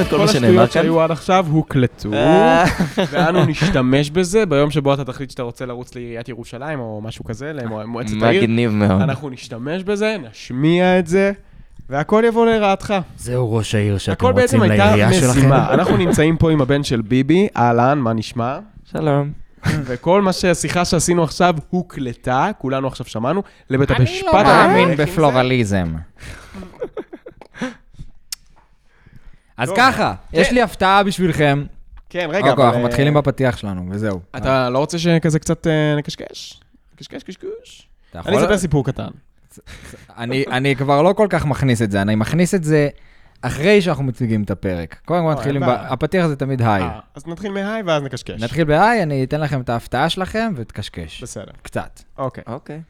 את כל כל מה שנאמר השטויות כאן. שהיו עד עכשיו הוקלטו, אה. ואנו נשתמש בזה ביום שבו אתה תחליט שאתה רוצה לרוץ לעיריית ירושלים או משהו כזה, למועצת העיר. מגניב מאוד. אנחנו נשתמש בזה, נשמיע את זה, והכל יבוא לרעתך. זהו ראש העיר שאתם הכל בעצם רוצים הייתה לעירייה שלכם. משימה. אנחנו נמצאים פה עם הבן של ביבי, אהלן, מה נשמע? שלום. וכל מה שהשיחה שעשינו עכשיו הוקלטה, כולנו עכשיו שמענו, לבית אני המשפט. לא הולך מאמין. בפלורליזם. אז. ככה, כן. יש לי הפתעה בשבילכם. כן, רגע, אוקיי, אנחנו אה, מתחילים בפתיח שלנו, וזהו. אתה לא רוצה שכזה קצת אה, נקשקש? קשקש, קשקוש. אני אספר סיפור קטן. אני, אני כבר לא כל כך מכניס את זה, אני מכניס את זה אחרי שאנחנו מציגים את הפרק. קודם כל אה, מתחילים. הפתיח זה תמיד היי. אה, אז נתחיל מהיי ואז נקשקש. נתחיל בהיי, אני אתן לכם את ההפתעה שלכם ותקשקש. בסדר. קצת. אוקיי. אוקיי.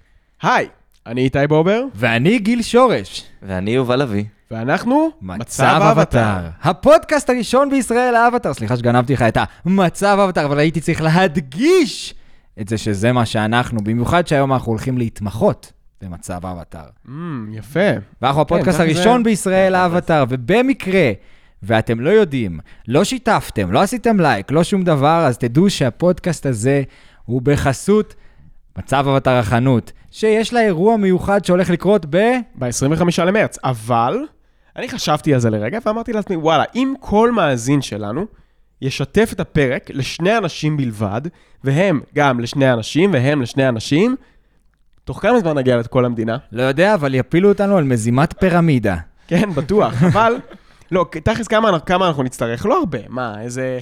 היי, אני איתי בובר, ואני גיל שורש. ואני יובל אבי. ואנחנו מצב אבטאר. הפודקאסט הראשון בישראל לאבטאר. סליחה שגנבתי לך את המצב אבטאר, אבל הייתי צריך להדגיש את זה שזה מה שאנחנו, במיוחד שהיום אנחנו הולכים להתמחות במצב אבטאר. אמ, יפה. ואנחנו הפודקאסט ככה זה- הראשון בישראל לאבטאר, ובמקרה, ואתם לא יודעים, לא שיתפתם, לא עשיתם לייק, לא שום דבר, אז תדעו שהפודקאסט הזה הוא בחסות מצב אבטאר החנות, שיש לה אירוע מיוחד שהולך לקרות ב... ב-25 למרץ, אבל אני חשבתי על זה לרגע ואמרתי לעצמי, וואלה, אם כל מאזין שלנו ישתף את הפרק לשני אנשים בלבד, והם גם לשני אנשים והם לשני אנשים, תוך כמה זמן נגיע לכל המדינה? לא יודע, אבל יפילו אותנו על מזימת פירמידה. כן, בטוח, אבל... לא, תכלס כמה, כמה אנחנו נצטרך? לא הרבה, מה, איזה...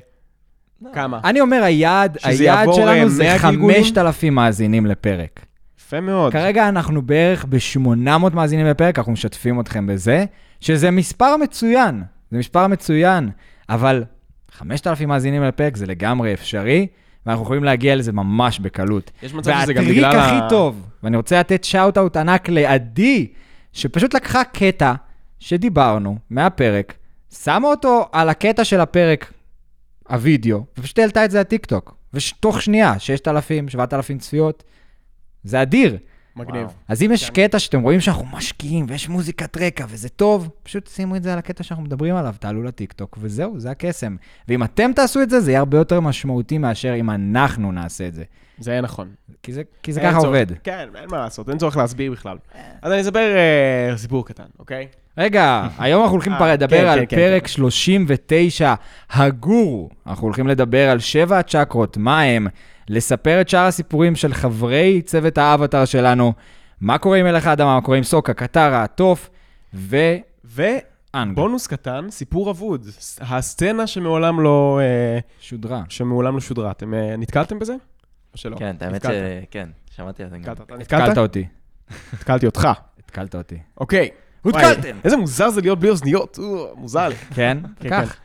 כמה? אני אומר, היעד, היעד אה, שלנו זה 100 גלגולים? 5,000 מאזינים לפרק. יפה מאוד. כרגע אנחנו בערך ב-800 מאזינים לפרק, אנחנו משתפים אתכם בזה, שזה מספר מצוין, זה מספר מצוין, אבל 5,000 מאזינים לפרק זה לגמרי אפשרי, ואנחנו יכולים להגיע לזה ממש בקלות. יש מצב שזה גם והטריק בגלל הכי ה... טוב, ואני רוצה לתת shout-out ענק לעדי, שפשוט לקחה קטע שדיברנו מהפרק, שמה אותו על הקטע של הפרק, הווידאו, ופשוט העלתה את זה לטיקטוק. ותוך שנייה, 6,000, 7,000 צפיות, זה אדיר. מגניב. אז אם יש קטע שאתם רואים שאנחנו משקיעים ויש מוזיקת רקע וזה טוב, פשוט שימו את זה על הקטע שאנחנו מדברים עליו, תעלו לטיקטוק, וזהו, זה הקסם. ואם אתם תעשו את זה, זה יהיה הרבה יותר משמעותי מאשר אם אנחנו נעשה את זה. זה יהיה נכון. כי זה, כי זה ככה צורך- עובד. כן, אין מה לעשות, אין צורך להסביר בכלל. אז אני אספר אה, סיפור קטן, אוקיי? רגע, היום אנחנו הולכים אה, כבר לדבר כן, על כן, כן, פרק 39, הגורו. אנחנו הולכים לדבר על שבע הצ'קרות, מה הם, לספר את שאר הסיפורים של חברי צוות האבטר שלנו, מה קורה עם מלך האדמה, מה קורה עם סוקה, קטרה, התוף ואנג. ובונוס קטן, סיפור אבוד. הסצנה שמעולם לא, אה, שודרה. שמעולם לא שודרה. אתם אה, נתקלתם בזה? או שלא? כן, האמת נתקלת. שכן, שמעתי על זה גם. נתקלת. התקלת נתקלת? אותי. התקלתי אותך. התקלת אותי. אוקיי. הותקלתם. איזה מוזר זה להיות בלי אוזניות, או, מוזר לי. כן? כן, קח,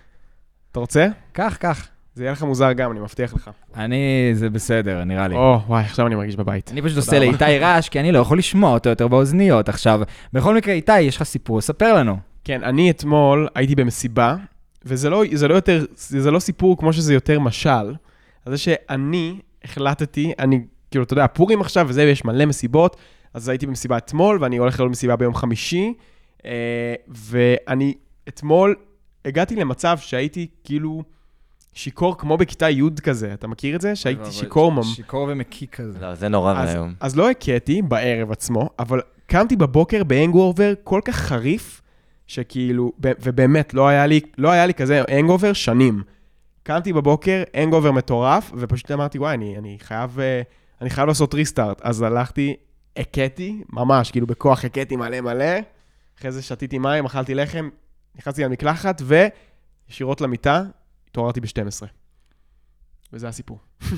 אתה רוצה? קח, קח. זה יהיה לך מוזר גם, אני מבטיח לך. אני, זה בסדר, נראה לי. או, וואי, עכשיו אני מרגיש בבית. אני פשוט עושה. לאיתי רעש, כי אני לא יכול לשמוע אותו יותר באוזניות. עכשיו, בכל מקרה, איתי, יש לך סיפור, ספר לנו. כן, אני אתמול הייתי במסיבה, וזה לא, זה לא יותר, זה לא סיפור כמו שזה יותר משל. על זה שאני החלטתי, אני, כאילו, אתה יודע, פורים עכשיו וזה, ויש מלא מסיבות, אז הייתי במסיבה אתמול, ואני הולך לעוד מסיבה ביום חמישי, אה, ואני אתמול הגעתי למצב שהייתי כאילו שיכור כמו בכיתה י' כזה, אתה מכיר את זה? שהייתי שיכור ממש. שיכור ומקיא כזה. לא, זה נורא אז, ואיום. אז לא הקאתי בערב עצמו, אבל קמתי בבוקר בהנגאובר כל כך חריף, שכאילו, ובאמת, לא היה לי, לא היה לי כזה הנגאובר שנים. קמתי בבוקר, הנגאובר מטורף, ופשוט אמרתי, וואי, אני, אני חייב, אה, אני חייב לעשות restart. אז הלכתי, הכיתי, ממש, כאילו בכוח הכיתי מלא מלא, אחרי זה שתיתי מים, אכלתי לחם, נכנסתי למקלחת, וישירות למיטה, התעוררתי ב-12. וזה הסיפור.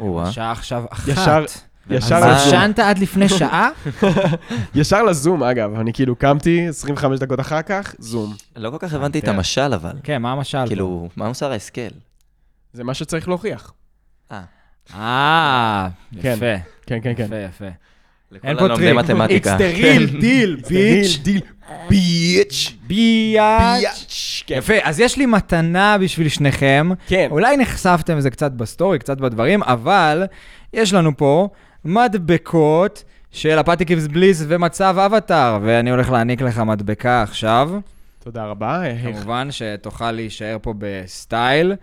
השעה עכשיו אחת. ישר- ישר? לזום. ישנת עד לפני שעה? ישר לזום, אגב. אני כאילו קמתי, 25 דקות אחר כך, זום. לא כל כך הבנתי את כן. המשל, אבל. כן, מה המשל? כאילו, מה מוסר ההשכל? זה מה שצריך להוכיח. אה, אה, כן. יפה, כן, כן, כן. יפה, יפה. אין פה טריק. It's the real deal, bitch. bitch. biatch. bitch. כן. יפה, אז יש לי מתנה בשביל שניכם. כן. אולי נחשפתם לזה קצת בסטורי, קצת בדברים, אבל יש לנו פה מדבקות של הפטיקיבס בליס ומצב אבטאר, ואני הולך להעניק לך מדבקה עכשיו. תודה רבה. אה, כמובן שתוכל להישאר פה בסטייל,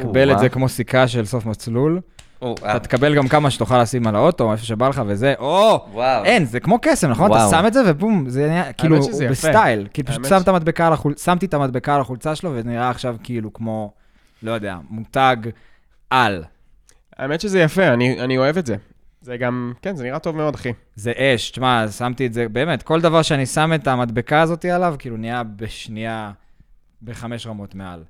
קבל את. זה כמו סיכה של סוף מסלול. או, אתה תקבל גם כמה שתוכל לשים על האוטו, איפה שבא לך וזה, או! וואו. אין, זה כמו קסם, נכון? אתה. שם את זה ובום, זה נהיה, כאילו, שזה הוא יפה. בסטייל. כאילו, פשוט האמת שם ש- את המדבקה על החול... שמתי את המדבקה על החולצה שלו, ונראה עכשיו כאילו כמו, לא יודע, מותג על. האמת שזה יפה, אני אני אוהב את זה. זה גם, כן, זה נראה טוב מאוד, אחי. זה אש, תשמע, שמתי את זה, באמת, כל דבר שאני שם את המדבקה הזאת עליו, כאילו נהיה בשנייה, בחמש רמות מעל.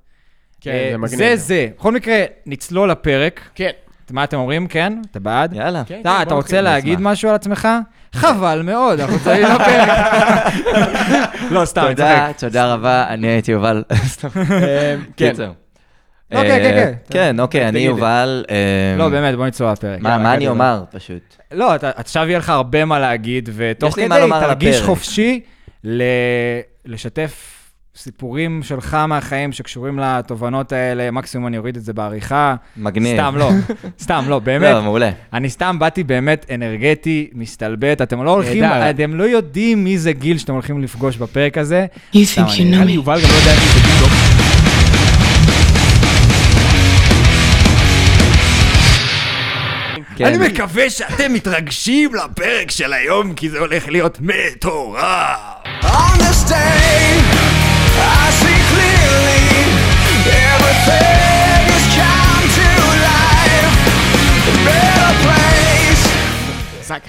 כן, אה, זה מגניב. זה זה. בכל מקרה, נצלול לפרק. כן. מה אתם אומרים? כן? אתה בעד? יאללה. כן, אתה, כן, אתה בוא רוצה. להגיד. משהו על עצמך? חבל מאוד, אנחנו צוללים לפרק. לא, סתם, תודה. תודה רבה, אני הייתי יובל. סתם. אה, כן. קיצר. אוקיי, אה, כן, כן. כן, אוקיי, אני. יובל. אה, לא, באמת, בוא נצלול לפרק. מה אני. אומר, פשוט? לא, אתה- עכשיו יהיה לך הרבה מה להגיד, ותוך כדי תרגיש. חופשי לשתף סיפורים שלך מהחיים שקשורים לתובנות האלה, מקסימום אני אוריד את זה בעריכה. מגניב. סתם לא, סתם לא, באמת. לא, מעולה. אני סתם באתי באמת אנרגטי, מסתלבט, אתם לא הולכים. אתם לא יודעים מי זה גיל שאתם הולכים לפגוש בפרק הזה. You סתם, think אני- נראה לי? יובל גם לא יודע מי זה בדיוק. כן. אני מקווה שאתם מתרגשים לפרק של היום, כי זה הולך להיות מטורף.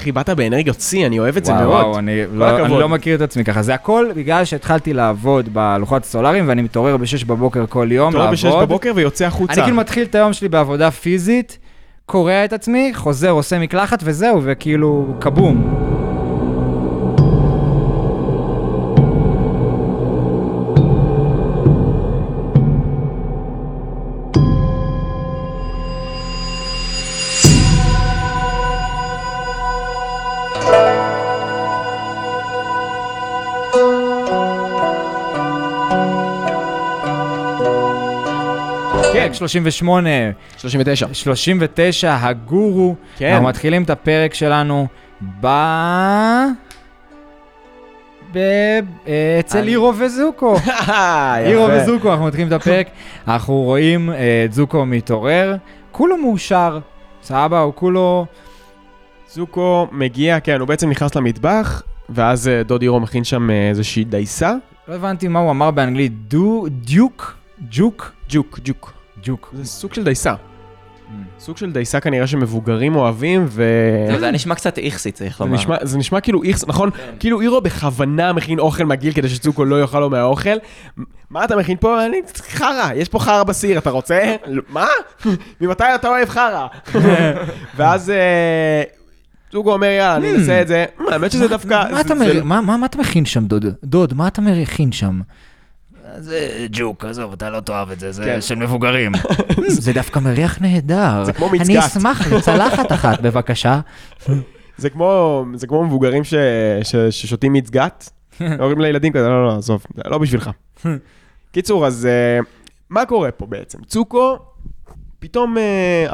אחי, באת באנרגיות שיא, אני אוהב את זה וואו, מאוד. וואו, אני לא, אני. לא מכיר את עצמי ככה. זה הכל בגלל שהתחלתי לעבוד בלוחות הסולאריים, ואני מתעורר ב-6 בבוקר כל יום לעבוד. בשש בבוקר ויוצא החוצה. אני כאילו מתחיל את היום שלי בעבודה פיזית, קורע את עצמי, חוזר, עושה מקלחת וזהו, וכאילו, כבום. פרק 38, 39. 39, הגורו. כן. אנחנו מתחילים את הפרק שלנו ב... ב... אה, אצל אירו וזוקו. אירו וזוקו, אנחנו מתחילים את הפרק. אנחנו רואים אה, את זוקו מתעורר, כולו מאושר, סבבה, הוא כולו... זוקו מגיע, כן, הוא בעצם נכנס למטבח, ואז אה, דוד אירו מכין שם אה, איזושהי דייסה. לא הבנתי מה הוא אמר באנגלית, דו... דיוק? ג'וק? ג'וק, ג'וק. ג'וק. זה סוג של דייסה. סוג של דייסה כנראה שמבוגרים אוהבים, ו... זה נשמע קצת איכסי, צריך זה לומר. זה נשמע כאילו איכס, נכון? כאילו אירו בכוונה מכין אוכל מגעיל כדי שצוקו לא יאכל לו מהאוכל. מה אתה מכין פה? אני חרא, יש פה חרא בסיר, אתה רוצה? מה? ממתי אתה אוהב חרא? ואז אה, צוקו אומר, יאללה, אני אעשה את זה. האמת שזה דווקא... מה מה אתה מכין שם, דוד? דוד, מה אתה מכין שם? זה ג'וק, עזוב, אתה לא תאהב את זה, זה כן. של מבוגרים. זה דווקא מריח נהדר. זה כמו אני מצגת. אשמח לצלחת אחת, בבקשה. זה כמו, זה כמו מבוגרים ש, ש, ששותים מיץ גת, אומרים לילדים כזה, לא, לא, עזוב, זה לא בשבילך. קיצור, אז uh, מה קורה פה בעצם? צוקו פתאום uh,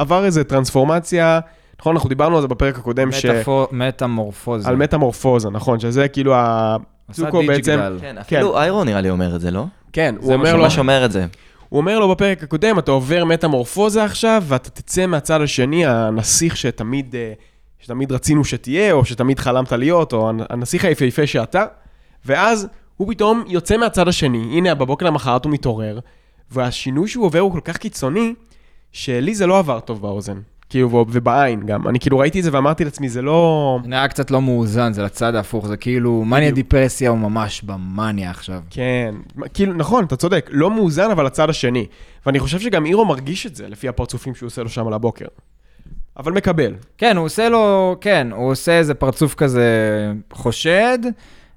עבר איזה טרנספורמציה, נכון, אנחנו דיברנו על זה בפרק הקודם, ש... מטאפור- מטמורפוזה. על מטמורפוזה, נכון, שזה כאילו ה... עשה צוקו בעצם, דיג'יגל. כן, אפילו איירו נראה לי אומר את זה, לא? כן, זה הוא מה אומר לו, ממש אומר את זה. הוא אומר לו בפרק הקודם, אתה עובר מטמורפוזה עכשיו, ואתה תצא מהצד השני, הנסיך שתמיד, אה, שתמיד רצינו שתהיה, או שתמיד חלמת להיות, או הנ- הנסיך היפהפה שאתה, ואז הוא פתאום יוצא מהצד השני, הנה, בבוקר למחרת הוא מתעורר, והשינוי שהוא עובר הוא כל כך קיצוני, שלי זה לא עבר טוב באוזן. כאילו, ובעין גם. אני כאילו ראיתי את זה ואמרתי לעצמי, זה לא... זה נראה קצת לא מאוזן, זה לצד ההפוך, זה כאילו, מניה דיפרסיה הוא ממש במאניה עכשיו. כן, כאילו, נכון, אתה צודק, לא מאוזן, אבל הצד השני. ואני חושב שגם אירו מרגיש את זה, לפי הפרצופים שהוא עושה לו שם על הבוקר. אבל מקבל. כן, הוא עושה לו, כן, הוא עושה איזה פרצוף כזה חושד,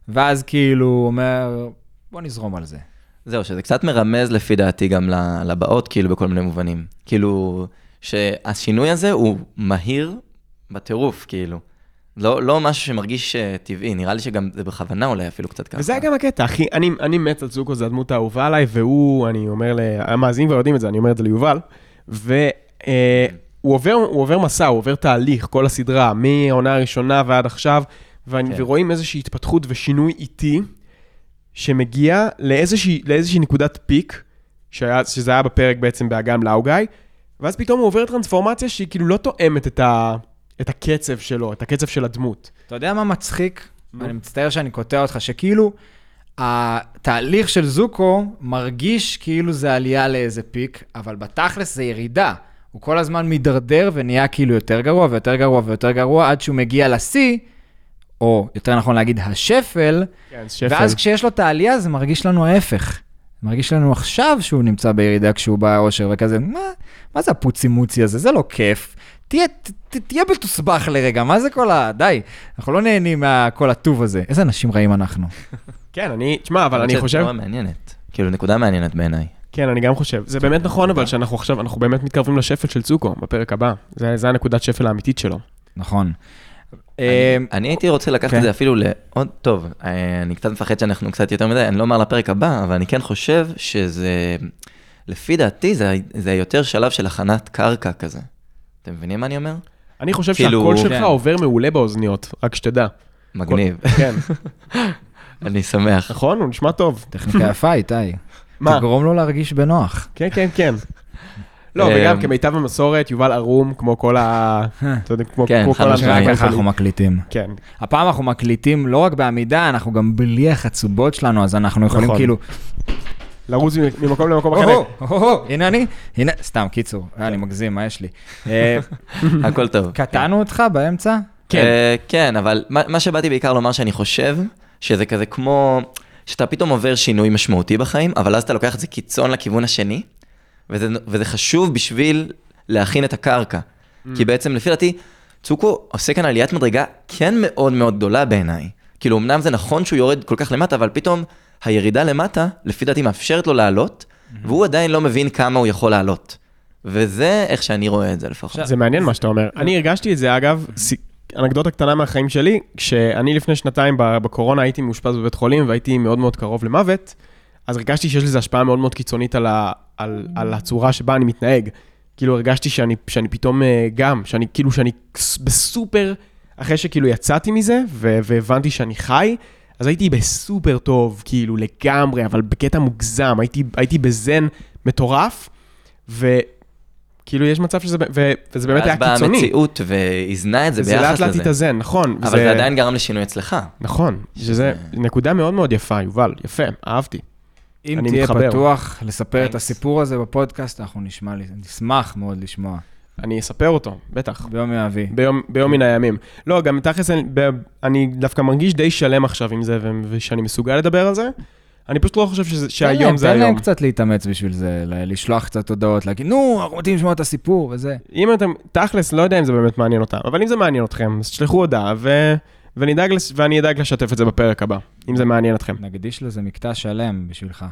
ואז כאילו הוא אומר, בוא נזרום על זה. זהו, שזה קצת מרמז לפי דעתי גם ל- לבאות, כאילו, בכל מיני מובנים. כאילו, שהשינוי הזה הוא מהיר בטירוף, כאילו. לא, לא משהו שמרגיש אה, טבעי, נראה לי שגם זה בכוונה אולי אפילו קצת ככה. וזה גם הקטע, אחי, אני, אני מת על צוקו, זה הדמות האהובה עליי, והוא, אני אומר, המאזינים כבר יודעים את זה, אני אומר את זה ליובל, והוא עובר, הוא עובר מסע, הוא עובר תהליך, כל הסדרה, מהעונה הראשונה ועד עכשיו, ואני, כן. ורואים איזושהי התפתחות ושינוי איטי, שמגיע לאיזושהי, לאיזושהי נקודת פיק, שהיה, שזה היה בפרק בעצם באגם לאוגאי, ואז פתאום הוא עובר טרנספורמציה שהיא כאילו לא תואמת את, ה, את הקצב שלו, את הקצב של הדמות. אתה יודע מה מצחיק? אני מצטער שאני קוטע אותך, שכאילו, התהליך של זוקו מרגיש כאילו זה עלייה לאיזה פיק, אבל בתכלס זה ירידה. הוא כל הזמן מידרדר ונהיה כאילו יותר גרוע ויותר גרוע ויותר גרוע, עד שהוא מגיע לשיא, או יותר נכון להגיד השפל, כן, שפל. ואז כשיש לו את העלייה זה מרגיש לנו ההפך. מרגיש לנו עכשיו שהוא נמצא בירידה כשהוא באושר וכזה, מה, מה זה הפוצי-מוצי הזה? זה לא כיף. תהיה, ת, ת, תהיה בתוסבך לרגע, מה זה כל ה... די, אנחנו לא נהנים מהכל הטוב הזה. איזה אנשים רעים אנחנו. כן, אני, תשמע, אבל אני חושב, תנועה מעניינת. כאילו, נקודה מעניינת בעיניי. כן, אני גם חושב. זה באמת נכון, אבל שאנחנו עכשיו, אנחנו באמת מתקרבים לשפל של צוקו בפרק הבא. זה, זה הנקודת שפל האמיתית שלו. נכון. אני- אה, אני הייתי רוצה לקחת כן. את זה אפילו לעוד, טוב, אה, אני קצת מפחד שאנחנו קצת יותר מדי, אני לא אומר לפרק הבא, אבל אני כן חושב שזה, לפי דעתי, זה זה יותר שלב של הכנת קרקע כזה. אתם מבינים מה אני אומר? אני חושב כאילו- שהקול שלך כן. עובר מעולה באוזניות, רק שתדע. מגניב, כן, אני שמח. נכון? הוא נשמע טוב. טכניקה יפה, איתי. מה? תגרום לו להרגיש בנוח. כן, כן, כן. לא, אמ, וגם כמיטב המסורת, יובל ערום, כמו כל ה... אתה יודע, כמו כן, חד כל משמעית. רק האנשים ככה אנחנו. מקליטים. כן, הפעם אנחנו מקליטים לא רק בעמידה, אנחנו גם בלי החצובות שלנו, אז אנחנו יכולים נכון. כאילו... לרוץ ממקום למקום אחר. הנה אני, הנה, סתם, קיצור, אה, אני מגזים, מה יש לי? אה, הכל טוב. קטענו אותך באמצע? כן. אה, כן, אבל מה מה שבאתי בעיקר לומר שאני חושב, שזה כזה כמו, שאתה פתאום עובר שינוי משמעותי בחיים, אבל אז אתה לוקח את זה קיצון לכיוון השני, וזה, וזה חשוב בשביל להכין את הקרקע. כי בעצם, לפי דעתי, צוקו עושה כאן עליית מדרגה כן מאוד מאוד גדולה בעיניי. כאילו, אמנם זה נכון שהוא יורד כל כך למטה, אבל פתאום הירידה למטה, לפי דעתי, מאפשרת לו לעלות, והוא עדיין לא מבין כמה הוא יכול לעלות. וזה איך שאני רואה את זה לפחות. זה מעניין מה שאתה אומר. אני הרגשתי את זה, אגב, אנקדוטה קטנה מהחיים שלי, כשאני לפני שנתיים בקורונה הייתי מאושפז בבית חולים והייתי מאוד מאוד קרוב למוות, אז הרגשתי שיש לזה השפעה מאוד מאוד קיצונית על, ה, על, על הצורה שבה אני מתנהג. כאילו הרגשתי שאני, שאני פתאום אה, גם, שאני כאילו שאני בסופר, אחרי שכאילו יצאתי מזה ו- והבנתי שאני חי, אז הייתי בסופר טוב, כאילו לגמרי, אבל בקטע מוגזם, הייתי, הייתי בזן מטורף, וכאילו יש מצב שזה, ו- וזה באמת היה ואז באה קיצוני. המציאות ואיזנה את זה זה ביחס לאט לאט לזה. התאזן, נכון. אבל וזה- זה עדיין גרם לשינוי אצלך. נכון, שזה נקודה מאוד מאוד יפה, יובל, יפה, אהבתי. אם תהיה מתחבר. פתוח לספר את Thanks. הסיפור הזה בפודקאסט, אנחנו נשמע לי, נשמח מאוד לשמוע. אני אספר אותו, בטח. ביום יאבי. ביום, ביום מן הימים. לא, גם תכלס, אני, דווקא מרגיש די שלם עכשיו עם זה, ושאני מסוגל לדבר על זה. אני פשוט לא חושב שזה, שהיום זה תן להם היום. קצת להתאמץ בשביל זה, לשלוח קצת הודעות, להגיד, נו, אנחנו רוצים לשמוע את הסיפור וזה. אם אתם, תכלס, לא יודע אם זה באמת מעניין אותם, אבל אם זה מעניין אתכם, אז תשלחו הודעה, ו... ונדאג, לס- ואני אדאג לשתף את זה בפרק הבא, אם זה מעניין אתכם. נקדיש לזה מקטע שלם בשבילך.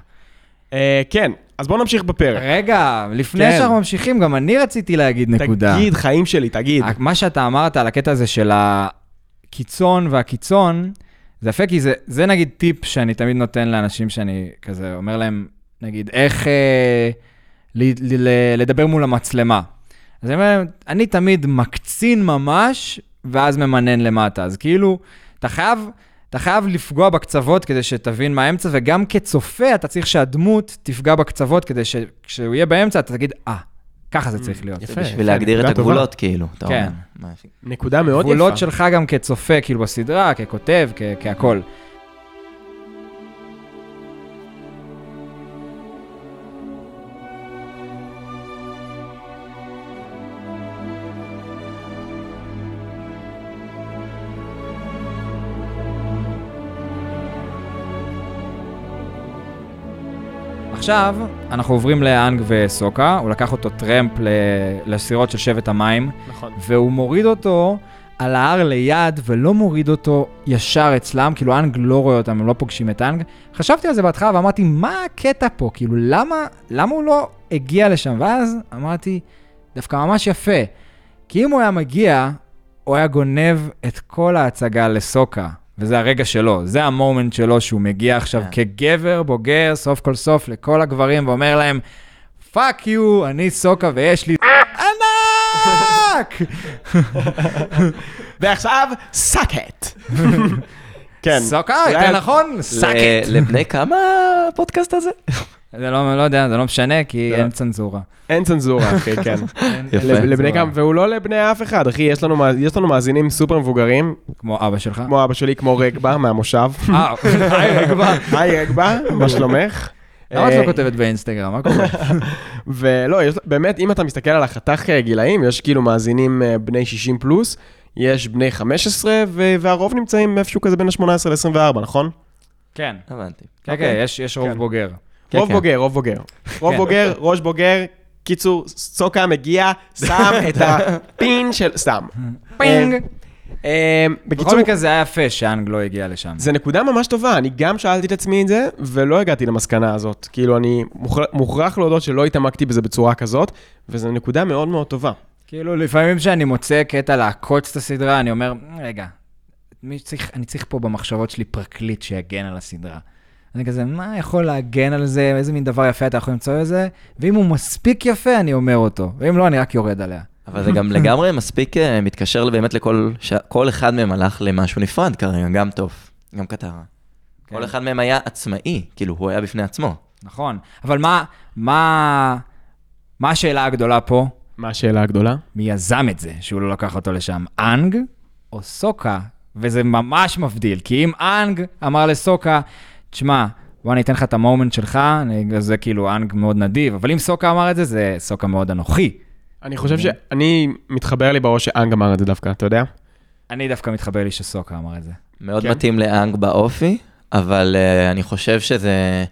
אה, כן, אז בואו נמשיך בפרק. רגע, לפני כן. שאנחנו ממשיכים, גם אני רציתי להגיד נקודה. תגיד, חיים שלי, תגיד. מה שאתה אמרת על הקטע הזה של הקיצון והקיצון, זה יפה, כי זה, זה נגיד טיפ שאני תמיד נותן לאנשים שאני כזה אומר להם, נגיד, איך אה, ל, ל, ל, לדבר מול המצלמה. אז אני אומר להם, אני תמיד מקצין ממש, ואז ממנן למטה. אז כאילו, אתה חייב, אתה חייב לפגוע בקצוות כדי שתבין מה האמצע, וגם כצופה אתה צריך שהדמות תפגע בקצוות, כדי שכשהוא יהיה באמצע אתה תגיד, אה, ככה זה צריך להיות. יפה, בשביל להגדיר את נקודה טובה. הגבולות, כאילו, אתה כן. נקודה מאוד יפה. גבולות שלך גם כצופה, כאילו בסדרה, ככותב, כ- עכשיו, אנחנו עוברים לאנג וסוקה, הוא לקח אותו טרמפ ל- לסירות של שבט המים, נכון. והוא מוריד אותו על ההר ליד, ולא מוריד אותו ישר אצלם, כאילו אנג לא רואה אותם, הם לא פוגשים את אנג. חשבתי על זה בהתחלה ואמרתי, מה הקטע פה? כאילו, למה, למה הוא לא הגיע לשם? ואז אמרתי, דווקא ממש יפה. כי אם הוא היה מגיע, הוא היה גונב את כל ההצגה לסוקה, וזה הרגע שלו, זה ה moment שלו שהוא מגיע עכשיו כן. כגבר בוגר, סוף כל סוף, לכל הגברים, ואומר להם, fuck you, אני סוקה ויש לי ענק! ועכשיו, suck it. כן. סוקה, יותר נכון? suck it. ל- לבני כמה הפודקאסט הזה? זה לא לא יודע, זה לא משנה, כי לא. אין צנזורה. אין צנזורה, אחי, כן. יפה. לב- לבני כמה, והוא לא לבני אף אחד, אחי, יש לנו יש לנו מאזינים סופר מבוגרים, כמו אבא שלך. כמו אבא שלי, כמו רגבה מהמושב. אה, היי, רגבה. היי רגבה, מה שלומך? למה את אה, לא כותבת באינסטגרם? מה קורה? ולא, באמת, אם אתה מסתכל על החתך אה, גילאים, יש כאילו מאזינים אה, בני 60 פלוס, יש בני 15, ו- והרוב נמצאים איפשהו כזה בין ה-18 ל-24, נכון? כן. הבנתי. כן, כן, יש- יש רוב כן. בוגר. כן, רוב כן. בוגר, רוב בוגר. רוב כן. בוגר, ראש בוגר. קיצור, סוקה מגיע, שם את הפין של... סתם. פינג. אה, בקיצור, בכל מקרה זה היה יפה שאנג לא הגיע לשם. זה נקודה ממש טובה, אני גם שאלתי את עצמי את זה, ולא הגעתי למסקנה הזאת. כאילו, אני מוכר- מוכרח להודות שלא התעמקתי בזה בצורה כזאת, וזו נקודה מאוד מאוד טובה. כאילו, לפעמים כשאני מוצא קטע לעקוץ את הסדרה, אני אומר, רגע, צריך, אני צריך פה במחשבות שלי פרקליט שיגן על הסדרה. אני כזה, מה יכול להגן על זה, איזה מין דבר יפה אתה יכול למצוא לזה, ואם הוא מספיק יפה, אני אומר אותו, ואם לא, אני רק יורד עליה. אבל זה גם לגמרי מספיק אה, מתקשר באמת לכל, שכל אחד מהם הלך למשהו נפרד כרגע, גם טוב, גם קטרה. כן. כל אחד מהם היה עצמאי, כאילו, הוא היה בפני עצמו. נכון, אבל מה, מה, מה השאלה הגדולה פה? מה השאלה הגדולה? מי יזם את זה, שהוא לא לקח אותו לשם? אנג או סוקה? וזה ממש מבדיל, כי אם אנג אמר לסוקה, תשמע, בוא אני אתן לך את ה moment שלך, אני, זה כאילו אנג מאוד נדיב, אבל אם סוקה אמר את זה, זה סוקה מאוד אנוכי. אני חושב שאני, מתחבר לי בראש שאנג אמר את זה דווקא, אתה יודע? אני דווקא מתחבר לי שסוקה אמר את זה. מאוד כן. מתאים לאנג באופי, אבל uh, אני חושב שזה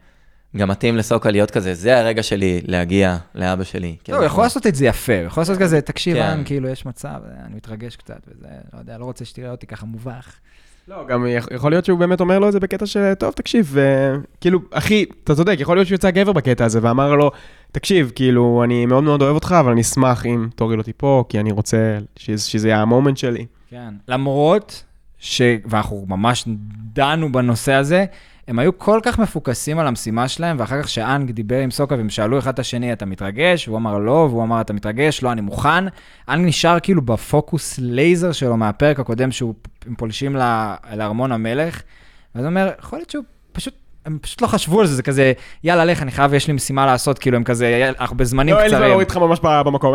גם מתאים לסוקה להיות כזה, זה הרגע שלי להגיע לאבא שלי. לא, הוא יכול לעשות את זה יפה, הוא יכול לעשות כזה, תקשיב, כן. אנג, כאילו, יש מצב, אני מתרגש קצת, וזה, לא יודע, לא רוצה שתראה אותי ככה מובך. לא, גם יכ- יכול להיות שהוא באמת אומר לו את זה בקטע של, טוב, תקשיב, אה, כאילו, אחי, אתה צודק, יכול להיות שהוא יצא גבר בקטע הזה, ואמר לו, תקשיב, כאילו, אני מאוד מאוד אוהב אותך, אבל אני אשמח אם תוריד אותי פה, כי אני רוצה שזה שזה יהיה המומנט שלי. כן. למרות ש... ואנחנו ממש דנו בנושא הזה, הם היו כל כך מפוקסים על המשימה שלהם, ואחר כך שאנג דיבר עם סוקה והם שאלו אחד את השני, אתה מתרגש? והוא אמר לא, והוא אמר, אתה מתרגש? לא, אני מוכן. אנג נשאר כאילו בפוקוס לייזר שלו מהפרק הקודם, שהוא הם פולשים לארמון המלך, ואז הוא אומר, יכול להיות שהוא פשוט... הם פשוט לא חשבו על זה, זה כזה, יאללה, לך, אני חייב, יש לי משימה לעשות, כאילו, הם כזה, אנחנו בזמנים לא, אין לי זמן קצרים. להוריד אותך ממש ב- במקום,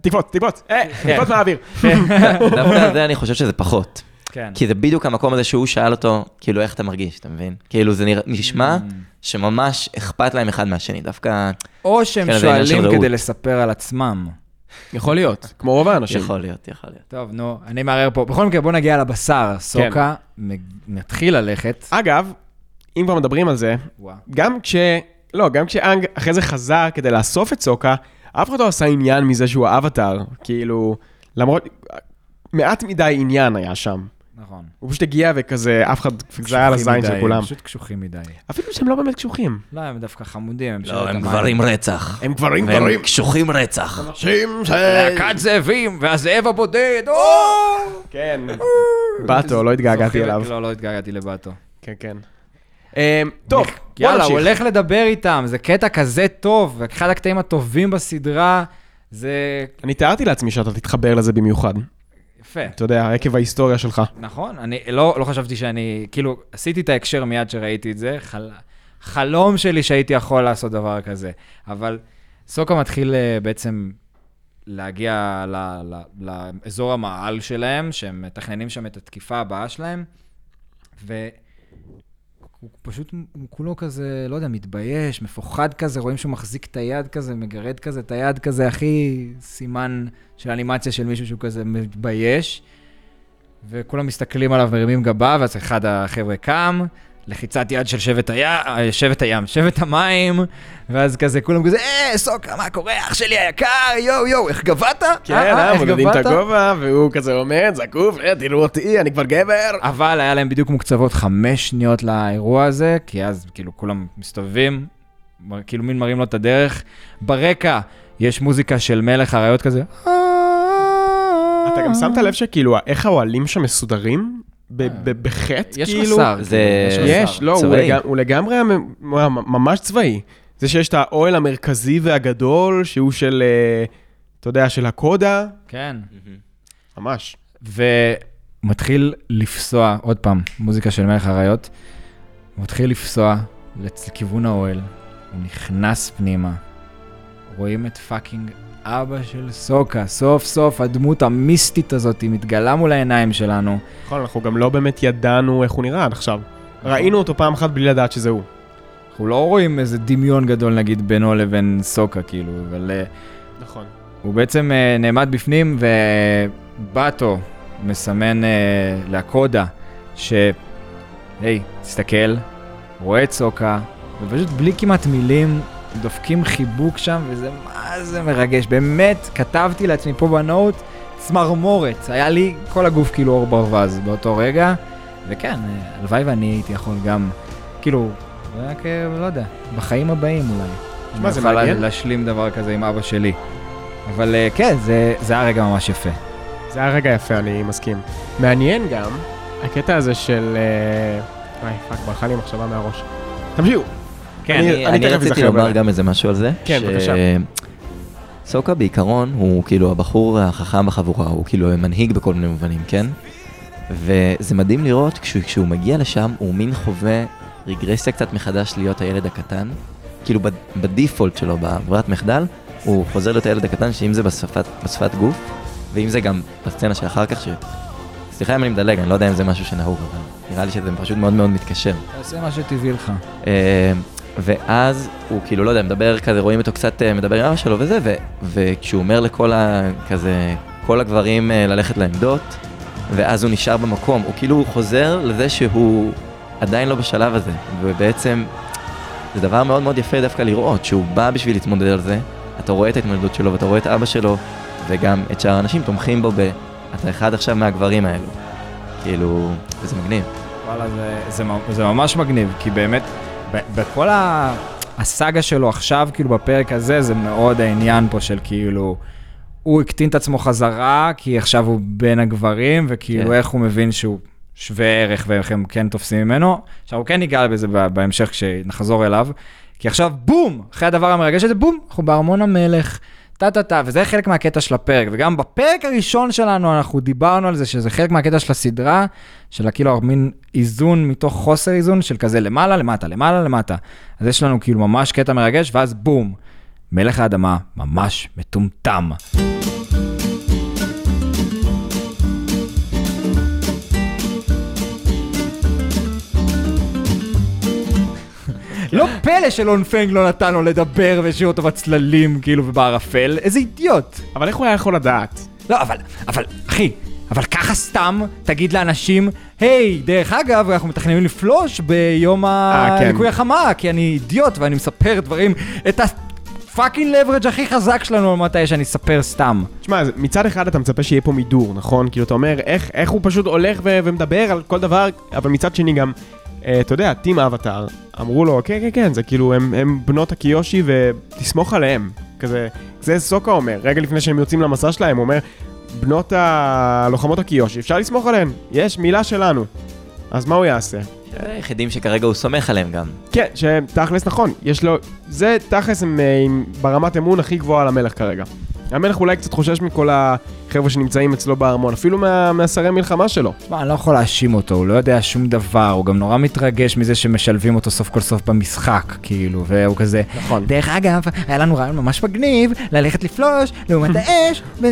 תקפוץ, תקפוץ, אה, תקפוץ מהאוויר. דווקא זה אני חושב שזה פחות. כן. כי זה בדיוק המקום הזה שהוא שאל אותו, כאילו, איך אתה מרגיש, אתה מבין? כאילו, זה נרא- נשמע Mm. שממש אכפת להם אחד מהשני, דווקא או שהם כן, שואלים. כדי לספר על עצמם. יכול להיות, כמו רוב האנשים. יכול להיות, יכול להיות. טוב, נו, אני מערער פה. בכל מקרה, בוא נגיע לבשר. סוקה מ- מתחיל ללכת. אגב, אם כבר מדברים על זה, וואו. גם כש... לא, גם כשאנג אחרי זה חזר כדי לאסוף את סוקה, אף אחד לא עשה עניין מזה שהוא האבטאר. כאילו, למרות... מעט מדי עניין היה שם. נכון. הוא פשוט הגיע וכזה, אף אחד, זה היה על הזין של כולם. פשוט קשוחים מדי. אפילו שהם לא באמת קשוחים. לא, הם דווקא חמודים. הם לא, הם גברים רצח. הם גברים והם גברים. קשוחים רצח. אנשים ש... להקת זאבים, והזאב הבודד, או! כן. באטו, לא התגעגעתי אליו. לא, לא התגעגעתי לבאטו. כן, כן. אמ, טוב, בוא יאללה, הוא. הולך לדבר איתם, זה קטע כזה טוב, אחד הקטעים הטובים בסדרה, זה אני תיארתי לעצמי שאתה תתחבר לזה במיוחד. יפה. אתה יודע, עקב ההיסטוריה שלך. נכון, אני לא, לא חשבתי שאני, כאילו, עשיתי את ההקשר מיד שראיתי את זה, חל, חלום שלי שהייתי יכול לעשות דבר כזה, אבל סוקה מתחיל אה, בעצם להגיע ל, ל, לאזור המעל שלהם, שהם מתכננים שם את התקיפה הבאה שלהם, והוא פשוט, הוא כולו כזה, לא יודע, מתבייש, מפוחד כזה, רואים שהוא מחזיק את היד כזה, מגרד כזה את היד כזה, הכי סימן של אנימציה של מישהו שהוא כזה מתבייש. וכולם מסתכלים עליו מרימים גבה, ואז אחד החבר'ה קם, לחיצת יד של שבט הים, שבט הים, שבט המים, ואז כזה כולם כזה, אה, סוקה, מה קורה, אח שלי היקר, יואו, יואו, איך גבהת? כן, אה, אה, אה, איך מודדים את גבהת?" הגובה, והוא כזה עומד, זקוף, אה, תראו אותי, אני כבר גבר. אבל היה להם בדיוק מוקצבות חמש שניות לאירוע הזה, כי אז כאילו כולם מסתובבים, כאילו מין מראים לו את הדרך. ברקע יש מוזיקה של מלך אריות כזה. אתה גם שמת לב שכאילו, איך האוהלים שם מסודרים? ב- בחטא, יש כאילו? רס"ר. זה- כאילו, יש, רס"ר. לא, הוא לגמרי ממש צבאי. זה שיש את האוהל המרכזי והגדול, שהוא של, אה, אתה יודע, של הקודה, כן. ממש. הוא מתחיל לפסוע, עוד פעם, מוזיקה של מלך האריות, הוא מתחיל לפסוע לכיוון האוהל, הוא נכנס פנימה, רואים את פאקינג אבא של סוקה, סוף סוף הדמות המיסטית הזאת מתגלה מול העיניים שלנו. נכון, אנחנו גם לא באמת ידענו איך הוא נראה עד עכשיו. ראינו אותו פעם אחת בלי לדעת שזה הוא. אנחנו לא רואים איזה דמיון גדול נגיד בינו לבין סוקה כאילו, אבל אה, נכון. הוא בעצם אה, נעמד בפנים ובאטו מסמן אה, לקודה ש... היי, תסתכל, רואה את סוקה, ופשוט בלי כמעט מילים דופקים חיבוק שם, וזה מה זה מרגש. באמת, כתבתי לעצמי פה בנוט צמרמורת. היה לי כל הגוף כאילו עור ברווז באותו רגע, וכן, הלוואי ואני הייתי יכול גם, כאילו, רק, לא יודע, בחיים הבאים אולי. תשמע, זה אני אוכל מעניין. להשלים דבר כזה עם אבא שלי. אבל אה, כן, זה, זה היה רגע ממש יפה. זה היה רגע יפה, אני מסכים. מעניין גם, הקטע הזה של... אה, וואי, fuck, ברחה לי מחשבה מהראש. תמשיכו. כן, אני- אני, אני אני תכף רציתי לומר. גם איזה משהו על זה. כן, בבקשה. סוקה בעיקרון הוא כאילו הבחור החכם בחבורה, הוא כאילו מנהיג בכל מיני מובנים, כן? וזה מדהים לראות כשהוא, כשהוא מגיע לשם, הוא מין חווה רגרסיה קצת מחדש להיות הילד הקטן. כאילו בד- בדיפולט שלו, בברירת מחדל, הוא חוזר להיות הילד הקטן, שאם זה בשפת, בשפת גוף, ואם זה גם בסצנה שאחר כך, ש... סליחה אם אני מדלג, אני לא יודע אם זה משהו שנהוג, אבל נראה לי שזה פשוט מאוד מאוד מתקשר. תעשה מה שטבעי לך. ואז הוא כאילו, לא יודע, מדבר כזה, רואים אותו קצת אה, מדבר עם אבא שלו וזה, ו, וכשהוא אומר לכל ה... כזה, כל הגברים אה, ללכת לעמדות, ואז הוא נשאר במקום, הוא כאילו חוזר לזה שהוא עדיין לא בשלב הזה, ובעצם זה דבר מאוד מאוד יפה דווקא לראות, שהוא בא בשביל להתמודד על זה, אתה רואה את ההתמודדות שלו, ואתה רואה את אבא שלו, וגם את שאר האנשים תומכים בו ב... אתה אחד עכשיו מהגברים האלו. כאילו, וזה מגניב. וואלה, זה, זה, זה ממש מגניב, כי באמת, בכל ה... הסאגה שלו עכשיו, כאילו בפרק הזה, זה מאוד העניין פה של כאילו, הוא הקטין את עצמו חזרה, כי עכשיו הוא בין הגברים, וכאילו כן. איך הוא מבין שהוא שווה ערך ואיך הם כן תופסים ממנו. עכשיו, הוא כן ניגע בזה בהמשך כשנחזור אליו, כי עכשיו בום, אחרי הדבר המרגש הזה, בום, אנחנו בארמון המלך. טה-טה-טה, וזה חלק מהקטע של הפרק, וגם בפרק הראשון שלנו אנחנו דיברנו על זה שזה חלק מהקטע של הסדרה, של כאילו מין איזון מתוך חוסר איזון, של כזה למעלה, למטה, למעלה, למטה. אז יש לנו כאילו ממש קטע מרגש, ואז בום, מלך האדמה ממש מטומטם. לא פלא שלון פנג לא נתן לו לדבר והשאיר אותו בצללים, כאילו, ובערפל, איזה אידיוט. אבל איך הוא היה יכול לדעת? לא, אבל, אבל, אחי, אבל ככה סתם תגיד לאנשים, היי, דרך אגב, אנחנו מתכננים לפלוש ביום אה, כן. החמה, כי אני אידיוט ואני מספר דברים, את הפאקינג לברג' הכי חזק שלנו על מתי שאני אספר סתם. תשמע, מצד אחד אתה מצפה שיהיה פה מידור, נכון? כאילו, אתה אומר, איך, איך הוא פשוט הולך ו- ומדבר על כל דבר, אבל מצד שני גם, אתה יודע, טים אבטאר, אמרו לו, כן, כן, כן, זה כאילו, הם, הם בנות הקיושי ותסמוך עליהם. כזה, זה סוקה אומר, רגע לפני שהם יוצאים למסע שלהם, הוא אומר, בנות הלוחמות הקיושי, אפשר לסמוך עליהן, יש מילה שלנו. אז מה הוא יעשה? היחידים שכרגע הוא סומך עליהם גם. כן, שתכלס נכון, יש לו, זה תכלס הם אה, ברמת אמון הכי גבוהה למלך כרגע. המלך אולי קצת חושש מכל החבר'ה שנמצאים אצלו בארמון, אפילו מה, מהשרי מלחמה שלו. תשמע, אני לא יכול להאשים אותו, הוא לא יודע שום דבר, הוא גם נורא מתרגש מזה שמשלבים אותו סוף כל סוף במשחק, כאילו, והוא כזה... נכון. דרך אגב, היה לנו רעיון ממש מגניב, ללכת לפלוש, לעומת האש, ו...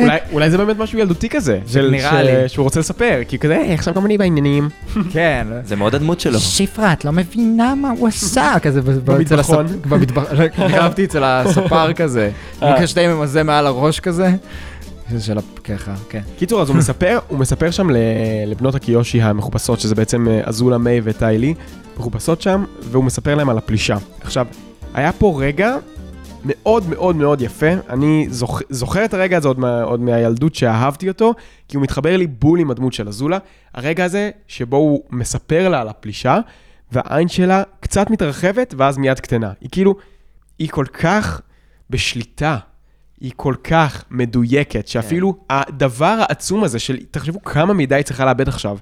אולי, אולי זה באמת משהו ילדותי כזה, של, נראה לי. שהוא רוצה לספר, כי כזה, "היי, עכשיו גם אני בעניינים. כן. זה מאוד הדמות שלו. שפרה, את לא מבינה מה הוא עשה, כזה במטבחון. הספ- במטבח- ריחבתי אצל הספר כזה, אה. עם קשתי ממזה מעל הראש כזה. של ה... ככה, כן. קיצור, אז הוא מספר, הוא מספר שם לבנות הקיושי המכובסות, שזה בעצם אה, אזולה מיי וטיילי, מכובסות שם, והוא מספר להם על הפלישה. עכשיו, היה פה רגע מאוד מאוד מאוד יפה, אני זוכ... זוכר את הרגע הזה עוד, מה... עוד מהילדות שאהבתי אותו, כי הוא מתחבר לי בול עם הדמות של אזולה. הרגע הזה שבו הוא מספר לה על הפלישה, והעין שלה קצת מתרחבת ואז מיד קטנה. היא כאילו, היא כל כך בשליטה. היא כל כך מדויקת, שאפילו הדבר העצום הזה של, תחשבו כמה מידע היא צריכה לאבד עכשיו.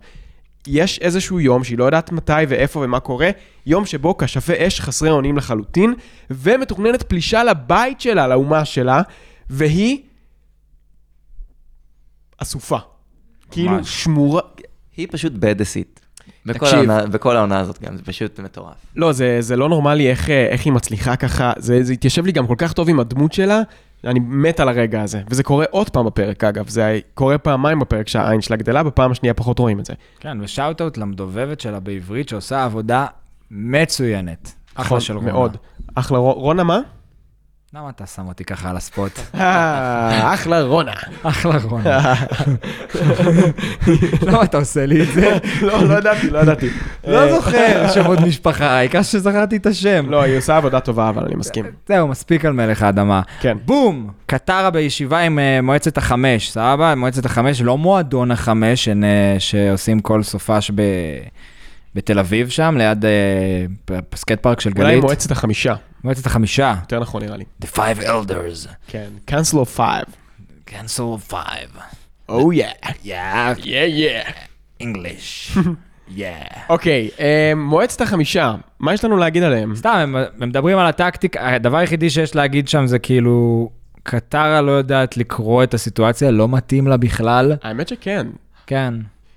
יש איזשהו יום שהיא לא יודעת מתי ואיפה ומה קורה, יום שבו כשפי אש חסרי אונים לחלוטין, ומתוכננת פלישה לבית שלה, לאומה שלה, והיא אסופה. כאילו. שמורה... היא פשוט בדסית. בכל תקשיב. העונה- בכל העונה הזאת גם, זה פשוט מטורף. לא, זה, זה לא נורמלי איך, אה, איך היא מצליחה ככה, זה, זה התיישב לי גם כל כך טוב עם הדמות שלה, אני מת על הרגע הזה. וזה קורה עוד פעם בפרק, אגב, זה קורה פעמיים בפרק שהעין שלה גדלה, בפעם השנייה פחות רואים את זה. כן, ושאוט-אוט למדובבת שלה בעברית, שעושה עבודה מצוינת. אחלה של רונה. נכון, מאוד. אחלה, רונה מה? למה אתה שם אותי ככה על הספוט? אה, אחלה רונה. אחלה רונה. למה אתה עושה לי את זה? לא, לא ידעתי, לא ידעתי. לא זוכר שמות משפחה, העיקר שזכרתי את השם. לא, היא עושה עבודה טובה, אבל אני מסכים. זהו, מספיק על מלך האדמה. כן. בום! קטרה בישיבה עם אה, מועצת החמש, סבבה? מועצת החמש, לא מועדון החמש, שעושים כל סופש ב... בתל אביב שם, ליד אה, פ- skate park של אולי גלית. מועצת החמישה, מועצת החמישה. יותר נכון נראה לי. The Five Elders. כן, Council of Five. Council Five. Oh yeah. Yeah, Yeah, yeah. English. yeah. אוקיי, אה, מועצת החמישה, מה יש לנו להגיד עליהם? סתם, הם, הם מדברים על הטקטיקה, הדבר היחידי שיש להגיד שם זה כאילו, קטרה לא יודעת לקרוא את הסיטואציה, לא מתאים לה בכלל. האמת שכן. כן,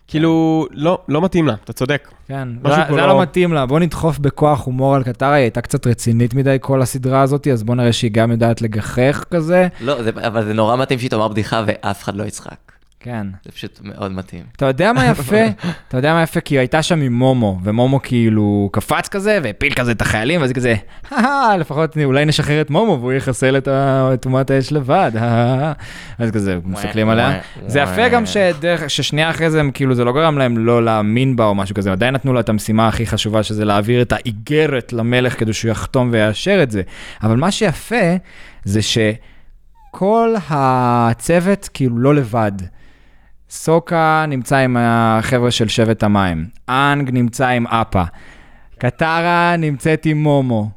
כאילו, לא, לא מתאים לה, אתה צודק. כן, זה, פה זה לא- לא מתאים לה, בוא נדחוף בכוח הומור על קטרה, היא הייתה קצת רצינית מדי כל הסדרה הזאת, אז בוא נראה שהיא גם יודעת לגחך כזה. לא, זה, אבל זה נורא מתאים שהיא תאמר בדיחה ואף אחד לא יצחק. כן. זה פשוט מאוד מתאים. אתה יודע מה יפה? אתה יודע מה יפה? כי היא הייתה שם עם מומו, ומומו כאילו קפץ כזה, והפיל כזה את החיילים, ואז כזה, "הא, לפחות אולי נשחרר את מומו, והוא יחסל את אומת האש לבד. אז כזה, מסתכלים עליה. זה יפה גם ששנייה אחרי זה, כאילו, זה לא גרם להם לא להאמין בה או משהו כזה, עדיין נתנו לה את המשימה הכי חשובה, שזה להעביר את האיגרת למלך כדי שהוא יחתום ויאשר את זה. אבל מה שיפה, זה שכל הצוות כאילו לא לבד. סוקה נמצא עם החבר'ה של שבט המים, אנג נמצא עם אפה, קטרה נמצאת עם מומו,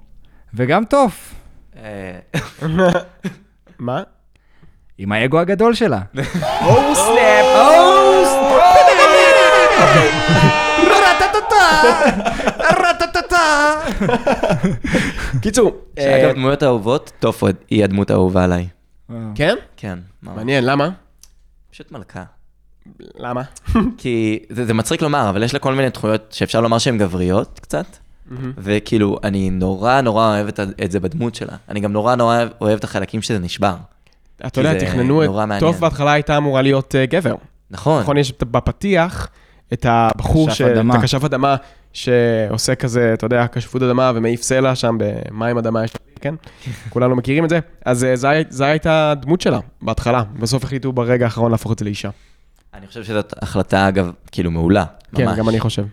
וגם טוף, אה, מה? עם האגו הגדול שלה. או סנאפ! קיצור, שאגב, אה, דמויות אהובות, טופו היא הדמות האהובה עליי. כן? כן. מעניין, למה? פשוט מלכה. למה? כי זה, זה מצחיק לומר, אבל יש לה כל מיני תכונות שאפשר לומר שהן גבריות קצת, וכאילו, אני נורא נורא אוהב את, את זה בדמות שלה. אני גם נורא נורא אוהב- אוהב את החלקים שזה נשבר. אתה יודע, תכננו נורא את... מעניין. טוב בהתחלה הייתה אמורה להיות אה, גבר. נכון. נכון, יש בפתיח את הבחור, ש- אדמה. את הכשף אדמה, שעושה כזה, אתה יודע, כשפות אדמה ומעיף סלע שם במים אדמה, יש- כן? כולנו מכירים את זה. אז אה, זו הייתה הדמות שלה בהתחלה. בסוף החליטו ברגע האחרון להפוך את זה לאישה. אני חושב שזאת החלטה, אגב, כאילו מעולה. כן, ממש. גם אני חושב.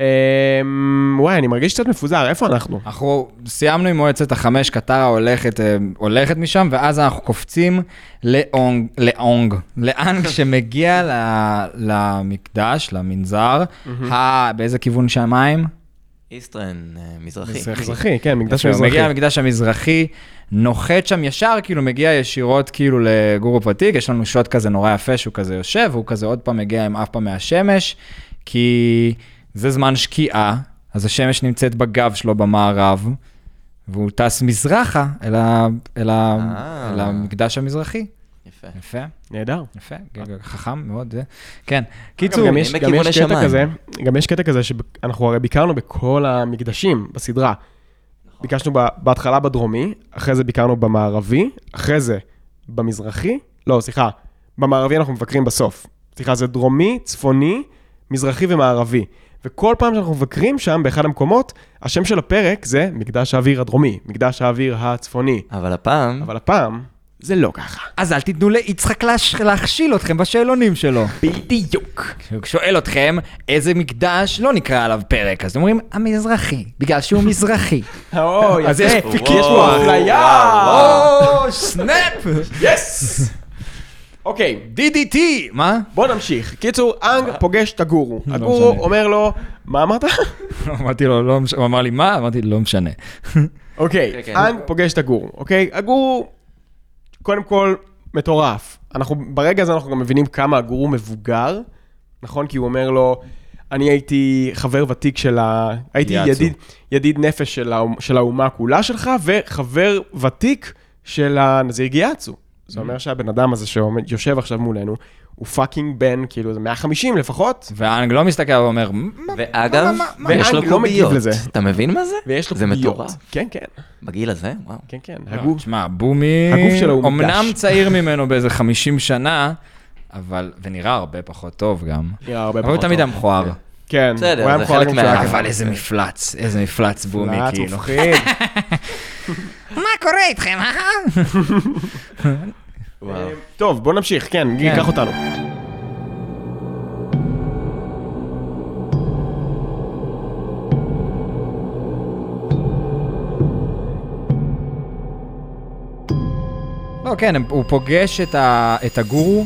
אמ, וואי, אני מרגיש קצת מפוזר, איפה אנחנו? אנחנו סיימנו עם מועצת החמש, קטרה הולכת, אה, הולכת משם, ואז אנחנו קופצים לאונג, לאונג, לאנג שמגיע ל- למקדש, למנזר, באיזה כיוון שמיים? איסטרן, אה, מזרחי. מזרחי. כן, מקדש יפה, הוא מזרחי. מגיע למקדש המזרחי, נוחת שם ישר, כאילו מגיע ישירות כאילו לגורו פתיק, יש לנו שוט כזה נורא יפה שהוא כזה יושב, והוא כזה עוד פעם מגיע עם אף פעם מהשמש, כי זה זמן שקיעה, אז השמש נמצאת בגב שלו במערב, והוא טס מזרחה אל, ה, אל, ה, אה. אל המקדש המזרחי. יפה. יפה, נהדר. יפה, חכם מאוד. זה. כן, קיצור, גם יש, קטע. כזה, גם יש קטע כזה שאנחנו הרי ביקרנו בכל המקדשים בסדרה. ביקשנו ב- בהתחלה בדרומי, אחרי זה ביקרנו במערבי, אחרי זה במזרחי, לא, סליחה, במערבי אנחנו מבקרים בסוף. סליחה, זה דרומי, צפוני, מזרחי ומערבי. וכל פעם שאנחנו מבקרים שם, באחד המקומות, השם של הפרק זה מקדש האוויר הדרומי, מקדש האוויר הצפוני. אבל הפעם, אבל הפעם, זה לא ככה. אז אל תיתנו ליצחק להכשיל אתכם בשאלונים שלו. בדיוק. כשהוא שואל אתכם איזה מקדש לא נקרא עליו פרק, אז אתם אומרים המזרחי, בגלל שהוא מזרחי. או, אז יפה. יש כי יש פה אפליה. או, סנאפ! יס! אוקיי, DDT! מה? בוא נמשיך. קיצור, אנג פוגש את הגורו. לא הגורו. אומר לו, מה אמרת? אמרתי לו, לא משנה, הוא אמר לי מה? אמרתי לו, לא משנה. אוקיי, כן, כן. אנג פוגש את הגורו, אוקיי? הגורו, קודם כל, מטורף. אנחנו, ברגע הזה אנחנו גם מבינים כמה הגורו מבוגר, נכון? כי הוא אומר לו, אני הייתי חבר ותיק של ה... הייתי. ידיד, ידיד נפש של, האומה, של האומה כולה שלך, וחבר ותיק של הנזיר גיאצו. זה אומר שהבן אדם הזה שיושב עכשיו מולנו, הוא fucking בן, כאילו, זה 150 לפחות, ואנג לא מסתכל ואומר, "מה- ואגב, מה- מה- יש לו לא קוביות. לזה. אתה מבין מה זה? ויש לו זה קוביות. מטורף. כן, כן, בגיל הזה? וואו. כן, כן. לא, הגוף, תשמע, בומי, הגוף שלו הוא אמנם מוקדש. צעיר ממנו באיזה 50 שנה, אבל, ונראה הרבה פחות טוב גם. נראה הרבה אבל הוא פחות תמיד טוב. היה מכוער. כן, בסדר, הוא היה זה מכוער חלק גם מה- אבל. איזה מפלץ, איזה מפלץ בומי, כאילו. מפחיד. מה קורה איתכם, אה? וואו. טוב, בוא נמשיך, כן, כן. קח אותנו. לא, כן, הוא פוגש את, ה, את הגורו,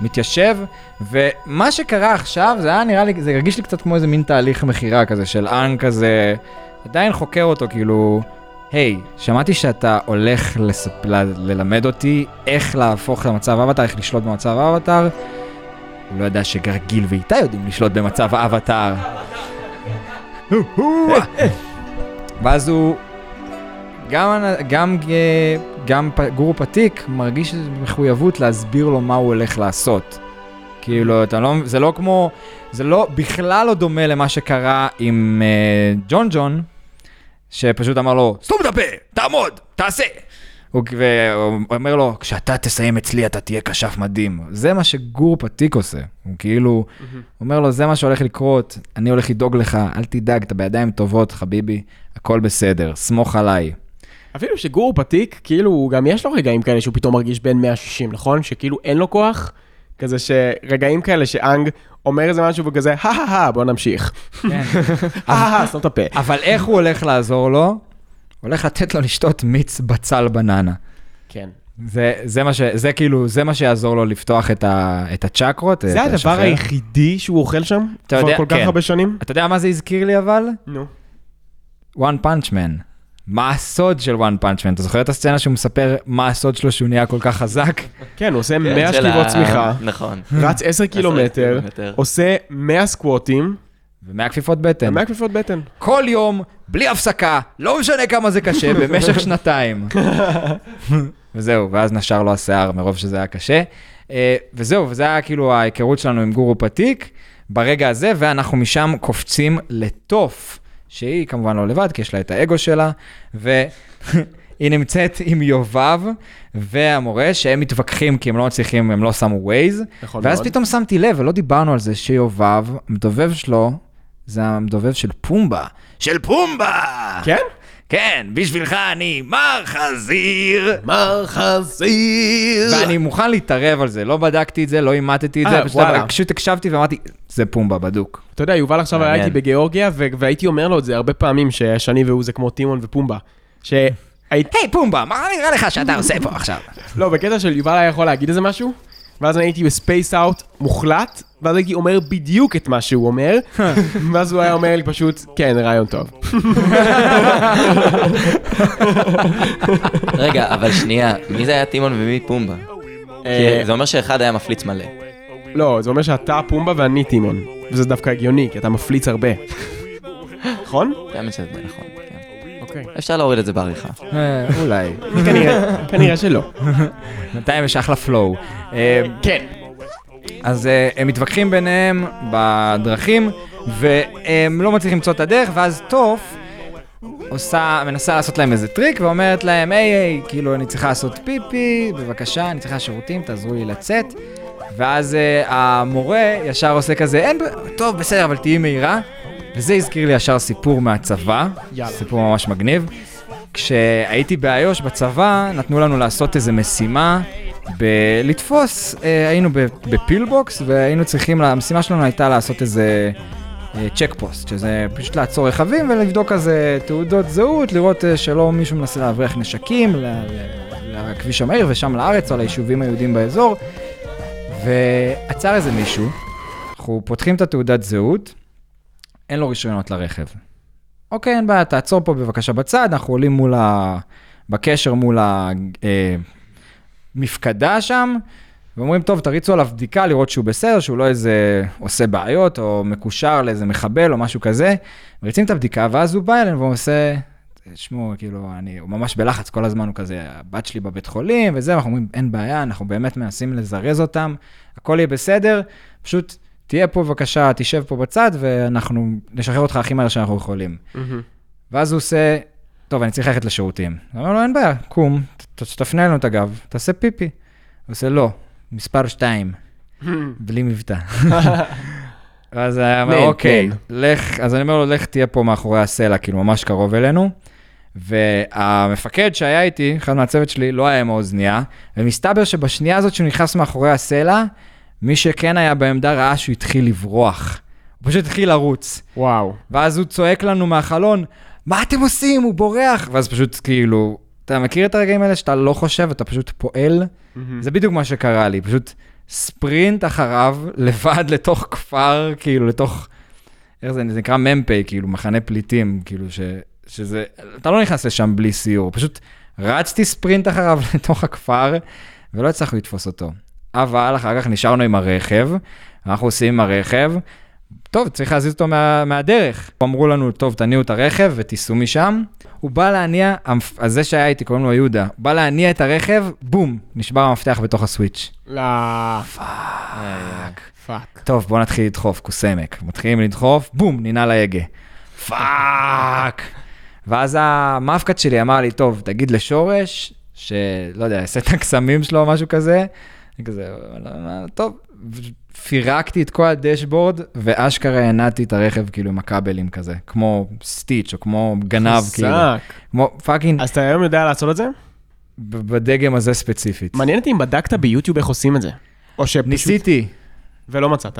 מתיישב, ומה שקרה עכשיו, זה היה נראה לי, זה הרגיש לי קצת כמו איזה מין תהליך מכירה כזה, של אנג כזה, עדיין חוקר אותו, כאילו, היי, שמעתי שאתה הולך לספ... ל... ללמד אותי איך להפוך למצב אבטאר, איך לשלוט במצב האבטאר. הוא לא ידע שגרגיל ואיתה יודעים לשלוט במצב האבטאר. ואז הוא, גם, גם, גם גורו פתיק מרגיש מחויבות להסביר לו מה הוא הולך לעשות. כאילו, אתה לא, זה לא כמו, זה לא, בכלל לא דומה למה שקרה עם אה, ג'ון ג'ון, שפשוט אמר לו, סתום את הפה, תעמוד, תעשה. הוא, אומר לו, כשאתה תסיים אצלי אתה תהיה כשף מדהים. זה מה שגור פתיק עושה. הוא כאילו, אומר לו, זה מה שהולך לקרות, אני הולך לדאוג לך, אל תדאג, אתה בידיים טובות, חביבי, הכל בסדר, סמוך עליי. אפילו שגור פתיק, כאילו, גם יש לו רגעים כאלה שהוא פתאום מרגיש בן 160, נכון? שכאילו אין לו כוח, כזה שרגעים כאלה שאנג אומר איזה משהו וכזה, הא בוא נמשיך. כן. הא סתום את הפה. אבל איך הוא הולך לעזור לו? הולך לתת לו לשתות מיץ בצל בננה. כן. זה, זה, מה ש, זה כאילו, זה מה שיעזור לו לפתוח את, ה, את הצ'קרות. זה את הדבר השחרר. היחידי שהוא אוכל שם? אתה כבר יודע, כל כך כן. הרבה שנים? אתה יודע מה זה הזכיר לי אבל? נו. one punch man. מה הסוד של one punch man? אתה זוכר את הסצנה שהוא מספר מה הסוד שלו שהוא נהיה כל כך חזק? כן, הוא עושה כן, 100 של שכיבות צמיחה, נכון. רץ 10 קילומטר. עושה 100 סקווטים, ומאה כפיפות בטן. 100 כפיפות בטן. כל יום, בלי הפסקה, לא משנה כמה זה קשה, במשך שנתיים. וזהו, ואז נשר לו השיער מרוב שזה היה קשה. אה, וזהו, וזה היה כאילו ההיכרות שלנו עם גורו פתיק ברגע הזה, ואנחנו משם קופצים לתוף, שהיא כמובן לא לבד, כי יש לה את האגו שלה, והיא נמצאת עם יובב והמורה, שהם מתווכחים כי הם לא מצליחים, הם לא שמו ווייז. נכון ואז מאוד. פתאום שמתי לב, ולא דיברנו על זה, שיובב, המדובב שלו, זה המדובב של פומבה. של פומבה! כן? כן, בשבילך אני מר חזיר. מר חזיר. ואני מוכן להתערב על זה, לא בדקתי את זה, לא אימתתי את אה, זה, פשוט וואלה. פשוט הקשבתי ואמרתי, זה פומבה בדוק. אתה יודע, יובל עכשיו היה. איתי בגיאורגיה, והייתי אומר לו את זה הרבה פעמים, שאני והוא זה כמו טימון ופומבה. שהייתי, היי פומבה, מה נראה לך שאתה עושה פה עכשיו? לא, בקטע של יובל היה יכול להגיד איזה משהו, ואז אני הייתי ב space out מוחלט, ואז הייתי אומר בדיוק את מה שהוא אומר, ואז הוא היה אומר לי פשוט, כן, רעיון טוב. רגע, אבל שנייה, מי זה היה טימון ומי פומבה? אה, כי זה אומר שאחד היה מפליץ מלא. לא, זה אומר שאתה פומבה ואני טימון, וזה דווקא הגיוני, כי אתה מפליץ הרבה. נכון? האמת שזה נכון. אוקיי. אפשר להוריד את זה בעריכה. אה, אולי. כנראה, שלא. בינתיים יש אחלה flow. אה, כן. אז אה, הם מתווכחים ביניהם בדרכים, והם לא מצליחים למצוא את הדרך, ואז טוף עושה, מנסה לעשות להם איזה טריק, ואומרת להם, היי, היי, כאילו, אני צריכה לעשות פיפי, בבקשה, אני צריכה שירותים, תעזרו לי לצאת. ואז המורה ישר עושה כזה, אין, טוב, בסדר, אבל תהיי מהירה. וזה הזכיר לי ישר סיפור מהצבא, יאללה. סיפור ממש מגניב. כשהייתי באיו"ש בצבא, נתנו לנו לעשות איזו משימה בלתפוס, אה, היינו בפילבוקס, והיינו צריכים, המשימה שלנו הייתה לעשות איזה צ'ק פוסט, שזה פשוט לעצור רכבים ולבדוק כזה תעודות זהות, לראות אה, שלא מישהו מנסה להבריח נשקים לכביש המהיר ושם לארץ או ליישובים היהודים באזור. ועצר איזה מישהו, אנחנו פותחים את התעודת זהות, אין לו רישיונות לרכב. אוקיי, אין בעיה, תעצור פה בבקשה בצד, אנחנו עולים מול ה... בקשר מול המפקדה שם, ואומרים, טוב, תריצו עליו בדיקה לראות שהוא בסדר, שהוא לא איזה עושה בעיות, או מקושר לאיזה מחבל או משהו כזה. מריצים את הבדיקה, ואז הוא בא אלינו והוא עושה, תשמעו, כאילו, אני, הוא ממש בלחץ כל הזמן, הוא כזה, הבת שלי בבית חולים וזה, אנחנו אומרים, אין בעיה, אנחנו באמת מנסים לזרז אותם, הכל יהיה בסדר, פשוט תהיה פה בבקשה, תשב פה בצד, ואנחנו נשחרר אותך הכי מהר שאנחנו יכולים. ואז הוא עושה, טוב, אני צריך ללכת לשירותים. אומר לו, אין בעיה, קום, ת- תפנה לנו את הגב, תעשה פיפי. הוא עושה, לא, מספר שתיים, בלי מבטא. ואז היה אומר, מן, אוקיי, מן. לך, אז אני אומר לו, לך תהיה פה מאחורי הסלע, כאילו, ממש קרוב אלינו. והמפקד שהיה איתי, אחד מהצוות שלי, לא היה עם האוזנייה, ומסתבר שבשנייה הזאת שהוא נכנס מאחורי הסלע, מי שכן היה בעמדה ראה שהוא התחיל לברוח. הוא פשוט התחיל לרוץ. וואו. ואז הוא צועק לנו מהחלון, מה אתם עושים? הוא בורח. ואז פשוט כאילו, אתה מכיר את הרגעים האלה שאתה לא חושב, אתה פשוט פועל? זה בדיוק מה שקרה לי, פשוט ספרינט אחריו, לבד לתוך כפר, כאילו, לתוך, איך זה, זה נקרא מ"פ, כאילו, מחנה פליטים, כאילו, ש, שזה, אתה לא נכנס לשם בלי סיור, פשוט רצתי ספרינט אחריו לתוך הכפר, ולא הצלחנו לתפוס אותו. אבל אחר כך נשארנו עם הרכב, אנחנו עושים עם הרכב, טוב, צריך להזיז אותו מה, מהדרך. אמרו לנו, טוב, תניעו את הרכב ותיסעו משם. הוא בא להניע, המפ- אז זה שהיה איתי, קוראים לו יהודה, בא להניע את הרכב, בום, נשבר המפתח בתוך הסוויץ'. לא, Fuck. Fuck. טוב, בוא נתחיל לדחוף, כוסמק. מתחילים לדחוף, בום, ננעל ההגה. Fuck. ואז המפקד שלי אמר לי, טוב, תגיד לשורש, שלא יודע, יעשה את הקסמים שלו או משהו כזה. כזה, "לא, מה, טוב. פירקתי את כל ה dashboard, ואשכרה הנעתי את הרכב כאילו עם הכבלים כזה, כמו סטיץ' או כמו גנב, כאילו. חזק. כמו fucking, אז אתה היום יודע לעשות את זה? בדגם הזה ספציפית. מעניין אותי אם בדקת ביוטיוב איך עושים את זה. או שפשוט... ניסיתי, ולא מצאת.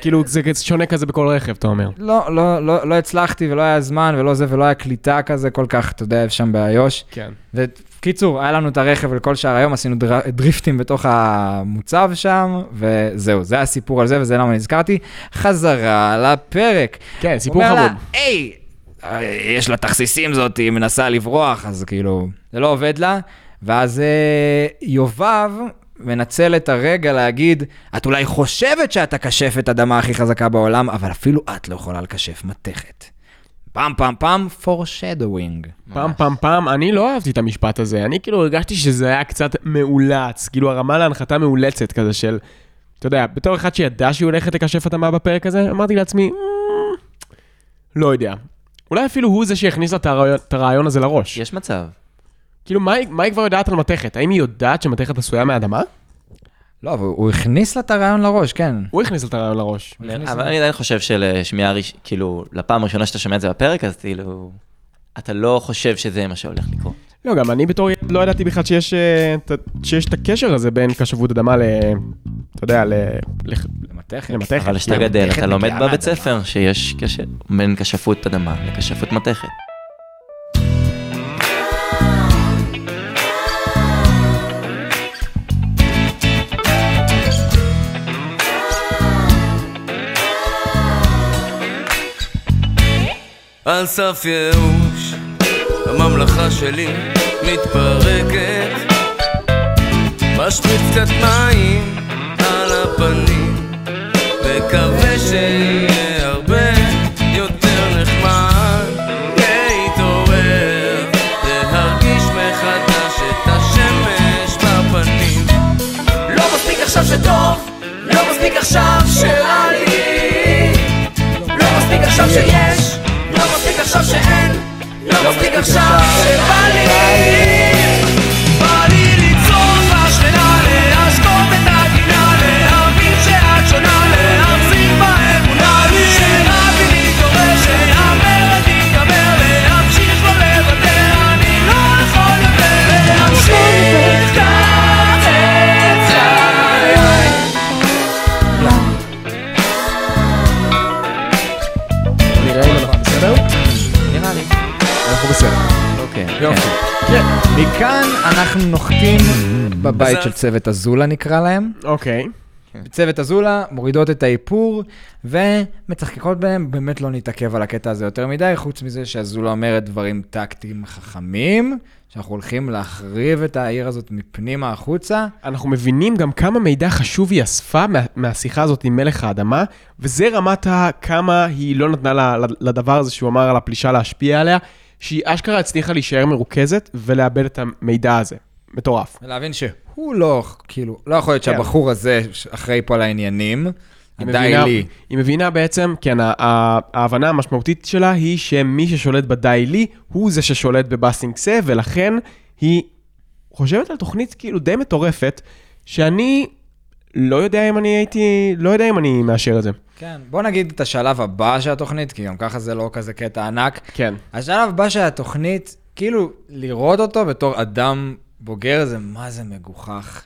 כאילו, זה שונה כזה בכל רכב, אתה אומר. לא, לא, לא, לא הצלחתי ולא היה זמן ולא זה ולא היה קליטה כזה כל כך, אתה יודע, שם באיו"ש. כן. וקיצור, היה לנו את הרכב לכל שאר היום, עשינו דר... דריפטים בתוך המוצב שם, וזהו, זה הסיפור על זה וזה למה נזכרתי. חזרה לפרק. כן, סיפור אומר לה, חמוד. היי, יש לה תכסיסים זאת, היא מנסה לברוח, אז כאילו, זה לא עובד לה. ואז אה, יובב מנצל את הרגע להגיד, את אולי חושבת שאת הקשפת אדמה הכי חזקה בעולם, אבל אפילו את לא יכולה לקשף מתכת. פעם פעם פעם, foreshadowing. פעם, פעם, פעם, אני לא אהבתי את המשפט הזה. אני כאילו הרגשתי שזה היה קצת מאולץ. כאילו, הרמה להנחתה מאולצת כזה של... אתה יודע, בתור אחד שידע שהיא הולכת לקשף אדמה בפרק הזה, אמרתי לעצמי, "מ, לא יודע. אולי אפילו הוא זה שהכניס את הרעיון הזה לראש. יש מצב. כאילו, מה היא- מה היא כבר יודעת על מתכת? האם היא יודעת שמתכת עשויה מאדמה? לא, אבל הוא הכניס לה את הרעיון לראש, כן. הוא הכניס לה את הרעיון לראש. אבל אני עדיין חושב שלשמיעה, ראש- כאילו, לפעם הראשונה שאתה שומע את זה בפרק, אז כאילו, אתה לא חושב שזה מה שהולך לקרות. לא, גם אני בתור ילד לא ידעתי בכלל שיש, אה, את- שיש את הקשר הזה בין קשבות אדמה ל... אתה יודע, ל... לח- למתכת. למתכת. אבל כשאתה. גדל, מתכת אתה לומד מגיעה בבית מהאדמה. ספר שיש קשר בין כשפות אדמה לכשפות מתכת. על סף ייאוש, הממלכה שלי מתפרקת. משפריץ קצת מים על הפנים. מקווה שיהיה הרבה יותר נחמד. להתעורר, להרגיש מחדש את השמש בפנים. לא מספיק עכשיו שטוב, לא מספיק עכשיו שרע לי. לא מספיק עכשיו שיש, עכשיו שאין, לא מספיק עכשיו שבא לי. יופי. כן. מכאן אנחנו נוחתים בבית של צוות אזולה נקרא להם. אוקיי. צוות אזולה מורידות את האיפור ומצחקקות בהם, באמת לא נתעכב על הקטע הזה יותר מדי, חוץ מזה שאזולה אומרת דברים טקטיים חכמים, שאנחנו הולכים להחריב את העיר הזאת מפנימה החוצה. אנחנו מבינים גם כמה מידע חשוב היא אספה מה, מהשיחה הזאת עם מלך האדמה, וזה רמת כמה היא לא נתנה לדבר הזה שהוא אמר על הפלישה להשפיע עליה, שהיא אשכרה הצליחה להישאר מרוכזת ולאבד את המידע הזה. מטורף. ולהבין שהוא לא, כאילו, לא יכול להיות כן. שהבחור הזה אחראי פה על העניינים. מבינה- לי. היא מבינה בעצם, כן, ההבנה המשמעותית שלה היא שמי ששולט בדיילי הוא זה ששולט בבאסינג סה, ולכן היא חושבת על תוכנית כאילו די מטורפת, שאני לא יודע אם אני הייתי, לא יודע אם אני מאשר את זה. כן, בוא נגיד את השלב הבא של התוכנית, כי גם ככה זה לא כזה קטע ענק. כן. השלב הבא של התוכנית, כאילו, לראות אותו בתור אדם בוגר, זה מה זה מגוחך.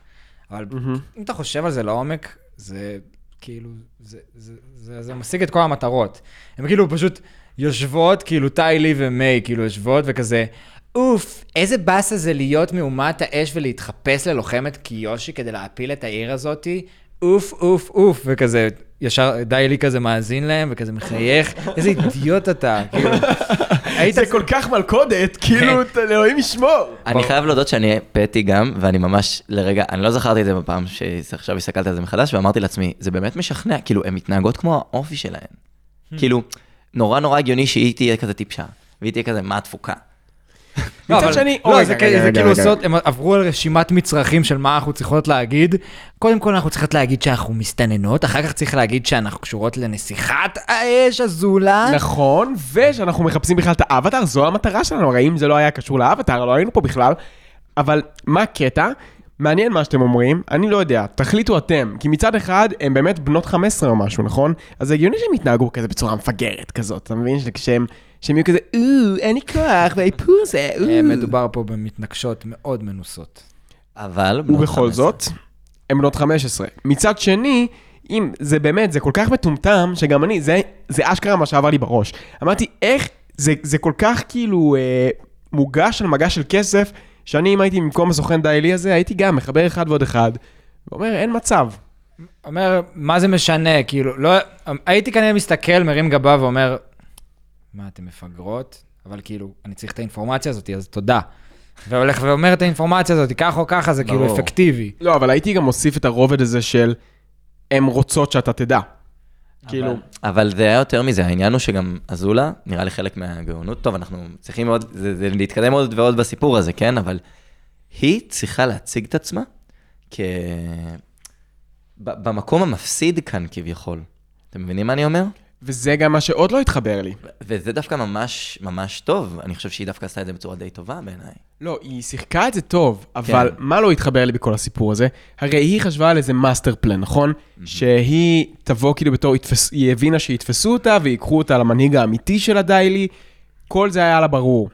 אבל אם אתה חושב על זה לעומק, זה כאילו, זה, זה, זה, זה משיג את כל המטרות. הם כאילו פשוט יושבות, כאילו טאי לי ומיי, כאילו יושבות וכזה, אוף, איזה באסה זה להיות מאומת האש ולהתחפש ללוחמת קיושי כדי להפיל את העיר הזאתי. אוף, אוף, אוף, וכזה, איש הדאי לי כזה מאזין להם, וכזה מחייך, איזה אידיוט אתה, כאילו. היית זה כל כך מלכודת, כאילו, אלוהים ישמור. אני חייב להודות שאני פטי גם, ואני ממש, לרגע, אני לא זכרתי את זה בפעם שעכשיו הסתכלתי על זה מחדש, ואמרתי לעצמי, זה באמת משכנע, כאילו, הן מתנהגות כמו האופי שלהן. כאילו, נורא נורא הגיוני שהיא תהיה כזה טיפשה, והיא תהיה כזה, מה התפוקה? לא, מצד שני- לא, רגע, זה כאילו. עושות, הם עברו על רשימת מצרכים של מה אנחנו צריכות להגיד. קודם כל אנחנו צריכות להגיד שאנחנו מסתננות, אחר כך צריך להגיד שאנחנו קשורות לנסיכת האש הזולה. נכון, ושאנחנו מחפשים בכלל את האבטר, זו המטרה שלנו, הרי אם זה לא היה קשור לאבטר, לא היינו פה בכלל. אבל מה הקטע? מעניין מה שאתם אומרים, אני לא יודע, תחליטו אתם, כי מצד אחד הן באמת בנות 15 או משהו, נכון? אז זה הגיוני שהם יתנהגו כזה בצורה מפגרת כזאת, אתה מבין? שהם, שהם יהיו כזה, או, אין לי כוח, והאיפור זה, או. אה, מדובר פה במתנגשות מאוד מנוסות. אבל... בנות ובכל 15. זאת, הן בנות 15. מצד שני, אם זה באמת, זה כל כך מטומטם, שגם אני, זה, זה אשכרה מה שעבר לי בראש. אמרתי, איך, זה, זה כל כך כאילו אה, מוגש על מגש של כסף, שאני אם הייתי במקום הסוכן דיילי הזה, הייתי גם מחבר אחד ועוד אחד, ואומר, אין מצב. אומר, מה זה משנה, כאילו, לא, הייתי כנראה מסתכל, מרים גבה ואומר, מה, אתם מפגרות? אבל כאילו, אני צריך את האינפורמציה הזאת, אז תודה. והולך ואומר את האינפורמציה הזאת, ככה או ככה, זה כאילו. אפקטיבי. לא, אבל הייתי גם מוסיף את הרובד הזה של, הן רוצות שאתה תדע. כאילו, אבל- זה היה יותר מזה, העניין הוא שגם אזולה, נראה לי חלק מהגאונות, טוב, אנחנו צריכים עוד, זה, זה להתקדם עוד ועוד בסיפור הזה, כן? אבל היא צריכה להציג את עצמה כ... במקום המפסיד כאן כביכול. אתם מבינים מה אני אומר? וזה גם מה שעוד לא התחבר לי. וזה דווקא ממש ממש טוב, אני חושב שהיא דווקא עשתה את זה בצורה די טובה בעיניי. לא, היא שיחקה את זה טוב, אבל כן. מה לא התחבר לי בכל הסיפור הזה? הרי היא חשבה על איזה master plan, נכון? שהיא תבוא כאילו בתור, יתפס, היא הבינה שיתפסו אותה ויקחו אותה למנהיג האמיתי של הדאי לי, כל זה היה לה ברור.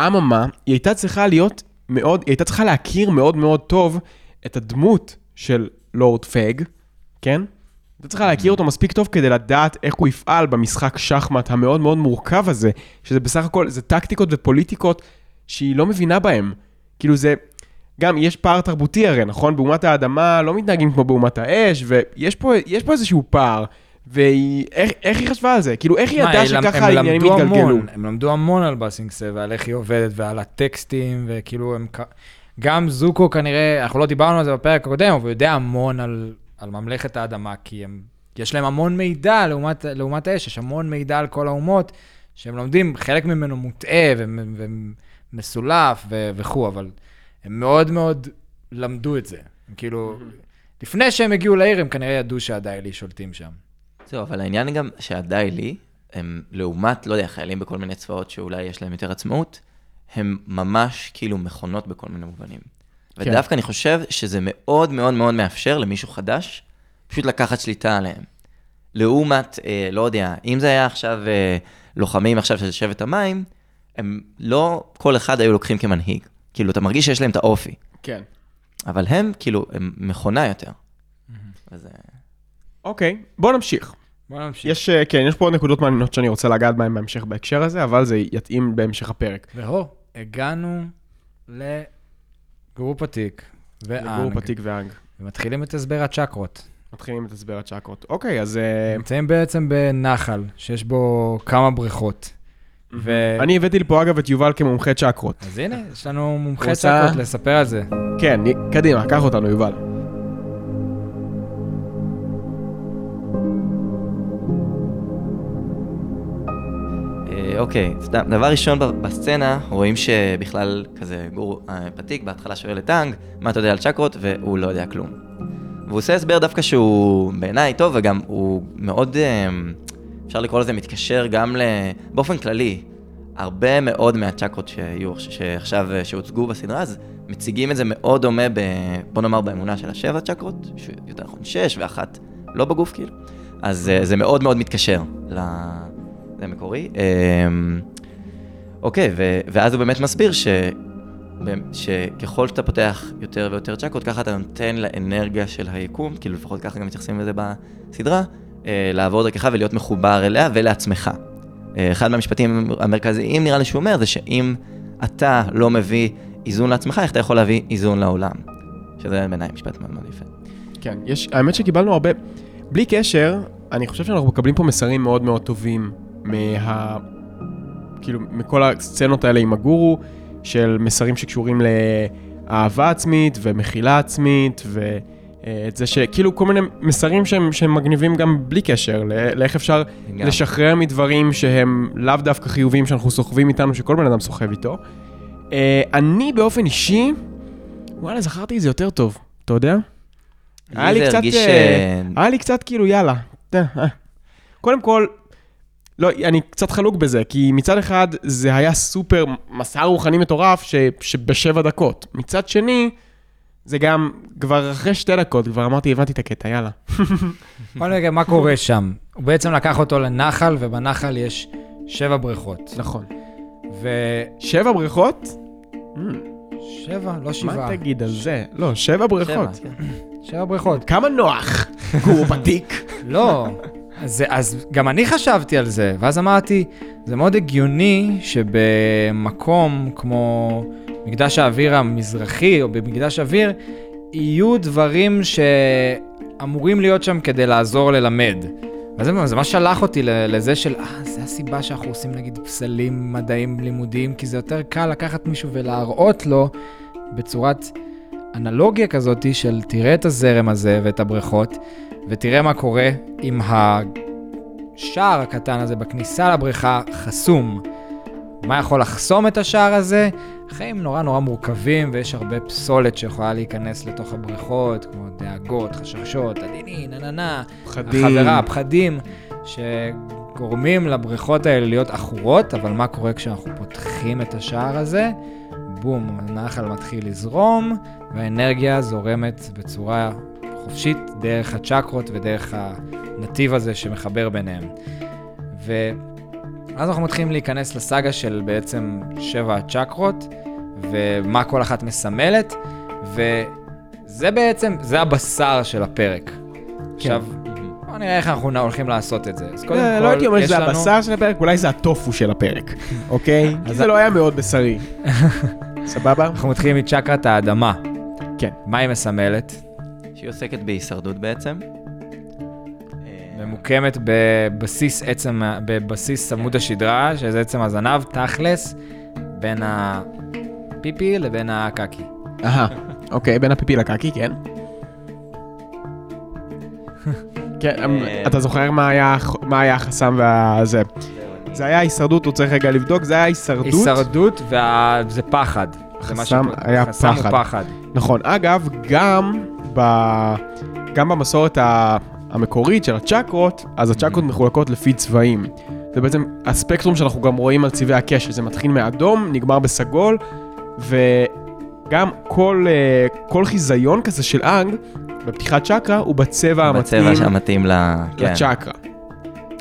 אממה, היא הייתה צריכה להיות מאוד, היא הייתה צריכה להכיר מאוד מאוד טוב את הדמות של לונג פנג, כן? הייתה צריכה להכיר אותו מספיק טוב כדי לדעת איך הוא יפעל במשחק שחמט המאוד מאוד מורכב הזה, שזה בסך הכל, זה טקטיקות ופוליטיקות שהיא לא מבינה בהם. כאילו זה, גם יש פער תרבותי הרי, נכון? באומת האדמה לא מתנהגים כמו באומת האש, ויש פה, פה איזשהו פער. והיא, איך, איך היא חשבה על זה? כאילו, איך היא ידעה שככה העניינים? המון, הם למדו המון על באסינגסה ועל איך היא עובדת ועל הטקסטים, וכאילו הם... גם זוקו כנראה, אנחנו לא דיברנו על זה בפרק הקודם, אבל הוא יודע המון על, על ממלכת האדמה, כי הם, יש להם המון מידע לעומת, לעומת האש, יש המון מידע על כל האומות, שהם לומדים, חלק ממנו מוטעה ומסולף וכו', אבל הם מאוד מאוד למדו את זה. הם כאילו, לפני שהם הגיעו לעיר, הם כנראה ידעו שהדיילי שולטים שם. זהו, אבל העניין גם שהדיילי, הם לעומת, לא יודע, חיילים בכל מיני צבאות שאולי יש להם יותר עצמאות, הם ממש כאילו מכונות בכל מיני מובנים. כן. ודווקא אני חושב שזה מאוד מאוד מאוד מאפשר למישהו חדש, פשוט לקחת שליטה עליהם. לעומת, אה, לא יודע, אם זה היה עכשיו אה, לוחמים עכשיו של שבט המים, הם לא כל אחד היו לוקחים כמנהיג. כאילו, אתה מרגיש שיש להם את האופי. כן. אבל הם, כאילו, הם מכונה יותר. אז, אה, אוקיי, בוא נמשיך. בוא נמשיך. יש, אה, כן, יש פה עוד נקודות מעניינות שאני רוצה לגעת בהן בהמשך בהקשר הזה, אבל זה יתאים בהמשך הפרק. והו, הגענו לגרופ עתיק לגור ואנג, פתיק ואנג. ומתחילים את הסבר הצ'קרות. מתחילים את הסבר הצ'קרות. אוקיי, אז אה, נמצאים בעצם בנחל, שיש בו כמה בריכות. ו... אני הבאתי לפה אגב את יובל כמומחה צ'קרות. אז הנה, יש לנו מומחה רוצה- צ'קרות לספר על זה. כן, קדימה, קח אותנו, יובל. אוקיי, סתם, דבר ראשון בסצנה, רואים שבכלל כזה גור אה, פתיק בהתחלה שואל את טאנג, מה אתה יודע על צ'קרות, והוא לא יודע כלום. והוא עושה הסבר דווקא שהוא בעיניי טוב, וגם הוא מאוד, אה, אפשר לקרוא לזה מתקשר גם ל... באופן כללי, הרבה מאוד מהצ'קרות שיהיו, שעכשיו, אה, שהוצגו בסדרה, אז מציגים את זה מאוד דומה, ב, בוא נאמר, באמונה של השבע צ'קרות, יותר נכון שש ואחת לא בגוף כאילו. אז אה, זה מאוד מאוד מתקשר ל... זה מקורי. אמ, אוקיי, ו- ואז הוא באמת מסביר ש... שככל שאתה פותח יותר ויותר צ'קרות, ככה אתה נותן לאנרגיה של היקום, כאילו לפחות ככה גם מתייחסים לזה בסדרה, אה, לעבור דרכך ולהיות מחובר אליה ולעצמך. אה, אחד מהמשפטים המרכזיים נראה לי שהוא אומר, זה שאם אתה לא מביא איזון לעצמך, איך אתה יכול להביא איזון לעולם? שזה בעיניי משפט מאוד מאוד יפה. כן, יש, האמת שקיבלנו הרבה, בלי קשר, אני חושב שאנחנו מקבלים פה מסרים מאוד מאוד טובים מה... כאילו, מכל הסצנות האלה עם הגורו, של מסרים שקשורים לאהבה עצמית ומחילה עצמית, ואת זה שכאילו כל מיני מסרים שהם, שהם מגניבים גם בלי קשר, לאיך אפשר גם. לשחרר מדברים שהם לאו דווקא חיוביים שאנחנו סוחבים איתנו, שכל בן אדם סוחב איתו. אה, אני באופן אישי, וואלה, זכרתי את זה יותר טוב, אתה יודע? היה לי קצת, אה, אה, היה לי קצת כאילו, יאללה. אה, אה. קודם כל, לא, אני קצת חלוק בזה, כי מצד אחד זה היה סופר מסע רוחני מטורף ש, שבשבע דקות. מצד שני, זה גם כבר אחרי שתי דקות, כבר אמרתי, הבנתי את הקטע, יאללה. בוא נראה מה קורה שם. הוא בעצם לקח אותו לנחל, ובנחל יש שבע בריכות. נכון. ושבע, שבע בריכות? לא שבעה. מה תגיד על זה? לא, שבע בריכות. שבע, כן. שבע בריכות. כמה נוח, גור ותיק. לא. אז, אז גם אני חשבתי על זה, ואז אמרתי, זה מאוד הגיוני שבמקום כמו מקדש האוויר המזרחי, או במקדש אוויר, יהיו דברים שאמורים להיות שם כדי לעזור ללמד. וזה זה מה שלח אותי לזה של, אה, זה הסיבה שאנחנו עושים נגיד פסלים מדעיים לימודיים, כי זה יותר קל לקחת מישהו ולהראות לו בצורת אנלוגיה כזאת של תראה את הזרם הזה ואת הבריכות, ותראה מה קורה אם השער הקטן הזה בכניסה לבריכה חסום. מה יכול לחסום את השער הזה? חיים נורא נורא מורכבים ויש הרבה פסולת שיכולה להיכנס לתוך הבריכות, כמו דאגות, חששות, עדינים, נה נה נה, פחדים. החברה, פחדים, שגורמים לבריכות האלה להיות עכורות, אבל מה קורה כשאנחנו פותחים את השער הזה? בום, הנחל מתחיל לזרום, והאנרגיה זורמת בצורה חופשית דרך הצ'קרות ודרך הנתיב הזה שמחבר ביניהם. ואז אנחנו מתחילים להיכנס לסאגה של בעצם שבע הצ'קרות, ומה כל אחת מסמלת, וזה בעצם, זה הבשר של הפרק. עכשיו, בוא נראה איך אנחנו הולכים לעשות את זה. אז קודם אה, כל, לא הייתי אומר שזה הבשר של הפרק, אולי זה הטופו של הפרק, אוקיי? כי זה לא היה מאוד בשרי. סבבה? אנחנו מתחילים מצ'קרת האדמה. כן. מה היא מסמלת? שהיא עוסקת בהישרדות בעצם. אה, ממוקמת בבסיס עצם, בבסיס עמוד השדרה, שזה עצם הזנב, תכלס, בין הפיפי לבין הקקי. אהה, אוקיי, בין הפיפי לקקי, כן. כן, אמ, אה, אתה זוכר מה היה הח- מה היה החסם והזה. זה היה הישרדות, הוא צריך רגע לבדוק, זה היה הישרדות. הישרדות וזה פחד. חסם היה חסם פחד. הוא פחד. נכון. אגב, גם ב... גם במסורת ה... המקורית של הצ'קרות, אז הצ'קרות מחולקות לפי צבעים. זה בעצם הספקטרום שאנחנו גם רואים על צבעי הקשת, זה מתחיל מאדום, נגמר בסגול, וגם כל, אה, כל חיזיון כזה של אנג, בפתיחת צ'קרה, הוא בצבע המתאים בצבע שמתאים ל... כן. לצ'קרה.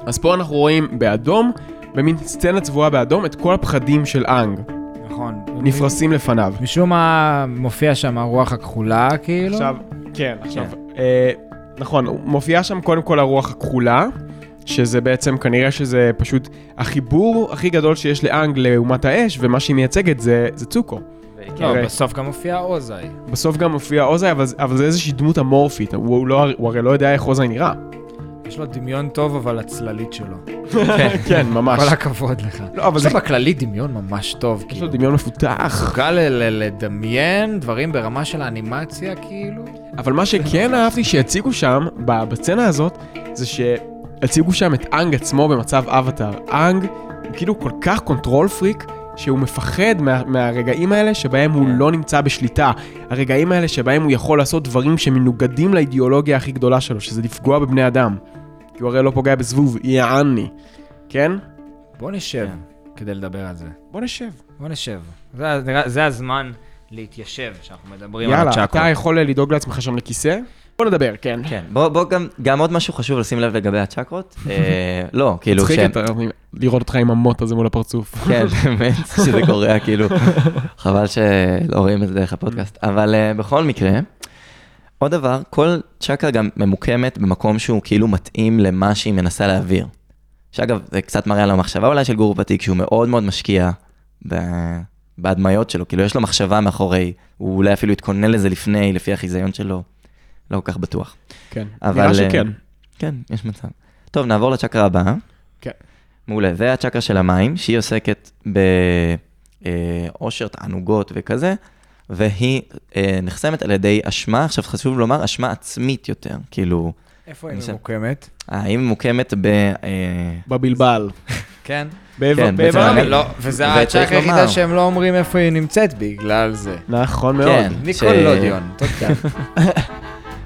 אז פה אנחנו רואים באדום, במין סצנה צבועה באדום, את כל הפחדים של אנג, נכון. נפרסים לפניו. משום מה מופיע שם הרוח הכחולה, כאילו. עכשיו, כן, עכשיו, אה, נכון, מופיעה שם קודם כל הרוח הכחולה, שזה בעצם כנראה שזה פשוט החיבור הכי גדול שיש לאנג לאומת האש, ומה שהיא מייצגת זה, זה צוקו. לא, אוקיי. בסוף גם מופיע אוזאי. בסוף גם מופיע אוזאי, אבל, אבל זה איזושהי דמות אמורפית, הוא, הוא, לא, הוא הרי לא יודע איך אוזאי נראה. יש לו דמיון טוב, אבל הצללית שלו. כן, ממש. כל הכבוד לך. לא, אבל יש זה, לו בכללי דמיון ממש טוב, יש לו כאילו. דמיון מפותח. מסוגל ל- ל- לדמיין דברים ברמה של האנימציה, כאילו. אבל מה שכן אהבתי שהציגו שם, ב- בסצנה הזאת, זה שהציגו שם את אנג עצמו במצב אבטאר. אנג הוא כאילו כל כך control freak, שהוא מפחד מה, מהרגעים האלה שבהם הוא כן. לא נמצא בשליטה. הרגעים האלה שבהם הוא יכול לעשות דברים שמנוגדים לאידיאולוגיה הכי גדולה שלו, שזה לפגוע בבני אדם. כי הוא הרי לא פוגע בזבוב, יעני. כן? בוא נשב כן. כדי לדבר על זה. בוא נשב. בוא נשב. זה, זה הזמן להתיישב, שאנחנו מדברים על יאללה, הצ'קרות. אתה יכול לדאוג לעצמך שם לכיסא? בוא נדבר, כן. כן, בוא, בוא גם, גם עוד משהו חשוב לשים לב לגבי הצ'קרות. אה, לא, כאילו, מצחיק שהם- את ה- לראות אותך עם המוט הזה מול הפרצוף. כן, באמת, שזה קורה, כאילו, חבל שלא רואים את זה דרך הפודקאסט. אבל uh, בכל מקרה, עוד דבר, כל צ'קרה גם ממוקמת במקום שהוא כאילו מתאים למה שהיא מנסה להעביר. שאגב, זה קצת מראה על המחשבה אולי של גור ותיק, שהוא מאוד מאוד משקיע ב- בהדמיות שלו, כאילו יש לו מחשבה מאחורי, הוא אולי אפילו התכונן לזה לפני, לפי החיזיון שלו, לא כל כך בטוח. כן. אבל... נראה שכן. אה, כן, יש מצב. טוב, נעבור לצ'קרה הבאה. כן. מעולה, זה הצ'קרה של המים, שהיא עוסקת בעושר, תענוגות וכזה, והיא אה, נחסמת על ידי אשמה, עכשיו חשוב לומר, אשמה עצמית יותר, כאילו, איפה היא ממוקמת? אה, היא ממוקמת ב... אה, בבלבל. כן. באיבר כן. לא, וזה וצריך הצ'קרה היחידה שהם לא אומרים איפה היא נמצאת בגלל זה. נכון מאוד. כן. ניקולודיון, תודה.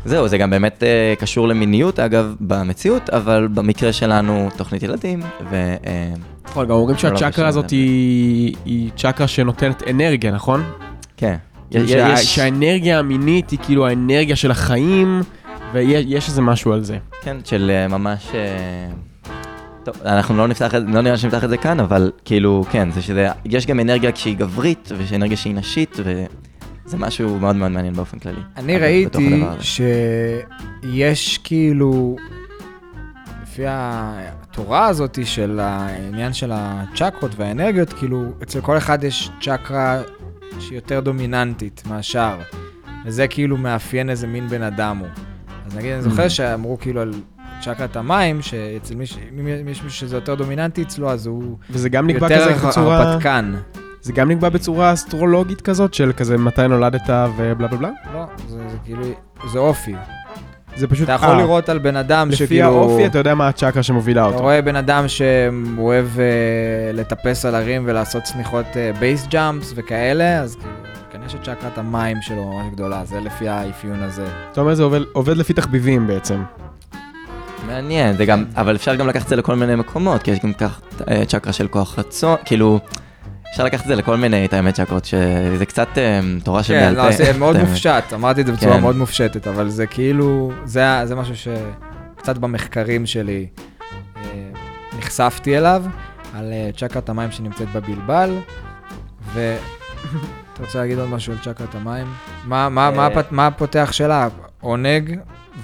זהו, זה גם באמת אה, קשור למיניות, אגב, במציאות, אבל במקרה שלנו, תוכנית ילדים, ו... אה, נכון, גם אומרים לא שהצ'קרה הזאת היא צ'קרה שנותנת אנרגיה, נכון? כן. כאילו יש- שה- יש- שהאנרגיה המינית היא כאילו האנרגיה של החיים, ויש איזה משהו על זה. כן, של אה, ממש... אה, טוב, אנחנו לא נפתח את זה, לא נראה שנפתח את זה כאן, אבל כאילו, כן, זה שזה, יש גם אנרגיה שהיא גברית, ויש אנרגיה שהיא נשית, וזה משהו מאוד מאוד מעניין באופן כללי. אני ראיתי. שיש כאילו, לפי התורה הזאת של העניין של הצ'קרות והאנרגיות, כאילו, אצל כל אחד יש צ'קרה שהיא יותר דומיננטית מהשאר, וזה כאילו מאפיין איזה מין בן אדם הוא. אז נגיד, אני זוכר Mm. שאמרו כאילו על צ'קרת המים, שאצל מישהו, אם יש מישהו שזה יותר דומיננטי אצלו, אז הוא וזה גם נקבע יותר כזה בצורה... הרפתקן. זה גם נקבע בצורה אסטרולוגית כזאת, של כזה מתי נולדת ובלה בלה בלה? לא, זה, זה כאילו, זה אופי. זה פשוט... אתה יכול אה, לראות על בן אדם לפי שכאילו... האופי אתה יודע מה הצ'קרה שמובילה אתה אותו. רואה בן אדם שאוהב uh, לטפס על הרים ולעשות צניחות base jumps וכאלה, אז כאילו, כנראה שצ'קרת המים שלו ממש גדולה, זה לפי האפיון הזה. אתה אומר זה עובד- עובד לפי תחביבים בעצם. מעניין, זה גם, אבל אפשר גם לקחת את זה לכל מיני מקומות, כי יש גם כך אה, צ'קרה של כוח רצון, כאילו, אפשר לקחת את זה לכל מיני, את האמת, צ'קרות, שזה קצת אה, תורה של כן, בעל פה. לא, זה מאוד. מופשט, אמרתי את זה בצורה כן. מאוד מופשטת, אבל זה כאילו, זה, משהו שקצת במחקרים שלי אה, נחשפתי אליו, על אה, צ'קרת המים שנמצאת בבלבל, ו... אתה רוצה להגיד עוד משהו על צ'קרת המים? מה, מה, מה. הפת- מה הפותח שלה? עונג,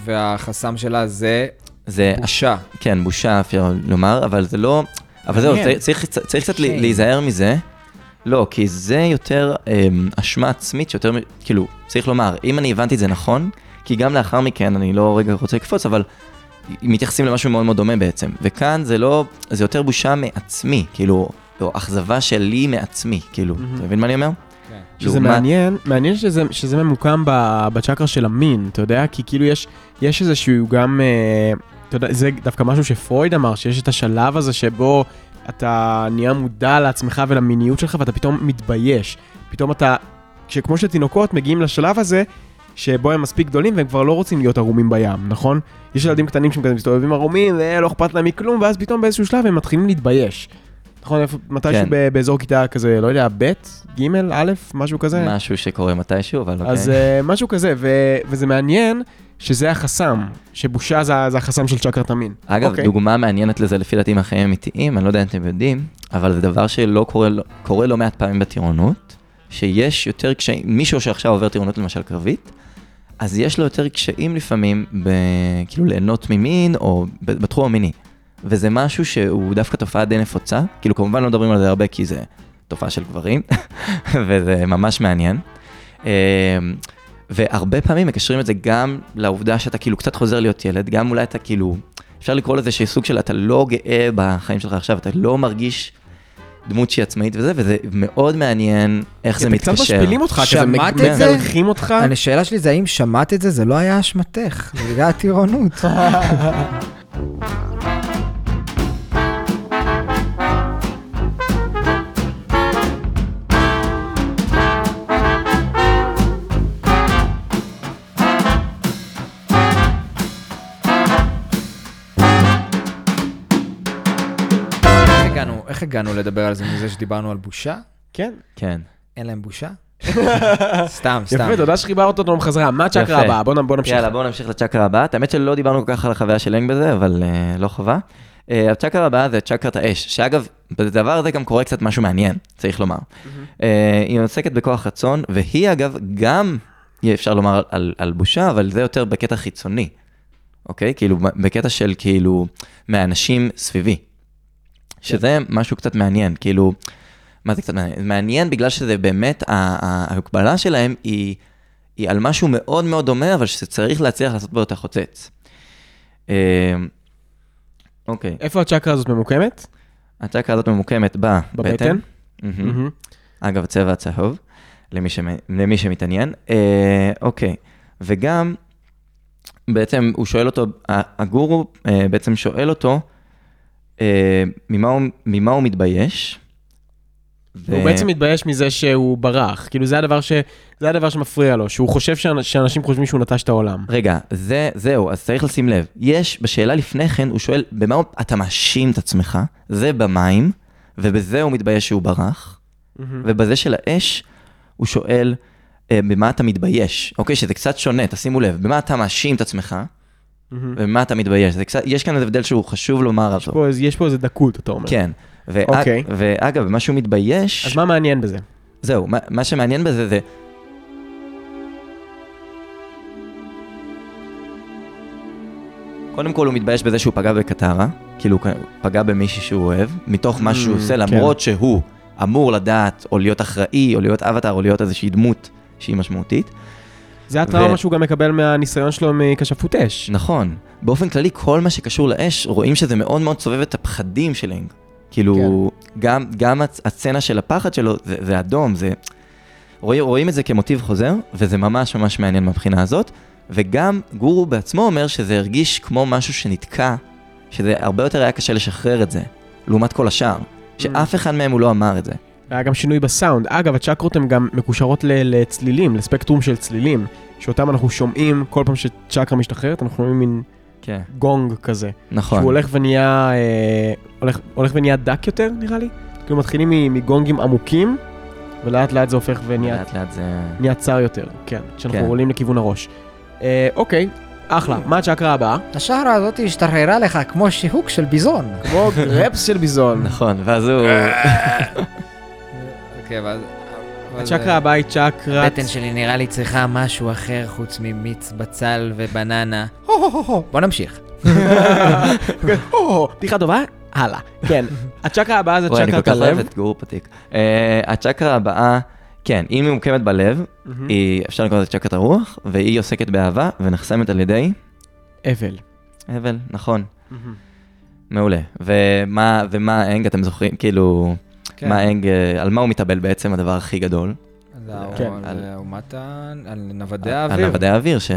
והחסם שלה זה זה, בושה. כן, בושה אפשר לומר, אבל זה לא, אבל זהו. צריך, צריך, קצת. להיזהר מזה. לא, כי זה יותר אמ, אשמה עצמית, שיותר, כאילו, צריך לומר, אם אני הבנתי את זה נכון, כי גם לאחר מכן, אני לא רגע רוצה לקפוץ, אבל מתייחסים למשהו מאוד מאוד דומה בעצם. וכאן זה לא, זה יותר בושה מעצמי, כאילו, או אכזבה שלי מעצמי, כאילו, מהמם. אתה מבין מה אני אומר? שזה לעומת- מעניין, מעניין שזה, שזה ממוקם בצ'קרה של המין, אתה יודע? כי כאילו יש, יש איזשהו גם, אה, אתה יודע, זה דווקא משהו שפרויד אמר, שיש את השלב הזה שבו אתה נהיה מודע לעצמך ולמיניות שלך ואתה פתאום מתבייש. פתאום אתה, שכמו שתינוקות מגיעים לשלב הזה, שבו הם מספיק גדולים והם כבר לא רוצים להיות ערומים בים, נכון? יש ילדים קטנים שהם כזה מסתובבים ערומים ולא אכפת להם מכלום, ואז פתאום באיזשהו שלב הם מתחילים להתבייש. נכון, מתישהו כן. ב- באזור כיתה כזה, לא יודע, ב', ג', א', משהו כזה. משהו שקורה מתישהו, אבל אוקיי. אז uh, משהו כזה, ו- וזה מעניין שזה החסם, שבושה זה, זה החסם של צ'קרת המין. אגב, אוקיי. דוגמה מעניינת לזה לפי דעתי מהחיים האמיתיים, אני לא יודע אם אתם יודעים, אבל זה דבר שלא קורה, קורה לא מעט פעמים בטירונות, שיש יותר קשיים, מישהו שעכשיו עובר טירונות למשל קרבית, אז יש לו יותר קשיים לפעמים, ב, כאילו ליהנות ממין או בתחום המיני. וזה משהו שהוא דווקא תופעה די נפוצה, כאילו כמובן לא מדברים על זה הרבה כי זה תופעה של גברים, וזה ממש מעניין. והרבה פעמים מקשרים את זה גם לעובדה שאתה כאילו קצת חוזר להיות ילד, גם אולי אתה כאילו, אפשר לקרוא לזה שיש סוג של אתה לא גאה בחיים שלך עכשיו, אתה לא מרגיש דמות שהיא עצמאית וזה, וזה מאוד מעניין איך זה מתקשר. קצת משפילים אותך, כזה שמעת את זה? מגלחים אותך. השאלה שלי זה האם שמעת את זה, זה לא היה אשמתך, זה בגלל הטירונות. איך הגענו לדבר על זה מזה שדיברנו על בושה? כן. כן. אין להם בושה? סתם, סתם. יפה, תודה שחיברת אותנו בחזרה. מה הצ'קרה. הבאה? בוא בוא נמשיך. יאללה, בואו נמשיך לצ'קרה הבאה. האמת שלא דיברנו כל כך על החוויה של אנג בזה, אבל uh, לא חובה. Uh, הצ'קרה הבאה זה צ'קרת האש, שאגב, בדבר הזה גם קורה קצת משהו מעניין, צריך לומר. Uh, היא עוסקת בכוח רצון, והיא אגב גם, אפשר לומר על, על בושה, אבל זה יותר בקטע חיצוני, אוקיי? כאילו, בקטע של כאילו, מהאנשים סביבי. שזה משהו קצת מעניין, כאילו, מה זה קצת מעניין? מעניין בגלל שזה באמת, ההקבלה שלהם היא, היא על משהו מאוד מאוד דומה, אבל שצריך להצליח לעשות בו יותר חוצץ. אה, אוקיי, איפה הצ'קרה הזאת ממוקמת? הצ'קרה הזאת ממוקמת בבטן. בבטן? אגב, צבע הצהוב, למי, שמ... למי שמתעניין. אה, אוקיי, וגם, בעצם הוא שואל אותו, הגורו אה, בעצם שואל אותו, ממה, הוא, ממה הוא מתבייש. ו- הוא בעצם מתבייש מזה שהוא ברח. כאילו, זה הדבר ש- זה הדבר שמפריע לו, שהוא חושב שאנ- שאנשים חושבים שהוא נטש את העולם. רגע, זה, זהו, אז צריך לשים לב. יש, בשאלה לפני כן, הוא שואל, במה הוא- אתה מאשים את עצמך? זה במים, ובזה הוא מתבייש שהוא ברח. ובזה של האש, הוא שואל, אה, במה אתה מתבייש? אוקיי, שזה קצת שונה, תשימו לב, במה אתה מאשים את עצמך, ובמה אתה מתבייש? זה קצת, יש כאן הבדל שהוא חשוב לומר יש אותו. פה איזה- יש פה איזה דקות, אתה אומר. כן. ואג- אוקיי. ואגב, מה שהוא מתבייש, אז מה מעניין בזה? זהו, מה, מה שמעניין בזה זה... קודם כל הוא מתבייש בזה שהוא פגע בקטרה, כאילו הוא פגע במישהי שהוא אוהב, מתוך מה שהוא Mm, עושה, כן. למרות שהוא אמור לדעת, או להיות אחראי, או להיות אבטר, או להיות איזושהי דמות שהיא משמעותית. זה הטראומה ו- שהוא גם מקבל מהניסיון שלו מכשפות אש. נכון. באופן כללי, כל מה שקשור לאש, רואים שזה מאוד מאוד סובב את הפחדים של אנג. כאילו, גם, גם הצ- הסצנה של הפחד שלו, זה, זה אדום, זה... רואים, רואים את זה כמוטיב חוזר, וזה ממש ממש מעניין מהבחינה הזאת. וגם גורו בעצמו אומר שזה הרגיש כמו משהו שנתקע, שזה הרבה יותר היה קשה לשחרר את זה, לעומת כל השאר. שאף אחד מהם הוא לא אמר את זה. היה גם שינוי בסאונד. אגב, הצ'קרות הן גם מקושרות ל- לצלילים, לספקטרום של צלילים, שאותם אנחנו שומעים כל פעם שצ'קרה משתחררת, אנחנו שומעים מין כן. גונג כזה. נכון. שהוא הולך ונהיה, אה, הולך, הולך ונהיה דק יותר, נראה לי. כאילו מתחילים מ- מגונגים עמוקים, ולאט לאט זה הופך ונהיה לאט לאט זה... נהיה צר יותר, כן, כשאנחנו כן. עולים לכיוון הראש. אה, אוקיי, אחלה. מה הצ'קרה הבאה? השערה הזאת השתחררה לך כמו שיהוק של ביזון. כמו גרפס של ביזון. נכון, ואז הוא... אוקיי, ואז... הצ'קרה הבאה היא צ'קרת... הבטן שלי נראה לי צריכה משהו אחר חוץ ממיץ בצל ובננה. בוא נמשיך. או, בדיחה טובה? הלאה. כן, הצ'קרה הבאה זה וואי, אני כל צ'קרת כך אוהב הלב. את גור פתיק. אה, הצ'קרה הבאה, כן, היא ממוקמת בלב, היא, אפשר לקרוא לזה צ'קרת הרוח, והיא עוסקת באהבה ונחסמת על ידי אבל. אבל, נכון, מעולה. ומה, ומה האנג, אתם זוכרים, כאילו, כן. מה האנג, אה, על מה הוא מתאבל בעצם, הדבר הכי גדול? כן. על על- אומת ה... על נוודי על האוויר. נוודי האוויר, ש...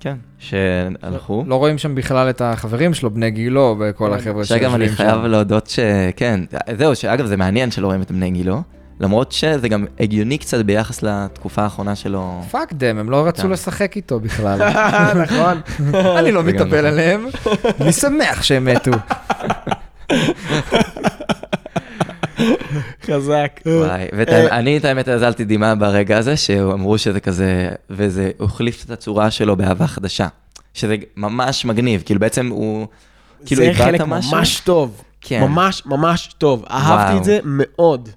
כן, שהלכו. לא רואים שם בכלל את החברים שלו, בני גילו, וכל החבר'ה שאגב, אני שיושבים חייב שם. להודות שכן, זהו, שאגב, זה מעניין שלא רואים את בני גילו, למרות שזה גם הגיוני קצת ביחס לתקופה האחרונה שלו. פאק דם, הם לא רצו כן. לשחק איתו בכלל. נכון. אני לא מתאבל נכון. עליהם, אני שמח שהם מתו. חזק. וואי, ואני את האמת הזלתי דמעה ברגע הזה, שאמרו שזה כזה, וזה החליף את הצורה שלו באהבה חדשה. שזה ממש מגניב, כאילו בעצם הוא, כאילו זה איבדת חלק משהו. ממש טוב. כן. ממש ממש טוב. אהבתי. את זה מאוד.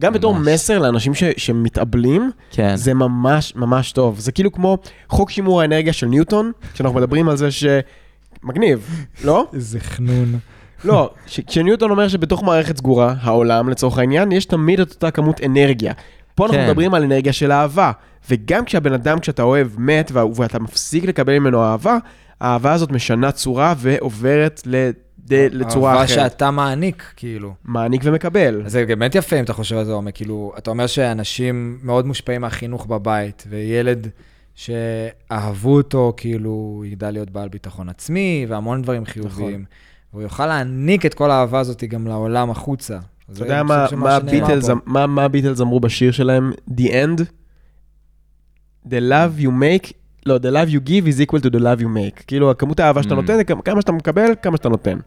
גם בתור. מסר לאנשים ש- שמתאבלים, כן, זה ממש ממש טוב. זה כאילו כמו חוק שימור האנרגיה של ניוטון, שאנחנו מדברים על זה ש... מגניב, לא? איזה חנון. לא, כשניוטון אומר שבתוך מערכת סגורה, העולם לצורך העניין, יש תמיד את אותה כמות אנרגיה. פה אנחנו כן. מדברים על אנרגיה של אהבה. וגם כשהבן אדם, כשאתה אוהב, מת, ואתה מפסיק לקבל ממנו אהבה, האהבה הזאת משנה צורה ועוברת ל- לצורה אהבה אחרת. שאתה מעניק, כאילו. מעניק ומקבל. זה באמת יפה אם אתה חושב על זה עומק, כאילו, אתה אומר שאנשים מאוד מושפעים מהחינוך בבית, וילד שאהבו אותו, כאילו, יגדל להיות בעל ביטחון עצמי, והמון דברים חיוביים. והוא יוכל להעניק את כל האהבה הזאת גם לעולם החוצה. אתה יודע מה- מה הביטלס אמ- מה- מה הביטלס אמרו בשיר שלהם? The end? The love you make, לא, the love you give is equal to the love you make. כאילו, כמות האהבה שאתה Mm. נותן, כמה שאתה מקבל, כמה שאתה נותן.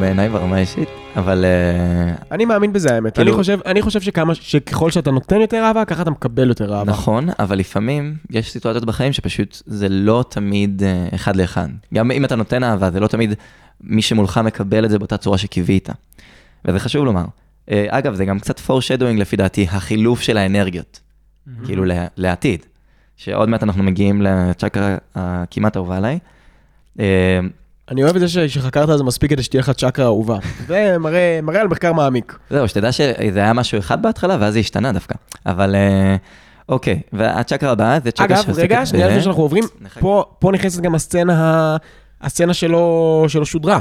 בעיניי ברמה האישית, אבל אה, אני מאמין בזה האמת. אני כאילו- חושב, אני חושב שכמה, שככל שאתה נותן יותר אהבה, ככה אתה מקבל יותר אהבה. נכון, אבל לפעמים יש סיטואציות בחיים שפשוט זה לא תמיד אה, אחד לאחד. גם אם אתה נותן אהבה, זה לא תמיד מי שמולך מקבל את זה באותה צורה שקיווית. וזה חשוב לומר. אה, אגב, זה גם קצת foreshadowing לפי דעתי, החילוף של האנרגיות, כאילו לעתיד. שעוד מעט אנחנו מגיעים לצ'קרה הכמעט אהובה עליי. אני אוהב את זה ש- שחקרת על זה מספיק כדי שתהיה לך צ'קרה אהובה. זה מראה מראה על מחקר מעמיק. זהו, שתדע שזה היה משהו אחד בהתחלה, ואז זה השתנה דווקא. אבל אה, אוקיי, והצ'קרה הבאה זה צ'קרה אגב, שעוסקת רגע, ב- שנייה לפני שאנחנו עוברים. פה פה נכנסת גם הסצנה הסצנה שלו שלו שודרה.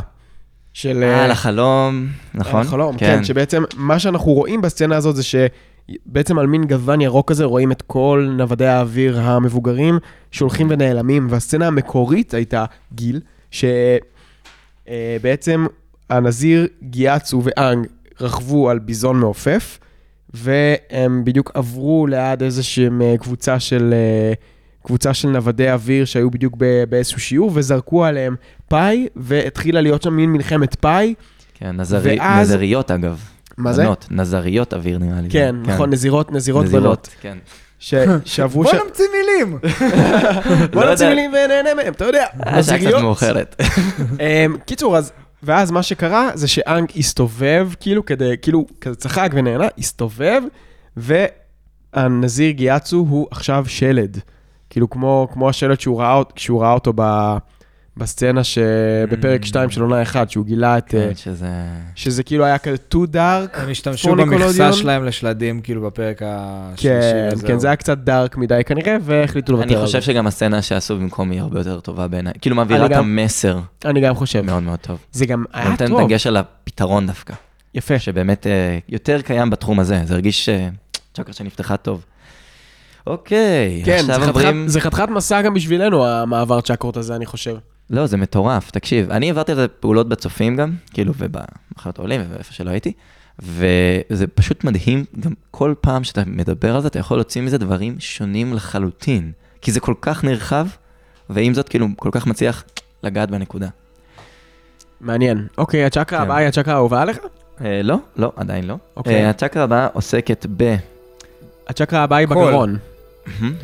של... אה, על החלום, נכון? החלום, כן, שבעצם מה שאנחנו רואים בסצנה הזאת זה שבעצם על מין גוון ירוק כזה רואים את כל נוודי האוויר המבוגרים שהולכים ונעלמים, והסצנה המקורית הייתה גיל, שבעצם הנזיר גיאצו ואנג רכבו על ביזון מעופף, והם בדיוק עברו ליד איזושהי אה, קבוצה של... אה, קבוצה של נוודי אוויר שהיו בדיוק באיזשהו שיעור וזרקו עליהם פאי והתחילה להיות שם מין מלחמת פאי. כן, נזרי, ואז- נזריות אגב. מה זה? בנות, נזריות אוויר נראה לי. כן, נכון, נזירות, נזירות בנות. נזירות, כן. ש- שעברו בוא ש... נמציא מילים. בוא לא יודע. מילים ונהנה מהם, אתה יודע. אה, שעה קצת. מאוחרת. אמ, קיצור, אז... ואז מה שקרה זה שאנג הסתובב, כאילו כדי, כאילו, כזה צחק ונהנה, הסתובב, והנזיר גיאצו הוא עכשיו שלד. כאילו, כמו, כמו השלד שהוא ראה, כשהוא ראה אותו ב, בסצנה שבפרק 2 של עונה 1, שהוא גילה את... אה, כן, שזה... שזה כאילו היה כזה too dark. הם השתמשו במכסה. שלהם לשלדים, כאילו, בפרק השלישי. כן, וזהו. כן, זה היה קצת דארק מדי כנראה, והחליטו לוותר אני על זה. חושב שגם הסצנה שעשו במקום היא הרבה יותר טובה בעיניי. כאילו מעבירה אני את המסר אני גם חושב. מאוד מאוד טוב. זה גם היה נותן טוב. דגש על הפתרון דווקא, יפה. שבאמת אה, יותר קיים בתחום הזה. זה הרגיש אה, צ'קרה שנפתחה טוב. אוקיי, כן, עכשיו זה חתיכת- עוברים... זה חתיכת מסע גם בשבילנו, המעבר צ'קרות הזה, אני חושב. לא, זה מטורף, תקשיב, אני עברתי על זה פעולות בצופים גם, כאילו, ובמחלות העולים ואיפה שלא הייתי, וזה פשוט מדהים, גם כל פעם שאתה מדבר על זה, אתה יכול להוציא מזה דברים שונים לחלוטין, כי זה כל כך נרחב, ועם זאת, כאילו, כל כך מצליח לגעת בנקודה. מעניין. אוקיי, הצ'קרה כן. הבאה היא הצ'קרה האהובה עליך? אה, לא, לא, עדיין לא. אוקיי. אה, הצ'קרה הבאה עוסקת ב... הצ'קרה הבאה היא. בגרון.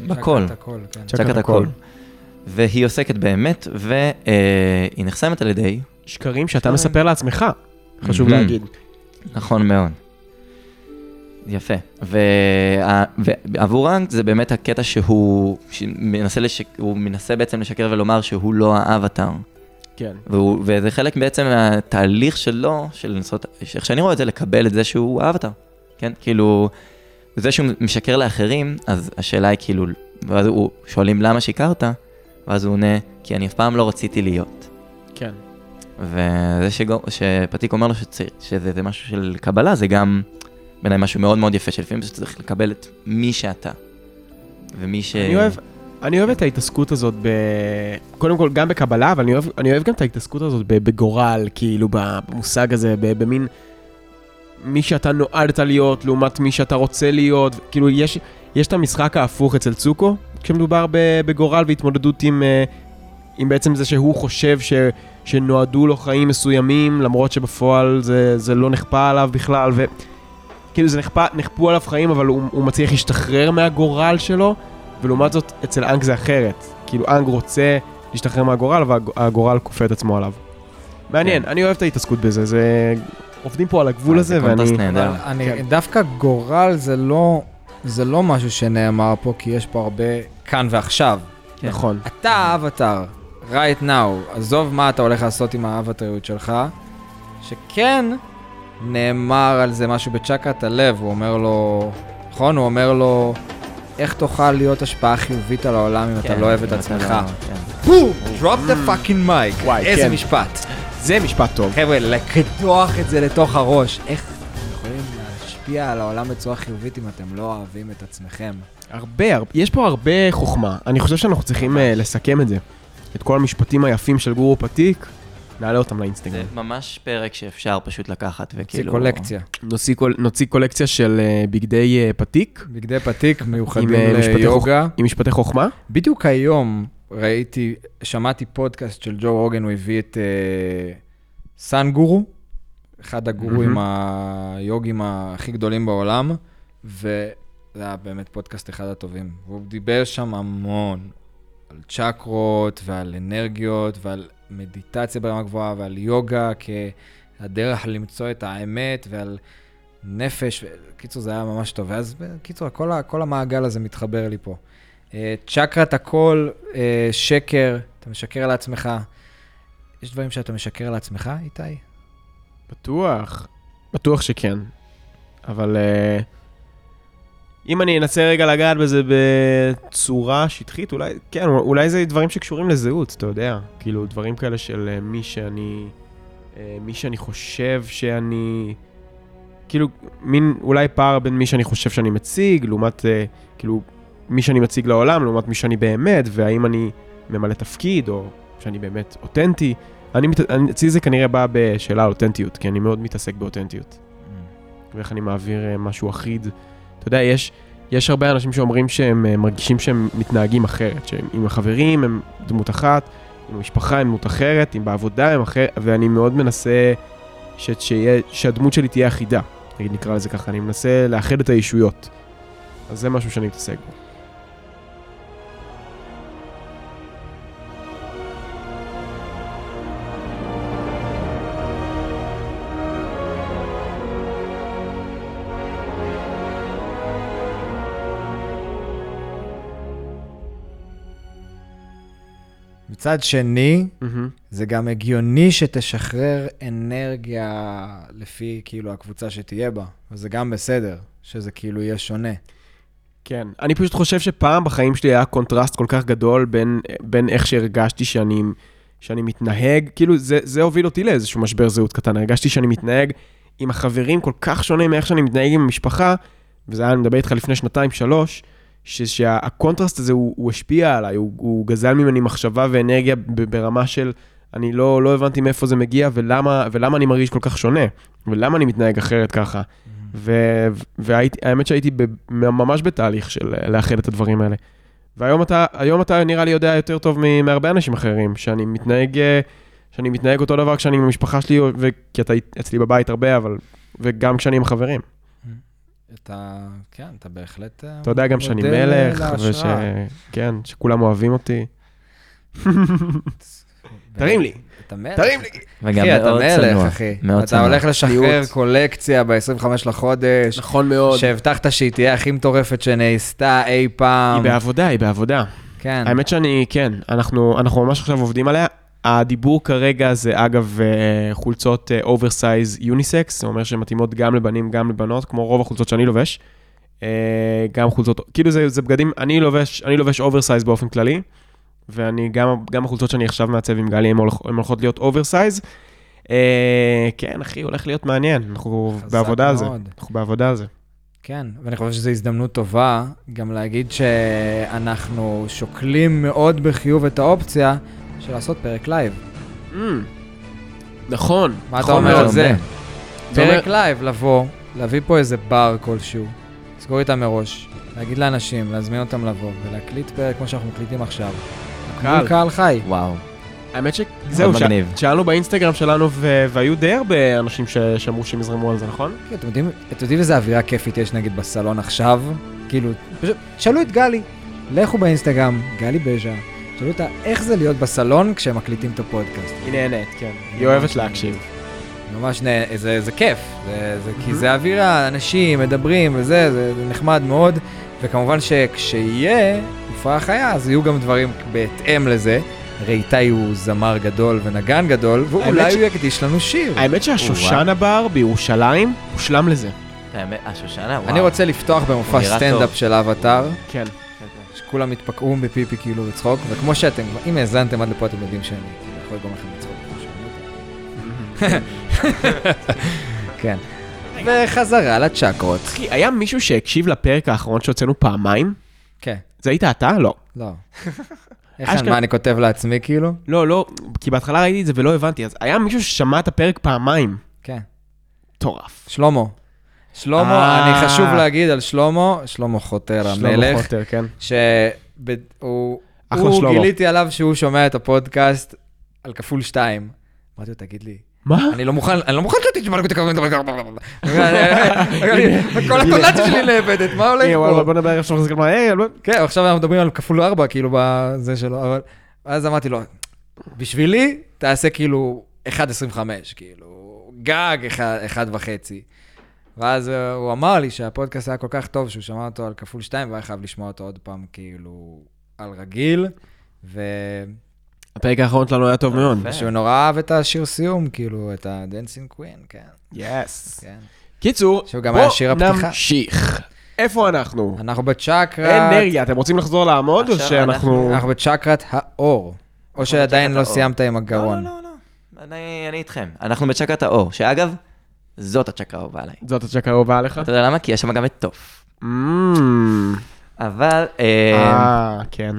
הכל, כן. הקול. הקול. והיא עוסקת באמת, והיא נחסמת על ידי, שקרים שאתה. מספר לעצמך, חשוב. להגיד. נכון מאוד. יפה. ועבור רנק זה באמת הקטע שהוא מנסה, לשק... הוא מנסה בעצם לשקר ולומר שהוא לא האבטאר. כן. והוא... וזה חלק בעצם מהתהליך שלו, של לנסות, איך שאני רואה את זה, לקבל את זה שהוא האבטאר. כן? כאילו, זה שהוא משקר לאחרים, אז השאלה היא כאילו, ואז הוא שואלים למה שיקרת, ואז הוא עונה, כי אני אף פעם לא רציתי להיות. כן. וזה שגו, שפתיק אומר לו שצריך, שזה זה משהו של קבלה, זה גם בעיניי משהו מאוד מאוד יפה, שלפעמים אתה צריך לקבל את מי שאתה. ומי ש... אני אוהב, אני אוהב את ההתעסקות הזאת ב... קודם כל, גם בקבלה, אבל אני אוהב, אני אוהב גם את ההתעסקות הזאת ב- בגורל, כאילו, במושג הזה, במין... מי שאתה נועדת להיות לעומת מי שאתה רוצה להיות, כאילו, יש, יש את המשחק ההפוך אצל צוקו, כשמדובר בגורל והתמודדות עם, אה, עם בעצם זה שהוא חושב ש, שנועדו לו חיים מסוימים, למרות שבפועל זה, זה לא נכפה עליו בכלל, וכאילו זה נכפה, נכפו עליו חיים, אבל הוא, הוא מצליח להשתחרר מהגורל שלו, ולעומת זאת, אצל אנג זה אחרת. כאילו, אנג רוצה להשתחרר מהגורל, והגורל כופה את עצמו עליו. מעניין, כן. אני אוהב את ההתעסקות בזה, זה... עובדים פה על הגבול אה, הזה, זה ואני... אני, כן. דווקא גורל זה לא, זה לא משהו שנאמר פה, כי יש פה הרבה כאן ועכשיו. כן. נכון. אתה האבטר, right now, עזוב מה אתה הולך לעשות עם האבטריות שלך, שכן נאמר על זה משהו בצ'קרת הלב, הוא אומר לו, נכון? הוא אומר לו, איך תוכל להיות השפעה חיובית על העולם אם אתה כן, לא אוהב את אתה עצמך? לא- כן. בום! drop the fucking mic. וואי, איזה כן. משפט. זה משפט טוב. חבר'ה, לקדוח את זה לתוך הראש. איך אתם יכולים להשפיע על העולם בצורה חיובית אם אתם לא אוהבים את עצמכם. הרבה, הרבה, יש פה הרבה חוכמה. אני חושב שאנחנו צריכים אה, לסכם את זה. את כל המשפטים היפים של גורו פתיק, נעלה אותם זה לאינסטגרם. ממש פרק שאפשר פשוט לקחת זה וכאילו... קולקציה. נוציא, קול, נוציא קולקציה של אה, בגדי אה, פתיק בגדי פתיק מיוחדים ליוגה. עם משפטי חוכמה. בדיוק היום ראיתי, שמעתי פודקאסט של ג'ו רוגן, הוא הביא את אה, סאן גורו, אחד הגורואים היוגים הכי גדולים בעולם, וזה היה באמת פודקאסט אחד הטובים. והוא דיבר שם המון על צ'קרות ועל אנרגיות ועל מדיטציה ברמה גבוהה ועל יוגה כהדרך למצוא את האמת ועל נפש. קיצור, זה היה ממש טוב. ואז, בקיצור, כל, כל המעגל הזה מתחבר לי פה. אה, צ'קרת הכל, אה, שקר, אתה משקר לעצמך. יש דברים שאתה משקר לעצמך, איתי? בטוח, בטוח שכן. אבל אה, אם אני אנסה רגע לגעת בזה בצורה שטחית, אולי, כן, אולי זה דברים שקשורים לזהות, אתה יודע. כאילו, דברים כאלה של מי שאני, מי שאני חושב שאני, כאילו, מין אולי פער בין מי שאני חושב שאני מציג, לעומת, אה, כאילו, מי שאני מציג לעולם, לעומת מי שאני באמת, והאם אני ממלא תפקיד, או שאני באמת אותנטי. אני, אני, אצלי זה כנראה בא בשאלה על אותנטיות, כי אני מאוד מתעסק באותנטיות. ואיך אני מעביר אה, משהו אחיד. אתה יודע, יש, יש הרבה אנשים שאומרים שהם אה, מרגישים שהם מתנהגים אחרת, שעם החברים הם דמות אחת, עם המשפחה הם דמות אחרת, עם בעבודה הם אחרת, ואני מאוד מנסה ש, שיה, שהדמות שלי תהיה אחידה, נגיד נקרא לזה ככה, אני מנסה לאחד את הישויות. אז זה משהו שאני מתעסק בו. מצד שני, מהמם. זה גם הגיוני שתשחרר אנרגיה לפי כאילו הקבוצה שתהיה בה, וזה גם בסדר, שזה כאילו יהיה שונה. כן, אני פשוט חושב שפעם בחיים שלי היה קונטרסט כל כך גדול בין, בין איך שהרגשתי שאני, שאני מתנהג, כאילו זה, זה הוביל אותי לאיזשהו משבר זהות קטן, הרגשתי שאני מתנהג עם החברים כל כך שונה מאיך שאני מתנהג עם המשפחה, וזה היה, אני מדבר איתך לפני שנתיים, שלוש, ש- שהקונטרסט הזה הוא, הוא השפיע עליי, הוא, הוא גזל ממני מחשבה ואנרגיה ברמה של, אני לא, לא הבנתי מאיפה זה מגיע ולמה, ולמה אני מרגיש כל כך שונה, ולמה אני מתנהג אחרת ככה. והאמת שהייתי ב- ממש בתהליך של לאחד את הדברים האלה. והיום אתה, אתה נראה לי יודע יותר טוב מהרבה אנשים אחרים, שאני מתנהג, אה, שאני מתנהג אותו דבר כשאני עם המשפחה שלי, כי אתה אצלי בבית הרבה, אבל, וגם כשאני עם חברים. אתה, כן, אתה בהחלט... אה, אתה יודע גם שאני מלך, וש... כן, שכולם אוהבים אותי. תרים לי, אתה מלך. תרים לי. וגם אחי, אתה מלך. אחי. מאוד אתה. הולך לשחרר. קולקציה ב-25 לחודש, נכון מאוד. שהבטחת שהיא תהיה הכי מטורפת שנעשתה אי היא פעם. בעבודה, היא בעבודה. כן. האמת שאני, כן, אנחנו, אנחנו ממש עכשיו עובדים עליה. הדיבור כרגע זה אגב אה, חולצות oversize unisex, זה אומר שהן מתאימות גם לבנים, גם לבנות, כמו רוב החולצות שאני לובש. אה, גם חולצות, כאילו זה, זה בגדים, אני לובש, אני לובש oversize באופן כללי, ואני גם, גם החולצות שאני עכשיו מעצב עם גלי, הן הולכ- הן הולכות להיות oversize. אה, כן, אחי, הולך להיות מעניין, אנחנו בעבודה על זה. אנחנו בעבודה על זה. כן, ואני חושב שזו הזדמנות טובה גם להגיד שאנחנו שוקלים מאוד בחיוב את האופציה של לעשות פרק live. Mm, נכון. מה אתה נכון אומר מאוד. על זה? אומר- פרק live, לבוא, להביא פה איזה בר כלשהו, לסגור איתם מראש, להגיד לאנשים, להזמין אותם לבוא, ולהקליט פרק כמו שאנחנו מקליטים עכשיו. קהל. מול קהל חי. וואו. האמת שזהו. מגניב. שאלנו באינסטגרם שלנו ו... והיו די הרבה אנשים ש... שאמרו שהם יזרמו על זה, נכון? כן, אתם יודעים, אתם יודעים איזה אווירה כיפית יש נגיד בסלון עכשיו? כאילו, פשוט, שאלו את גלי, לכו באינסטגרם, גלי בז'ה, שאלו אותה איך זה להיות בסלון כשהם מקליטים את הפודקאסט. היא נהנית, כן. היא אוהבת להקשיב. ממש נה, זה, זה כיף, זה, זה, כי זה אווירה, אנשים מדברים וזה, זה, זה נחמד מאוד, וכמובן שכשיהיה הופעה חיה, אז יהיו גם דברים בהתאם לזה. הרי איתי הוא זמר גדול ונגן גדול, ואולי ש- הוא יקדיש לנו שיר. האמת שהשושנה בר בירושלים הושלם לזה. האמת, השושנה, וואו. אני רוצה לפתוח במופע סטנדאפ טוב. של האבטר, כן. שכולם יתפקעו בפיפי כאילו בצחוק, וכמו שאתם, אם האזנתם עד לפה אתם יודעים שאני כאילו, יכול לגרום לכם לצחוק. כן. וחזרה לצ'קרות. אחי, היה מישהו שהקשיב לפרק האחרון שהוצאנו פעמיים? כן, זה היית אתה? לא. לא. איך מה אני כותב לעצמי כאילו? לא, לא, כי בהתחלה ראיתי את זה ולא הבנתי, אז היה מישהו ששמע את הפרק פעמיים. כן. מטורף. שלמה. שלמה, אה. אני חשוב להגיד על שלמה, שלמה חוטר שלמה המלך, חוטר, כן. שהוא, הוא שלמה. גיליתי עליו שהוא שומע את הפודקאסט על כפול שתיים. אמרתי לו, תגיד לי, מה? אני לא מוכן, אני לא מוכן שאתה תשמע ככה, כל הטונציה שלי נאבדת, מה הולך פה? בוא נדבר עכשיו על בוא- כן, עכשיו אנחנו מדברים על כפול ארבע, כאילו, בזה שלו, אבל... אז אמרתי לו, בשבילי, תעשה כאילו 1.25, כאילו, גג 1.5. ואז אה, הוא אמר לי שהפודקאסט היה כל כך טוב, שהוא שמע אותו על כפול 2, והיה חייב לשמוע אותו עוד פעם, כאילו, על רגיל, ו... הפרק האחרון שלנו היה טוב מאוד. שהוא נורא אהב את השיר סיום, כאילו, את ה-Dancing Queen, כן, יס. כן. קיצור, שהוא גם היה שיר הפתיחה. בוא נמשיך. איפה אנחנו? אנחנו בצ'קרת... אנרגיה, אתם רוצים לחזור לעמוד או שאנחנו... אנחנו בצ'קרת האור. או שעדיין לא. סיימת עם לא, הגרון. לא, לא. אני, אני איתכם. אנחנו בצ'קרת האור, שאגב, זאת הצ'קרה האהובה עליי. זאת הצ'קרה האהובה עליך? אתה יודע למה? כי יש שם גם את תוף. אמ, אבל, אה, אה, כן.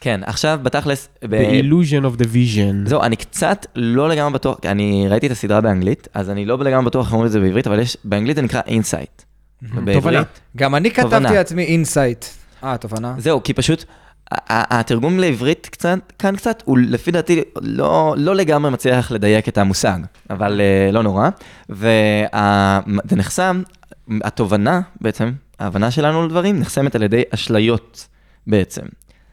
כן, עכשיו בתכלס, ב- The illusion of the vision. זהו, אני קצת לא לגמרי בטוח, אני ראיתי את הסדרה באנגלית, אז אני לא לגמרי בטוח איך אומרים את זה בעברית, אבל יש, באנגלית זה נקרא insight. תובנה. גם אני. כתבתי לעצמי insight. אה, תובנה? זהו, כי פשוט, התרגום לעברית קצת, כאן קצת, הוא לפי דעתי לא, לא לגמרי מצליח לדייק את המושג, אבל אה, לא נורא. וזה נחסם, התובנה בעצם, ההבנה שלנו לדברים, נחסמת על ידי אשליות בעצם.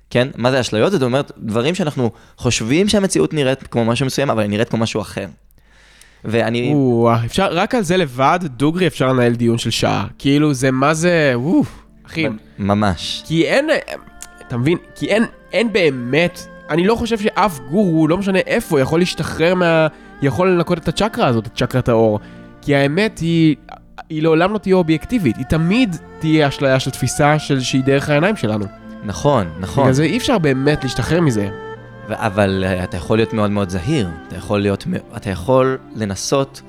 כן? מה זה אשליות? זאת אומרת, דברים שאנחנו חושבים שהמציאות נראית כמו משהו מסוים, אבל היא נראית כמו משהו אחר. ואני... או, אפשר, רק על זה לבד, דוגרי אפשר לנהל דיון של שעה. כאילו, זה מה זה, וואו, אחי, ממש. כי אין, אתה מבין? כי אין, אין באמת, אני לא חושב שאף גורו, לא משנה איפה, יכול להשתחרר מה... יכול לנקות את הצ'קרה הזאת, את צ'קרת האור. כי האמת היא, היא לעולם לא תהיה אובייקטיבית, היא תמיד תהיה אשליה של תפיסה של שהיא דרך העיניים שלנו. נכון, נכון. בגלל זה אי אפשר באמת להשתחרר מזה. ו- אבל אה, אתה יכול להיות מאוד מאוד זהיר, אתה יכול להיות, אתה יכול לנסות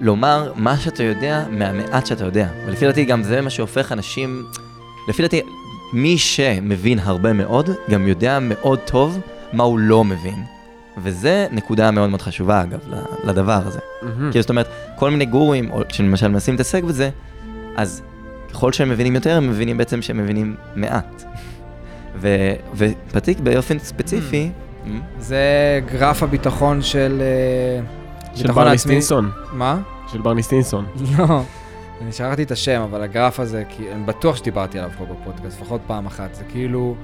לומר מה שאתה יודע מהמעט שאתה יודע. ולפי דעתי גם זה מה שהופך אנשים, לפי דעתי מי שמבין הרבה מאוד, גם יודע מאוד טוב מה הוא לא מבין. וזה נקודה מאוד מאוד חשובה אגב לדבר הזה. כי זאת אומרת, כל מיני גורואים, או שלמשל מנסים להתעסק בזה, אז ככל שהם מבינים יותר, הם מבינים בעצם שהם מבינים מעט. ו- ופתיק באופן ספציפי, זה גרף הביטחון של... אה, של ברני. סטינסון. מה? של ברני סטינסון. לא. אני שכחתי את השם, אבל הגרף הזה, כי אני בטוח שדיברתי עליו פה בפודקאסט, לפחות פעם אחת. זה כאילו,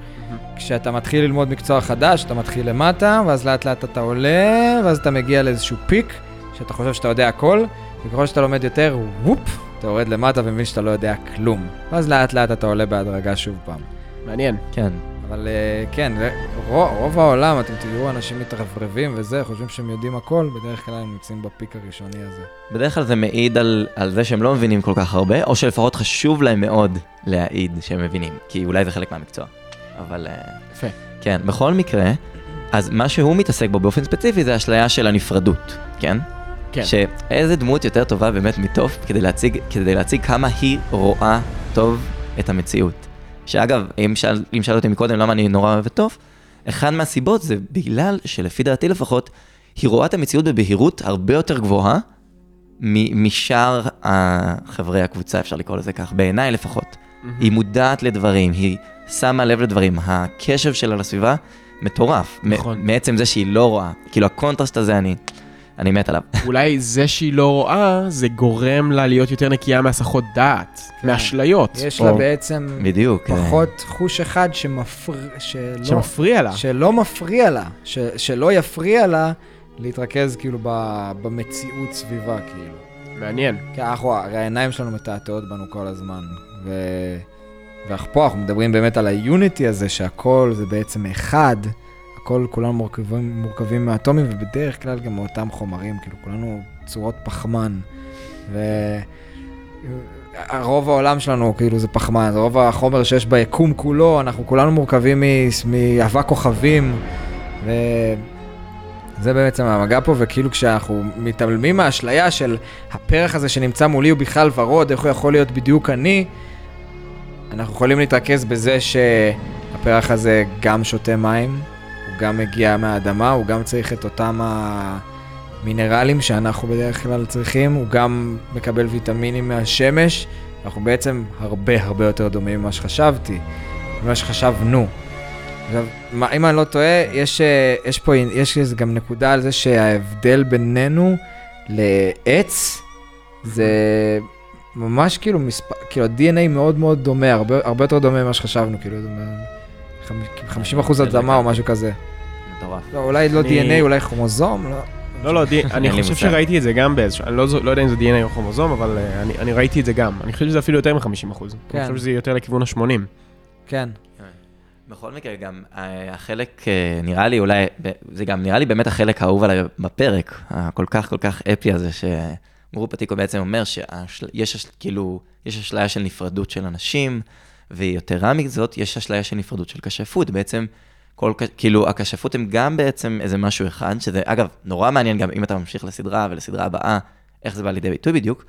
כשאתה מתחיל ללמוד מקצוע חדש, אתה מתחיל למטה, ואז לאט לאט אתה עולה, ואז אתה מגיע לאיזשהו פיק, שאתה חושב שאתה יודע הכל, וככל שאתה לומד יותר, וופ, אתה יורד למטה ומבין שאתה לא יודע כלום. ואז לאט לאט אתה עולה בהדרגה שוב פעם. מעניין. כן. אבל אה, כן, רוב, רוב העולם, אתם תראו אנשים מתרברבים וזה, חושבים שהם יודעים הכל, בדרך כלל הם נמצאים בפיק הראשוני הזה. בדרך כלל זה מעיד על, על זה שהם לא מבינים כל כך הרבה, או שלפחות חשוב להם מאוד להעיד שהם מבינים, כי אולי זה חלק מהמקצוע. אבל... אה, יפה. כן, בכל מקרה, אז מה שהוא מתעסק בו באופן ספציפי זה אשליה של הנפרדות, כן? כן. שאיזה דמות יותר טובה באמת מטוף כדי להציג, כדי להציג כמה היא רואה טוב את המציאות. שאגב, אם תשאל, אם תשאל אותי מקודם למה אני נורא אוהב את תוף, אחד מהסיבות זה בגלל שלפי דעתי לפחות, היא רואה את המציאות בבהירות הרבה יותר גבוהה משאר חברי הקבוצה, אפשר לקרוא לזה כך, בעיניי לפחות. היא מודעת לדברים, היא שמה לב לדברים, הקשב שלה לסביבה מטורף. נכון. מעצם זה שהיא לא רואה. כאילו הקונטרסט הזה, אני, אני מת עליו. אולי זה שהיא לא רואה, זה גורם לה להיות יותר נקייה מהסחות דעת, מאשליות. יש או לה בעצם בדיוק. אה, פחות חוש אחד שמפר... שלא, שמפריע לה. שלא מפריע לה, ש... שלא יפריע לה להתרכז כאילו ב... במציאות סביבה, כאילו. מעניין. כי אנחנו, הרי העיניים שלנו מתעתעות בנו כל הזמן. ו... ואנחנו פה, אנחנו מדברים באמת על היוניטי הזה, שהכל זה בעצם אחד, הכל, כולנו מורכבים, מורכבים מאטומים, ובדרך כלל גם מאותם חומרים, כאילו כולנו צורות פחמן. ו... רוב העולם שלנו כאילו זה פחמן, זה רוב החומר שיש ביקום כולו, אנחנו כולנו מורכבים מאבק כוכבים, זה בעצם המגע פה, וכאילו כשאנחנו מתעלמים מהאשליה של הפרח הזה שנמצא מולי הוא בכלל ורוד, איך הוא יכול להיות בדיוק אני, אנחנו יכולים להתרכז בזה שהפרח הזה גם שותה מים, הוא גם מגיע מהאדמה, הוא גם צריך את אותם המינרלים שאנחנו בדרך כלל צריכים, הוא גם מקבל ויטמינים מהשמש, אנחנו בעצם הרבה הרבה יותר דומים ממה שחשבתי, ממה שחשבנו. עכשיו, מה, אם אני לא טועה, יש, אה, יש פה, יש גם נקודה על זה שההבדל בינינו לעץ, זה ממש כאילו מספר, כאילו ה-DNA מאוד מאוד דומה, הרבה, הרבה יותר דומה ממה שחשבנו, כאילו, דומה, 50 אחוז כן, אדמה או משהו כזה. מטורף. לא, אולי לא DNA, אולי כרומוזום, לא. לא, לא, אני חושב. שראיתי את זה גם באיזשהו, אני לא לא יודע אם זה DNA או כרומוזום, אבל אה, אני- ראיתי את זה גם. אני חושב שזה אפילו יותר מ-50 אחוז. כן. אני חושב שזה יותר לכיוון ה-80. כן. בכל מקרה, גם אה, החלק, אה, נראה לי אולי, זה גם נראה לי באמת החלק האהוב עליי בפרק, הכל כך כל כך אפי הזה, שגרו פטיקו בעצם אומר שיש כאילו, יש אשליה של נפרדות של אנשים, ויתרה מזאת, יש אשליה של נפרדות של כשפויות. בעצם, כל, כאילו, הכשפויות הם גם בעצם איזה משהו אחד, שזה, אגב, נורא מעניין גם אם אתה ממשיך לסדרה ולסדרה הבאה, איך זה בא לידי ביטוי בדיוק.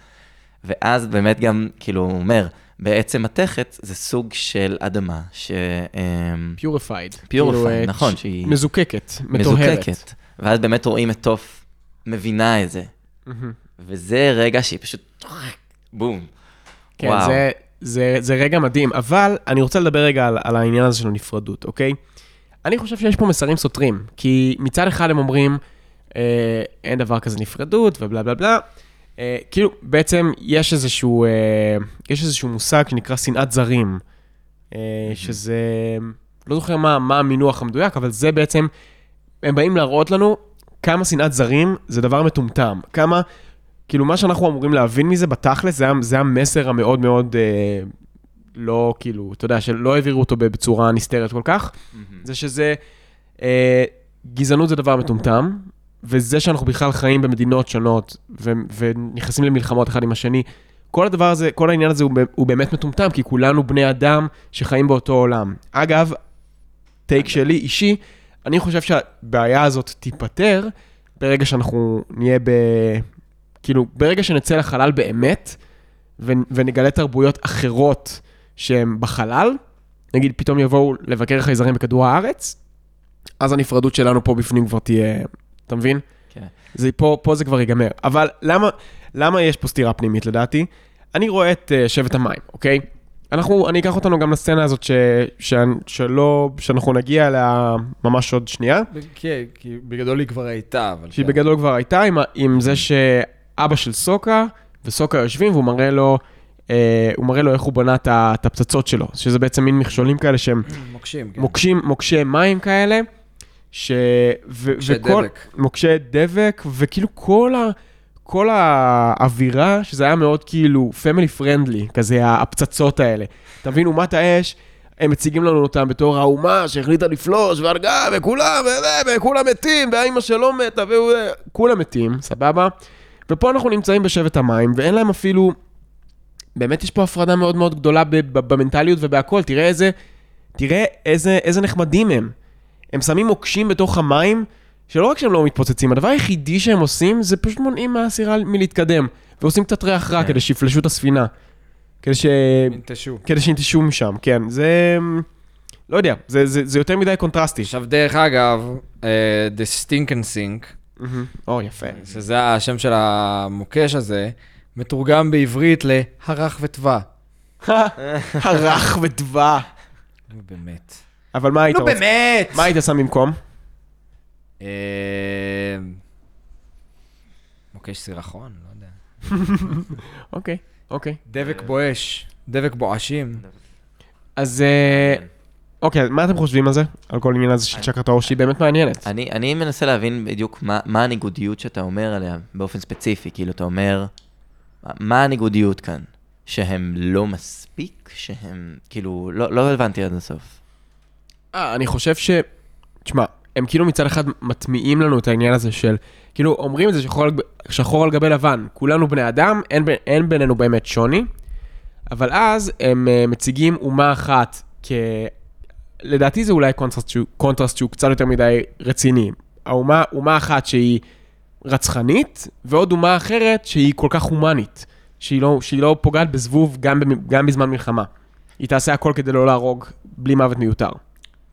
ואז באמת גם, כאילו, הוא אומר, בעצם מתכת זה סוג של אדמה ש... אמ, purified. Purified, נכון, שהיא מזוקקת, מטוהרת. מזוקקת. ואז באמת רואים את תוף מבינה את זה. מהמם. וזה רגע שהיא פשוט... בום. כן, וואו. זה, זה, זה רגע מדהים, אבל אני רוצה לדבר רגע על, על העניין הזה של הנפרדות, אוקיי? אני חושב שיש פה מסרים סותרים, כי מצד אחד הם אומרים, אה, אין דבר כזה נפרדות ובלה בלה בלה, אה, כאילו, בעצם יש איזשהו, אה, יש איזשהו מושג שנקרא שנאת זרים, אה, שזה, לא זוכר מה, מה המינוח המדויק, אבל זה בעצם, הם באים להראות לנו כמה שנאת זרים זה דבר מטומטם, כמה... כאילו, מה שאנחנו אמורים להבין מזה בתכלס, זה, זה המסר המאוד מאוד, אה, לא, כאילו, אתה יודע, שלא העבירו אותו בצורה נסתרת כל כך, זה שזה, אה, גזענות זה דבר מטומטם, וזה שאנחנו בכלל חיים במדינות שונות, ו- ונכנסים למלחמות אחד עם השני, כל הדבר הזה, כל העניין הזה הוא, הוא באמת מטומטם, כי כולנו בני אדם שחיים באותו עולם. אגב, טייק שלי אישי, אני חושב שהבעיה הזאת תיפתר ברגע שאנחנו נהיה ב... כאילו, ברגע שנצא לחלל באמת, ו- ונגלה תרבויות אחרות שהן בחלל, נגיד פתאום יבואו לבקר חייזרים בכדור הארץ, אז הנפרדות שלנו פה בפנים כבר תהיה, אתה מבין? כן. זה, פה, פה זה כבר ייגמר. אבל למה, למה יש פה סתירה פנימית לדעתי? אני רואה את uh, שבט המים, אוקיי? אנחנו, אני אקח אותנו גם לסצנה הזאת ש, ש, שלא, שאנחנו נגיע אליה ממש עוד שנייה. כן, כי בגדול היא כבר הייתה, אבל... שהיא בגדול כבר הייתה עם, עם זה שאבא של סוקה וסוקה יושבים והוא מראה לו, אה, הוא מראה לו איך הוא בנה את הפצצות שלו, שזה בעצם מין מכשולים כאלה שהם מוקשים, כן. מוקשים, מוקשי מים כאלה, ש... ו- מוקשי וכל- דבק. מוקשי דבק, וכאילו כל ה... כל האווירה, שזה היה מאוד כאילו פמילי פרנדלי, כזה הפצצות האלה. אתה מבין, אומת האש, הם מציגים לנו אותם בתור האומה שהחליטה לפלוש והרגה, וכולם, וכולם מתים, והאימא שלו מתה, והוא... כולם מתים, סבבה? ופה אנחנו נמצאים בשבט המים, ואין להם אפילו... באמת יש פה הפרדה מאוד מאוד גדולה במנטליות ובהכל, תראה איזה... תראה איזה, איזה נחמדים הם. הם שמים מוקשים בתוך המים, שלא רק שהם לא מתפוצצים, הדבר היחידי שהם עושים זה פשוט מונעים מהסירה מלהתקדם, ועושים קצת ריח רע כן. כדי שיפלשו את הספינה. כדי ש... ננטשו. כדי שינטשו משם, כן. זה... לא יודע, זה, זה, זה יותר מדי קונטרסטי. עכשיו, דרך אגב, אה, The Stink and Sink. או, יפה. שזה השם של המוקש הזה, מתורגם בעברית להרך וטבע. הרך ודבע. נו, באמת. אבל מה היית נו, רוצה? באמת! מה היית שם במקום? אה, מוקש סירחון, לא יודע. אוקיי, אוקיי. דבק בואש, דבק בואשים. אז אה, אוקיי, מה אתם חושבים על זה? על כל העניין הזה של צ'קרת האור שהיא באמת מעניינת. אני, אני מנסה להבין בדיוק מה, מה הניגודיות שאתה אומר עליה באופן ספציפי. כאילו, אתה אומר, מה הניגודיות כאן? שהם לא מספיק? שהם, כאילו, לא, לא הבנתי עד הסוף. אה, אני חושב ש... תשמע, הם כאילו מצד אחד מטמיעים לנו את העניין הזה של... כאילו, אומרים את זה שחור על, שחור על גבי לבן, כולנו בני אדם, אין, אין בינינו באמת שוני, אבל אז הם uh, מציגים אומה אחת כ... לדעתי זה אולי קונטרסט שהוא, קונטרסט שהוא קצת יותר מדי רציני. האומה, אומה אחת שהיא רצחנית, ועוד אומה אחרת שהיא כל כך הומנית, שהיא לא, שהיא לא פוגעת בזבוב גם, גם בזמן מלחמה. היא תעשה הכל כדי לא להרוג בלי מוות מיותר.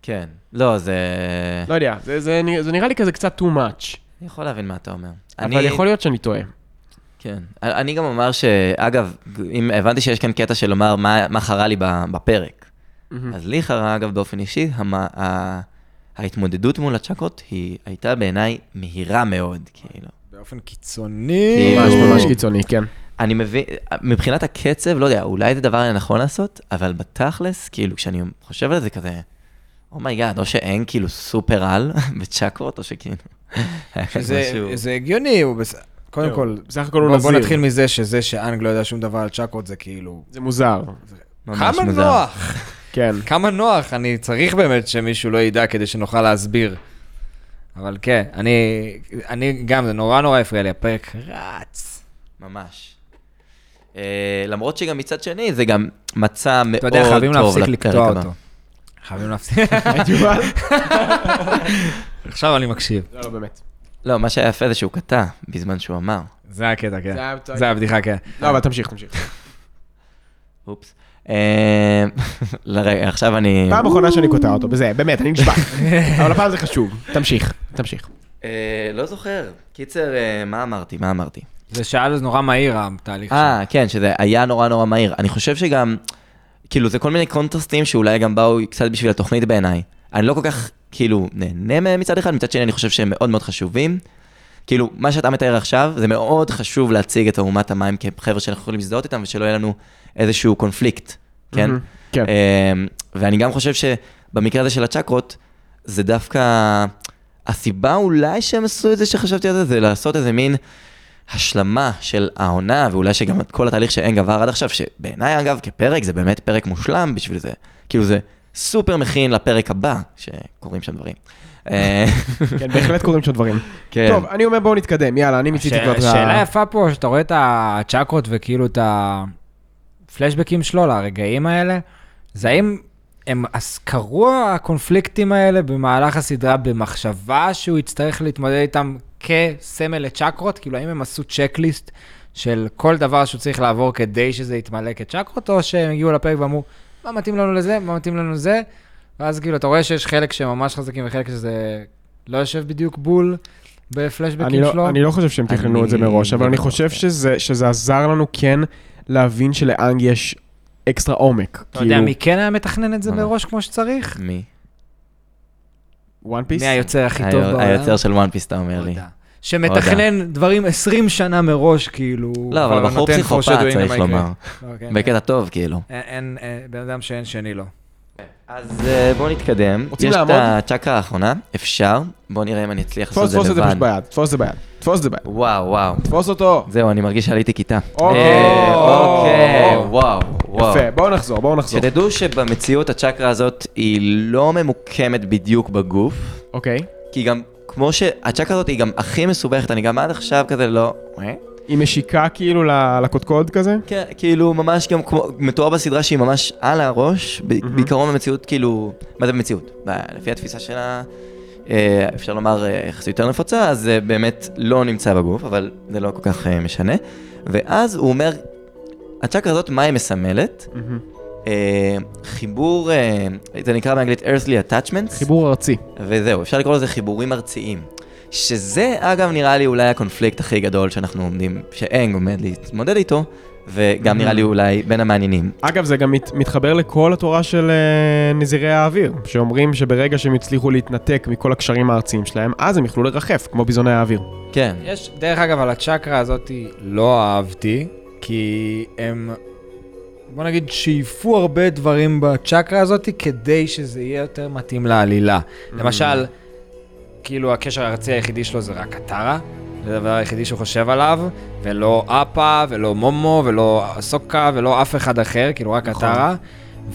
כן. לא, זה... לא יודע, זה, זה, נראה- זה נראה לי כזה קצת too much, אני יכול להבין מה אתה אומר. אבל יכול להיות שאני טועה. כן. אני גם אומר שאגב, אם הבנתי שיש כאן קטע של לומר מה, מה חרה לי ב- בפרק. אז לי חרה, אגב, באופן אישי, המ... ה... ההתמודדות מול הצ'קרות היא הייתה בעיניי מהירה מאוד, כאילו. באופן קיצוני. כאילו- ממש ממש קיצוני, כן. אני מבין, מבחינת הקצב, לא יודע, אולי זה דבר נכון לעשות, אבל בתכלס, כאילו, כשאני חושב על זה כזה, oh my God, או שאין כאילו סופר על בצ'קרות, או שכאילו... שזה משהו- זה הגיוני, הוא בס... קודם זהו, כל, בסך הכל הוא בוא, בוא נזיר. נתחיל מזה שזה שאנג לא יודע שום דבר על צ'קרות זה כאילו... זה מוזר, ממש כמה מוזר. נוח, כן. כמה נוח, אני צריך באמת שמישהו לא ידע כדי שנוכל להסביר. אבל כן, אני, אני גם, זה נורא נורא הפריע לי, הפרק רץ. ממש. אה, למרות שגם מצד שני, זה גם מצע מאוד אתה טוב יודע, חייבים להפסיק לקטוע. אותו. חייבים להפסיק. עכשיו אני מקשיב. לא, לא, באמת. לא, מה שהיה יפה זה שהוא קטע בזמן שהוא אמר. זה הקטע, כן. זה הבדיחה, כן. לא, אבל תמשיך, תמשיך. אופס. אה, לרגע, עכשיו אני... פעם אחרונה שאני קוטע אותו, בזה, באמת, אני נשבע. אבל הפעם זה חשוב. תמשיך, תמשיך. אה, לא זוכר. קיצר, אה, מה אמרתי? מה אמרתי? זה שעה זה נורא מהיר, התהליך שלו. אה, כן, שזה היה נורא נורא מהיר. אני חושב שגם, כאילו, זה כל מיני קונטרסטים שאולי גם באו קצת בשביל התוכנית בעיניי. אני לא כל כך, כאילו, נהנה מהם מצד אחד, מצד שני אני חושב שהם מאוד מאוד חשובים. כאילו, מה שאתה מתאר עכשיו, זה מאוד חשוב להציג את אומת המים כחבר'ה שאנחנו יכולים להזדהות איתם, ושלא יהיה לנו איזשהו קונפליקט, כן? כן. אמ, ואני גם חושב שבמקרה הזה של הצ'קרות, זה דווקא... הסיבה אולי שהם עשו את זה, שחשבתי על זה, זה לעשות איזה מין השלמה של העונה, ואולי שגם את כל התהליך שאין גבר עד עכשיו, שבעיניי אגב, כפרק, זה באמת פרק מושלם בשביל זה. כאילו זה סופר מכין לפרק הבא, שקורים שם דברים. אה, כן, בהחלט קורים שם דברים. כן. טוב, אני אומר בואו נתקדם, יאללה, אני מיציתי כבר את ה... שאלה יפה פה, שאתה רואה את הצ'קרות וכאילו את הפלשבקים שלו לרגעים האלה, זה האם הם, קרו הקונפליקטים האלה במהלך הסדרה במחשבה שהוא יצטרך להתמודד איתם כסמל לצ'קרות? כאילו, האם הם עשו צ'קליסט של כל דבר שהוא צריך לעבור כדי שזה יתמלא כצ'קרות, או שהם הגיעו לפרק ואמרו, מה מתאים לנו לזה, מה מתאים לנו לזה? ואז כאילו, אתה רואה שיש חלק שהם ממש חזקים וחלק שזה לא יושב בדיוק בול בפלשבקים לא, שלו. אני לא חושב שהם תכננו את זה מראש, אבל לא אני בטוח, חושב. שזה, שזה עזר לנו כן להבין שלאנג יש אקסטרה עומק. אתה יודע מי כן היה מתכנן את זה? מראש כמו שצריך? מי? One Piece? מי היוצר הכי טוב בעולם? היוצר של One Piece, אתה אומר לי. שמתכנן דברים 20 שנה מראש, כאילו... לא, אבל בחור פסיכופת, צריך. לומר. לא, כן, בקטע טוב, כאילו. אין- אה, בן אדם שאין שני לו. אז אה, בואו נתקדם. רוצים יש? את הצ'קרה האחרונה, אפשר. בואו נראה אם אני אצליח לעשות תפוס, את תפוס זה את זה פשוט לבד. ביד, תפוס את זה ביד, תפוס את זה ביד. וואו, וואו. תפוס אותו. זהו, אני מרגיש שעליתי כיתה. אוקיי. אה, אוקיי, וואו, וואו. יפה, בואו נחזור, בואו נחזור. שתדעו שבמציאות הצ'קרה הזאת היא לא ממוקמת בדיוק בגוף, אוקיי. כי גם כמו שהצ'קרה הזאת היא גם הכי מסובכת, אני גם עד עכשיו כזה לא... היא משיקה כאילו לקודקוד כזה? כן, כאילו ממש גם כמו, מתואר בסדרה שהיא ממש על הראש, ב- בעיקרון במציאות כאילו, מה זה במציאות? לפי התפיסה שלה, אה, אפשר לומר אה, יחסית יותר נפוצה, אז זה באמת לא נמצא בגוף, אבל זה לא כל כך אה, משנה. ואז הוא אומר, הצ'קרה הזאת, מה היא מסמלת? אה, חיבור, אה, זה נקרא באנגלית earthly attachments. חיבור ארצי. וזהו, אפשר לקרוא לזה חיבורים ארציים. שזה, אגב, נראה לי אולי הקונפליקט הכי גדול שאנחנו עומדים, שאנג עומד להתמודד איתו, וגם נראה לי אולי בין המעניינים. אגב, זה גם מת, מתחבר לכל התורה של אה, נזירי האוויר, שאומרים שברגע שהם יצליחו להתנתק מכל הקשרים הארציים שלהם, אז הם יוכלו לרחף, כמו ביזוני האוויר. כן, יש, דרך אגב, על הצ'קרה הזאת לא אהבתי, כי הם, בוא נגיד, שאיפו הרבה דברים בצ'קרה הזאת כדי שזה יהיה יותר מתאים לעלילה. למשל, כאילו הקשר הארצי היחידי שלו זה רק קטרה, זה הדבר היחידי שהוא חושב עליו, ולא אפה, ולא מומו, ולא סוקה, ולא אף אחד אחר, כאילו רק קטרה.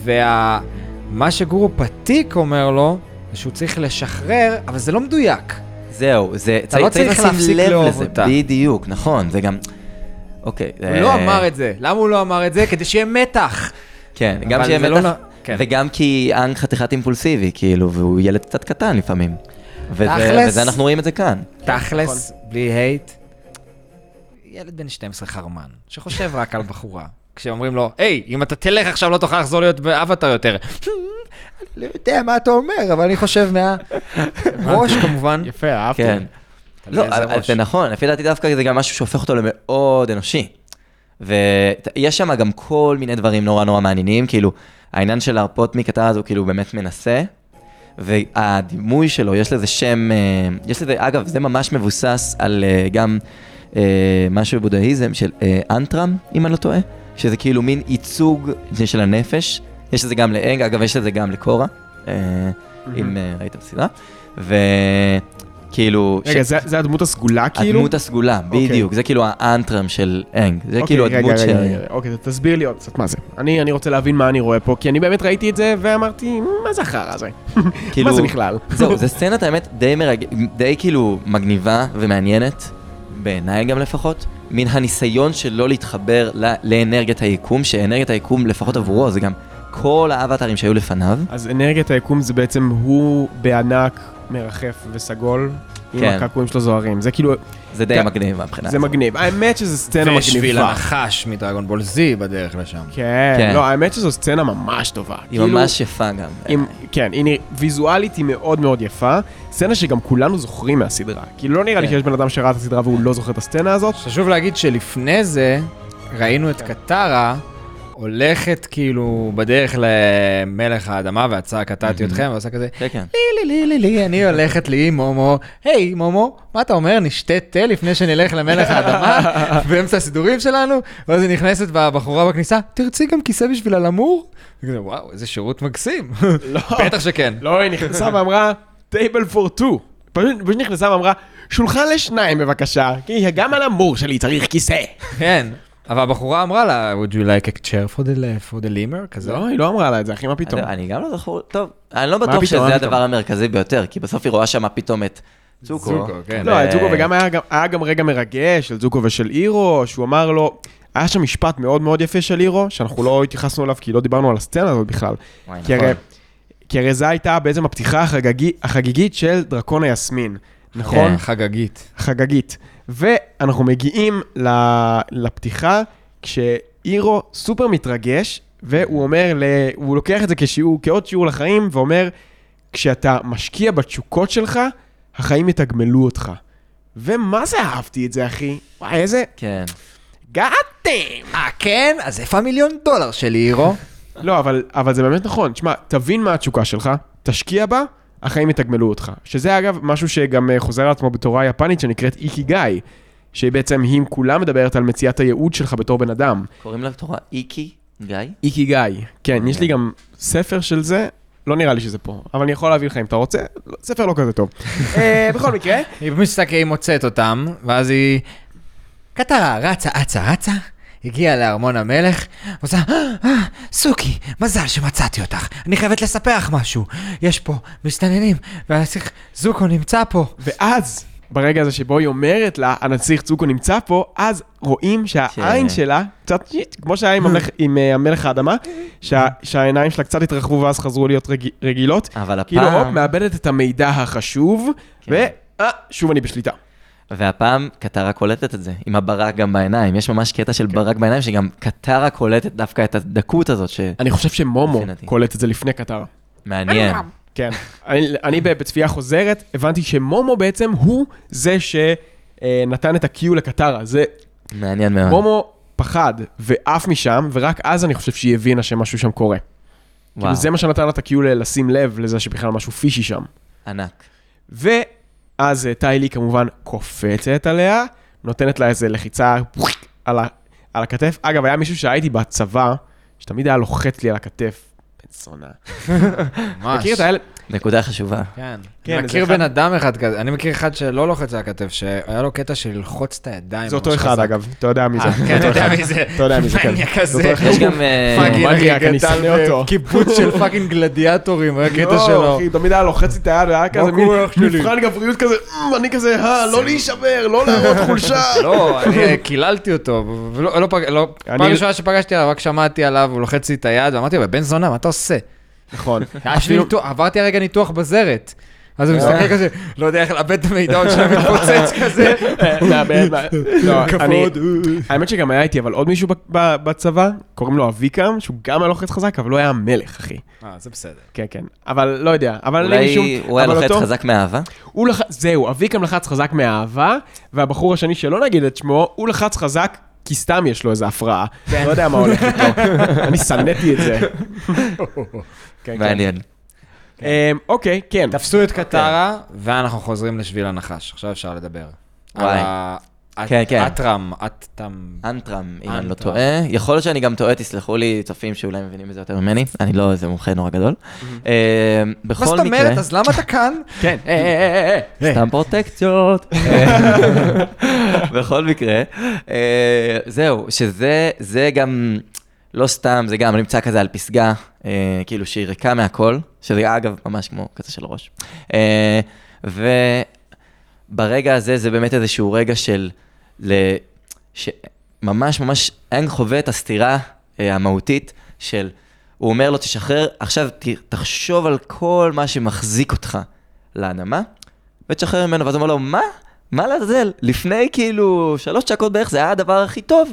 ומה שגורו פתיק אומר לו, זה שהוא צריך לשחרר, אבל זה לא מדויק. זהו, זה, אתה לא צריך להפסיק לאהוב אותה. בדיוק, נכון, זה גם... אוקיי. הוא אה, לא אמר את זה. למה הוא לא אמר את זה? כדי שיהיה מתח. כן, גם שיהיה לא מתח, נ- כן. וגם כי אנג חתיכת אימפולסיבי, כאילו, והוא ילד קצת קטן לפעמים. וזה, אנחנו רואים את זה כאן. תכלס, בלי הייט, ילד בן 12 חרמן, שחושב רק על בחורה. כשאומרים לו, היי, אם אתה תלך עכשיו לא תוכל לחזור להיות באבטר יותר. אני לא יודע מה אתה אומר, אבל אני חושב מהראש כמובן. יפה, אהבתי. כן. לא, ראש. זה נכון, לפי דעתי דווקא זה גם משהו שהופך אותו למאוד אנושי. ויש שם גם כל מיני דברים נורא נורא מעניינים, כאילו, העניין של להרפות מקטר הזה הוא כאילו באמת מנסה, והדימוי שלו, יש לזה שם, אה, יש לזה, אגב, זה ממש מבוסס על אה, גם אה, משהו בבודהיזם של אנטרם, אם אני לא טועה, שזה כאילו מין ייצוג של הנפש, יש לזה גם לאנג, אגב, יש לזה גם לקורה, אם ראית בסדרה, וכאילו... רגע, זה זה הדמות הסגולה כאילו? הדמות הסגולה, אוקיי. בדיוק, זה כאילו האנטרם של אנג, זה אוקיי, כאילו רגע, הדמות ש... רגע, רגע, רגע, אוקיי, תסביר לי עוד קצת מה זה. אני אני רוצה להבין מה אני רואה פה, כי אני באמת ראיתי את זה ואמרתי, מה זה החרא הזה? כאילו- מה זה בכלל? זהו, זו סצנת האמת די מרג... די כאילו מגניבה ומעניינת, בעיניי גם לפחות, מן הניסיון שלא להתחבר ל... לאנרגיית היקום, שאנרגיית היקום לפחות עבורו זה גם כל האבטרים שהיו לפניו. אז אנרגיית היקום זה בעצם הוא בענק, מרחף וסגול, עם כן. הקעקועים שלו זוהרים. זה כאילו, זה די כן. מגניב מהבחינה. זה הזאת. מגניב. האמת שזו סצנה ושביל מגניבה. הנחש מדרגון בול זי בדרך לשם. כן, כן. לא, האמת שזו סצנה ממש טובה. היא כאילו, ממש יפה גם. עם, כן, היא ויזואלית היא מאוד מאוד יפה. סצנה שגם כולנו זוכרים מהסדרה. כאילו לא נראה לי כן. שיש בן אדם שראה את הסדרה והוא לא זוכר את הסצנה הזאת. חשוב להגיד שלפני זה, ראינו את קטרה הולכת כאילו בדרך למלך האדמה והצעה קטעתי אתכם ועושה כזה, כן, כן. לי לי לי לי לי, אני הולכת לי מומו, היי מומו, מה אתה אומר, נשתה תה לפני שנלך למלך האדמה באמצע הסידורים שלנו? ואז היא נכנסת בבחורה בכניסה, תרצי גם כיסא בשביל הלמור? וואו, איזה שירות מקסים. לא, בטח שכן. לא, היא נכנסה ואמרה, table for two. פשוט פשוט נכנסה ואמרה, שולחן לשניים בבקשה, כי גם על המור שלי צריך כיסא. כן. אבל הבחורה אמרה לה, would you like a chair for the, for the lemur? כזה. לא, היא לא אמרה לה את זה, אחי, מה פתאום? אני- אני גם לא זוכר, טוב, אני לא בטוח שזה פתאום? הדבר המרכזי ביותר, כי בסוף היא רואה שם פתאום את צוקו. צוקו, כן. לא, את זוקו, וגם היה גם- היה גם רגע מרגש של זוקו ושל אירו, שהוא אמר לו, היה שם משפט מאוד מאוד יפה של אירו, שאנחנו לא התייחסנו אליו כי לא דיברנו על הסצנה הזאת בכלל. וואי, כי נכון. הרי- כי הרי זו הייתה בעצם הפתיחה החגגי- החגיגית של דרקון היסמין, נכון? כן, חגגית. חגגית. ואנחנו מגיעים לפתיחה, כשאירו סופר מתרגש, והוא אומר, ל... הוא לוקח את זה כשיעור, כעוד שיעור לחיים, ואומר, כשאתה משקיע בתשוקות שלך, החיים יתגמלו אותך. ומה זה אהבתי את זה, אחי? וואי, איזה... כן. גאטם! אה, כן? אז איפה המיליון דולר שלי, אירו? לא, אבל, אבל זה באמת נכון. תשמע, תבין מה התשוקה שלך, תשקיע בה, החיים יתגמלו אותך. שזה אגב משהו שגם אה, חוזר על עצמו בתורה היפנית שנקראת איקי גיא, שבעצם היא כולה מדברת על מציאת הייעוד שלך בתור בן אדם. קוראים לה בתורה איקי, גיא? איקי גיא. כן, יש לי גם ספר של זה, לא נראה לי שזה פה, אבל אני יכול להביא לך אם אתה רוצה, לא, ספר לא כזה טוב. אה, בכל מקרה, היא מסתכלת, היא מוצאת אותם, ואז היא... קטרה רצה, אצה, רצה, הגיעה לארמון המלך, ועושה, "אה, אה, סוכי, מזל שמצאתי אותך, אני חייבת לספר לך משהו. יש פה מסתננים, והנסיך זוקו נמצא פה. ואז, ברגע הזה שבו היא אומרת לה, הנציך צוקו נמצא פה, אז רואים שהעין כן. שלה, קצת שיט, כמו שהיה עם המלך- עם אה, המלך האדמה, שה- שהעיניים שלה קצת התרחבו ואז חזרו להיות רג- רגילות. אבל כאילו, הופ, הפעם, מאבדת את המידע החשוב, כן. ו... אה, שוב אני בשליטה. והפעם קטרה קולטת את זה, עם הברק גם בעיניים. יש ממש קטע של ברק בעיניים, שגם קטרה קולטת דווקא את הדקות הזאת, אני חושב שמומו מבחינתי. קולט את זה לפני קטרה. שמעניין. כן. אני, אני בצפייה חוזרת, הבנתי שמומו בעצם הוא זה שנתן את הקיו לקטרה. זה, מעניין מאוד. מומו פחד ועף משם, ורק אז אני חושב שהיא הבינה שמשהו שם קורה. כאילו וואו, זה מה שנתן לה את ה cue לשים לב לזה שבכלל משהו fishy שם. ענק. ואז אה, טיי לי כמובן קופצת עליה, נותנת לה איזה לחיצה על, ה, על הכתף. אגב, היה מישהו שהייתי בצבא, שתמיד היה לוחץ לי על הכתף. בן זונה. ממש. מכיר את האלה? נקודה חשובה. כן. כן, מכיר אחד- בן אדם אחד כזה, אני מכיר אחד שלא לוחץ על הכתף, שהיה לו קטע של ללחוץ את הידיים. זה אותו אחד חזק. אגב, אתה יודע מי זה. אה, זה כן, אתה יודע אחד. מי זה. אתה יודע מי זה, כן. מניאק זה כזה. אותו אחד. יש גם... אה, fucking מניאק, אני שונא אותו. בקיבוץ של fucking גלדיאטורים, היה קטע לא, שלו. אחי, תמיד היה לוחץ את היד, והיה כזה מין אח שלי? מבחן גבריות כזה, "אמ, אני כזה, אה, לא להישבר, לא להראות חולשה. לא, אני קיללתי אותו, ולא, לא לא, פעם ראשונה שפגשתי עליו, רק שמעתי עליו, הוא לוחץ לי את היד, ואמרתי לו, בן זונה, מה אתה עושה? נכון. עברתי הרגע ניתוח בזרת. אז הוא מסתכל כזה, לא יודע איך לעבד את המידע עוד שנייה מתפוצץ כזה. לא, אני- כבוד. האמת שגם היה איתי, אבל עוד מישהו בצבא, קוראים לו אביקם, שהוא גם היה לוחץ חזק, אבל לא היה מלך, אחי. אה, זה בסדר. כן, כן. אבל לא יודע, אבל אין לי שום... אולי הוא היה לוחץ חזק מאהבה? זהו, אביקם לחץ חזק מאהבה, והבחור השני שלא נגיד את שמו, הוא לחץ חזק כי סתם יש לו איזה הפרעה. כן. לא יודע מה הולך איתו. אני שנאתי את זה. כן, כן. מעניין. אמ, אוקיי, כן. תפסו את קטרה, ואנחנו חוזרים לשביל הנחש. עכשיו אפשר לדבר. וואי. כן, כן. אטרם, אטטם. אנטרם, אם אני לא. טועה. יכול להיות שאני גם טועה, תסלחו לי, צופים שאולי מבינים בזה יותר ממני. אני לא איזה מומחה נורא גדול. מה בכל זאת מקרה... אומרת? אז למה אתה כאן? כן. אה, אה, אה. סתם פרוטקציות. בכל מקרה, זהו, שזה זה גם, לא סתם, זה גם נמצא כזה על פסגה, אה, כאילו שהיא ריקה מהכל, שזה אגב ממש כמו כזה של ראש. אה, וברגע הזה זה באמת איזשהו רגע של, ל- שממש ממש אנג חווה את הסתירה אה, המהותית של, הוא אומר לו, תשחרר, עכשיו ת- תחשוב על כל מה שמחזיק אותך לאדמה, ותשחרר ממנו, ואז הוא אומר לו, מה? מה לעזאזל? לפני כאילו שלוש דקות בערך זה היה הדבר הכי טוב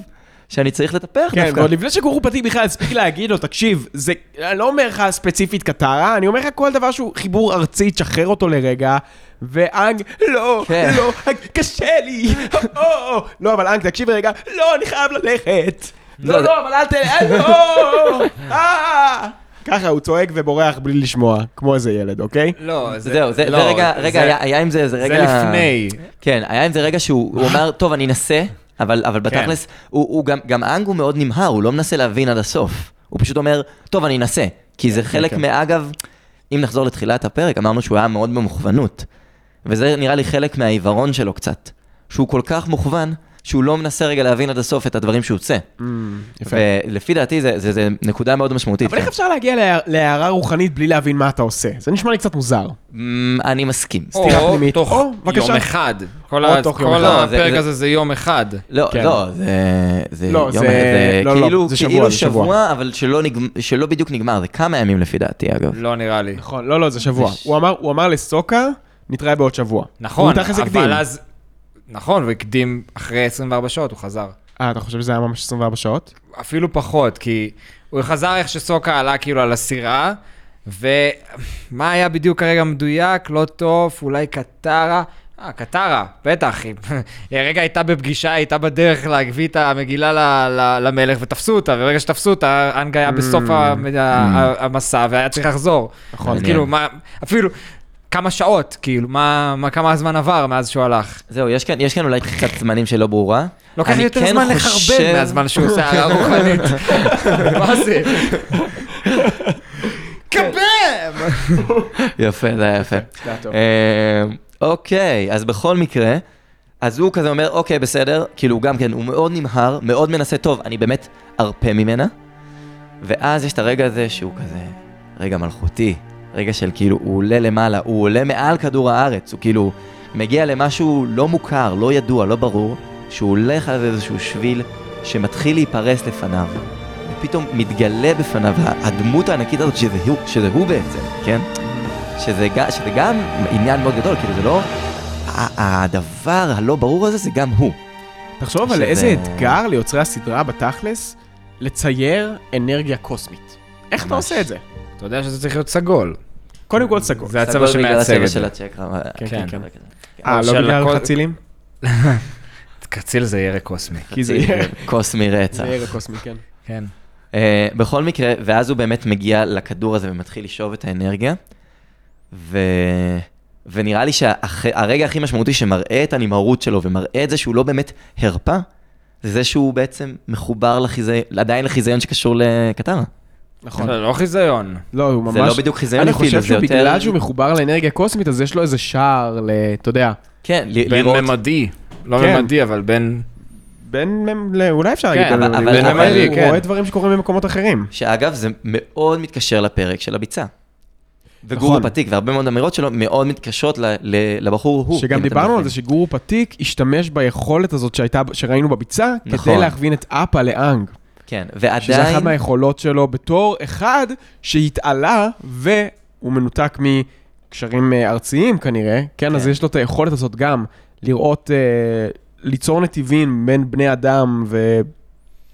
שאני צריך לטפח כן, דווקא. ועוד לפני שגורו פתיק בכלל הספיק להגיד לו, תקשיב, זה, אני לא אומר לך ספציפית קטרה, אני אומר לך כל דבר שהוא חיבור ארצי, תשחרר אותו לרגע, ואנג, לא, כן. לא, קשה לי, או, או, לא, אבל אנג, תקשיב רגע, לא, אני חייב ללכת. לא, לא, זה- לא, אבל אל תלך, לא, אה. ככה הוא צועק ובורח בלי לשמוע, כמו איזה ילד, אוקיי? לא, זהו, זה, לא, זה רגע, רגע, זה- היה, היה עם זה, זה זה רגע... לפני. כן, היה עם זה רגע שהוא הוא אומר, טוב, אני אנסה, אבל, אבל בתכלס, הוא, הוא גם, גם האנג הוא מאוד נמהר, הוא לא מנסה להבין עד הסוף. הוא פשוט אומר, טוב, אני אנסה. כי זה חלק כן. מאגב, אם נחזור לתחילת הפרק, אמרנו שהוא היה מאוד במוכוונות. וזה נראה לי חלק מהעיוורון שלו קצת. שהוא כל כך מוכוון, שהוא לא מנסה רגע להבין עד הסוף את הדברים שהוא עושה. יפה. ולפי דעתי, זה, זה, זה נקודה מאוד משמעותית. אבל איך כן. אפשר להגיע להע- להערה רוחנית בלי להבין מה אתה עושה? זה נשמע לי קצת מוזר. אמ, אני מסכים. סתירה או פנימית. תוך או, בבקשה. יום אחד. כל או ה- תוך יום כל אחד. זה- הפרק זה- הזה זה יום אחד. לא, כן. לא, זה, זה לא, יום, זה- זה, לא, לא, כאילו, זה שבוע, כאילו זה שבוע. שבוע, אבל שלא, נגמ, שלא בדיוק נגמר, זה כמה ימים לפי דעתי אגב. לא נראה לי. נכון, לא, לא, זה שבוע. זה הוא אמר- הוא אמר לסוקה, נתראה בעוד שבוע. נכון. אבל אז... נכון, הוא הקדים אחרי 24 שעות, הוא חזר. אה, אתה חושב שזה היה ממש 24 שעות? אפילו פחות, כי הוא חזר איך שסוקה עלה כאילו על הסירה, ומה היה בדיוק כרגע מדויק, לא טוב, אולי קטרה. אה, קטרה, בטח. היא רגע הייתה בפגישה, הייתה בדרך להביא את המגילה ל- ל- למלך, ותפסו אותה, וברגע שתפסו אותה, אנג היה בסוף ה- ה- המסע, והיה צריך לחזור. נכון. אז מעניין. כאילו, מה, אפילו כמה שעות, כאילו, מה, מה, כמה הזמן עבר מאז שהוא הלך. זהו, יש כאן, יש כאן אולי קצת זמנים שלא ברורה. לוקח אני לי יותר כן זמן לחרבן חושב- מהזמן שהוא עושה הערה רוחנית. מה זה? קבם! יפה, זה היה יפה. אה, אוקיי, אז בכל מקרה, אז הוא כזה אומר, אוקיי, בסדר, כאילו גם כן, הוא מאוד נמהר, מאוד מנסה, טוב, אני באמת ארפה ממנה, ואז יש את הרגע הזה שהוא כזה רגע מלכותי, רגע של כאילו, הוא עולה למעלה, הוא עולה מעל כדור הארץ, הוא כאילו מגיע למשהו לא מוכר, לא ידוע, לא ברור, שהוא הולך על איזשהו שביל שמתחיל להיפרס לפניו, ופתאום מתגלה בפניו הדמות הענקית הזאת שזה הוא, שזה הוא בעצם, כן? שזה, שזה גם עניין מאוד גדול, כאילו זה לא... הדבר הלא ברור הזה זה גם הוא. תחשוב על שזה- איזה אתגר ליוצרי הסדרה בתכלס, לצייר אנרגיה קוסמית. איך אתה ממש. עושה את זה? אתה יודע שזה צריך להיות סגול. קודם כל סגול. זה הצבע סגול בגלל הצבע את של זה. הצ'קרה. כן, כן. כן. כזה. אה, לא של בגלל הכל- חצילים? קציל זה ירק קוסמי. כי זה ירק. קוסמי רצח. זה ירק קוסמי, כן. כן. אה, בכל מקרה, ואז הוא באמת מגיע לכדור הזה ומתחיל לשאוב את האנרגיה, ו... ונראה לי שהרגע הכי משמעותי שמראה את הנמהרות שלו ומראה את זה שהוא לא באמת הרפה, זה זה שהוא בעצם מחובר לחיזיון, עדיין לחיזיון שקשור לקטרה. נכון. זה לא חיזיון. לא, הוא ממש... זה לא בדיוק חיזיון אני אפילו, חושב זה שהוא יותר- בגלל שהוא מחובר לאנרגיה קוסמית, אז יש לו איזה שער ל... אתה יודע, כן, ל- בין לראות... ממדי. לא כן. ממדי, אבל בין... בין... אולי אפשר להגיד כן, בין אבל- אבל- אבל- הוא כן. רואה דברים שקורים במקומות אחרים. שאגב, זה מאוד מתקשר לפרק של הביצה. וגורו נכון. פתיק, והרבה מאוד אמירות שלו מאוד מתקשרות ל- ל- לבחור הוא. שגם אתם דיברנו על. זה שגורו פתיק השתמש ביכולת הזאת שהייתה, שראינו בביצה, כדי נכון. להכווין את אפה לאנג. כן, שזה ועדיין... אחת מהיכולות שלו בתור אחד שהתעלה והוא מנותק קשרים אה, ארציים כנראה, כן, אז כן. יש לו את היכולת הזאת גם לראות, אה, ליצור נתיבים בין בני אדם, ו...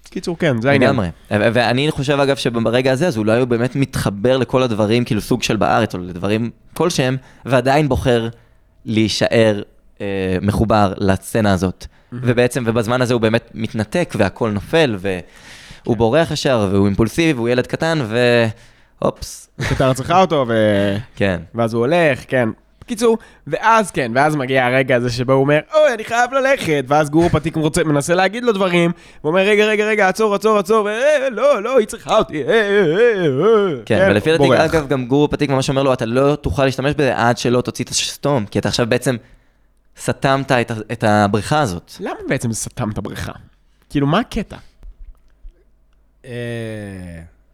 קיצור, כן, זה העניין. לגמרי. ו- ואני חושב, אגב, שברגע הזה, אז אולי הוא באמת מתחבר לכל הדברים, כאילו סוג של בארץ, או לדברים כלשהם, ועדיין בוחר להישאר אה, מחובר לסצנה הזאת. ובעצם, ובזמן הזה הוא באמת מתנתק, והכל נופל, והוא בורח ישר, והוא אימפולסיבי, והוא ילד קטן, והופס. קטר צריכה אותו, ו... כן. ואז הוא הולך, כן. בקיצור, ואז כן, ואז מגיע הרגע הזה שבו הוא אומר, אוי, אני חייב ללכת, ואז גורו פתיק רוצה, מנסה להגיד לו דברים, הוא אומר, רגע, רגע, רגע, עצור, עצור, עצור, אה, לא, לא, היא צריכה אותי, אה, אה, אה, אה. כן, ולפי דעתי. אגב, גם גורו פתיק ממש אומר לו, אתה לא תוכל להשתמש בזה עד שלא תוציא את השסתום, כי אתה עכשיו בעצם סתמת את, את הבריכה הזאת. למה בעצם סתם את הבריכה? כאילו, מה הקטע? אה,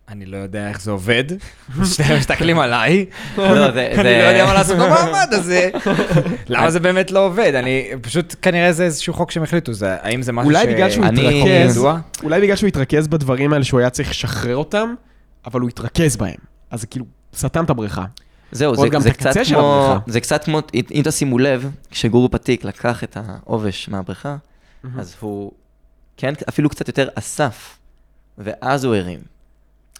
אני לא יודע איך זה עובד. שניהם מסתכלים עליי. לא. אני לא יודע מה לעשות במעמד הזה. למה זה באמת לא עובד? אני, פשוט כנראה זה איזשהו חוק שהם החליטו, זה- האם זה משהו ש... אולי בגלל שהוא התרכז, ידוע? אולי בגלל שהוא התרכז בדברים האלה שהוא היה צריך לשחרר אותם, אבל הוא התרכז בהם. אז זה כאילו, סתם את הבריכה. זהו, קצת כמו. זה קצת כמו, אם תשימו לב, כשגורו פתיק לקח את העובש מהבריכה, אז הוא, כן, אפילו קצת יותר אסף, ואז הוא הרים.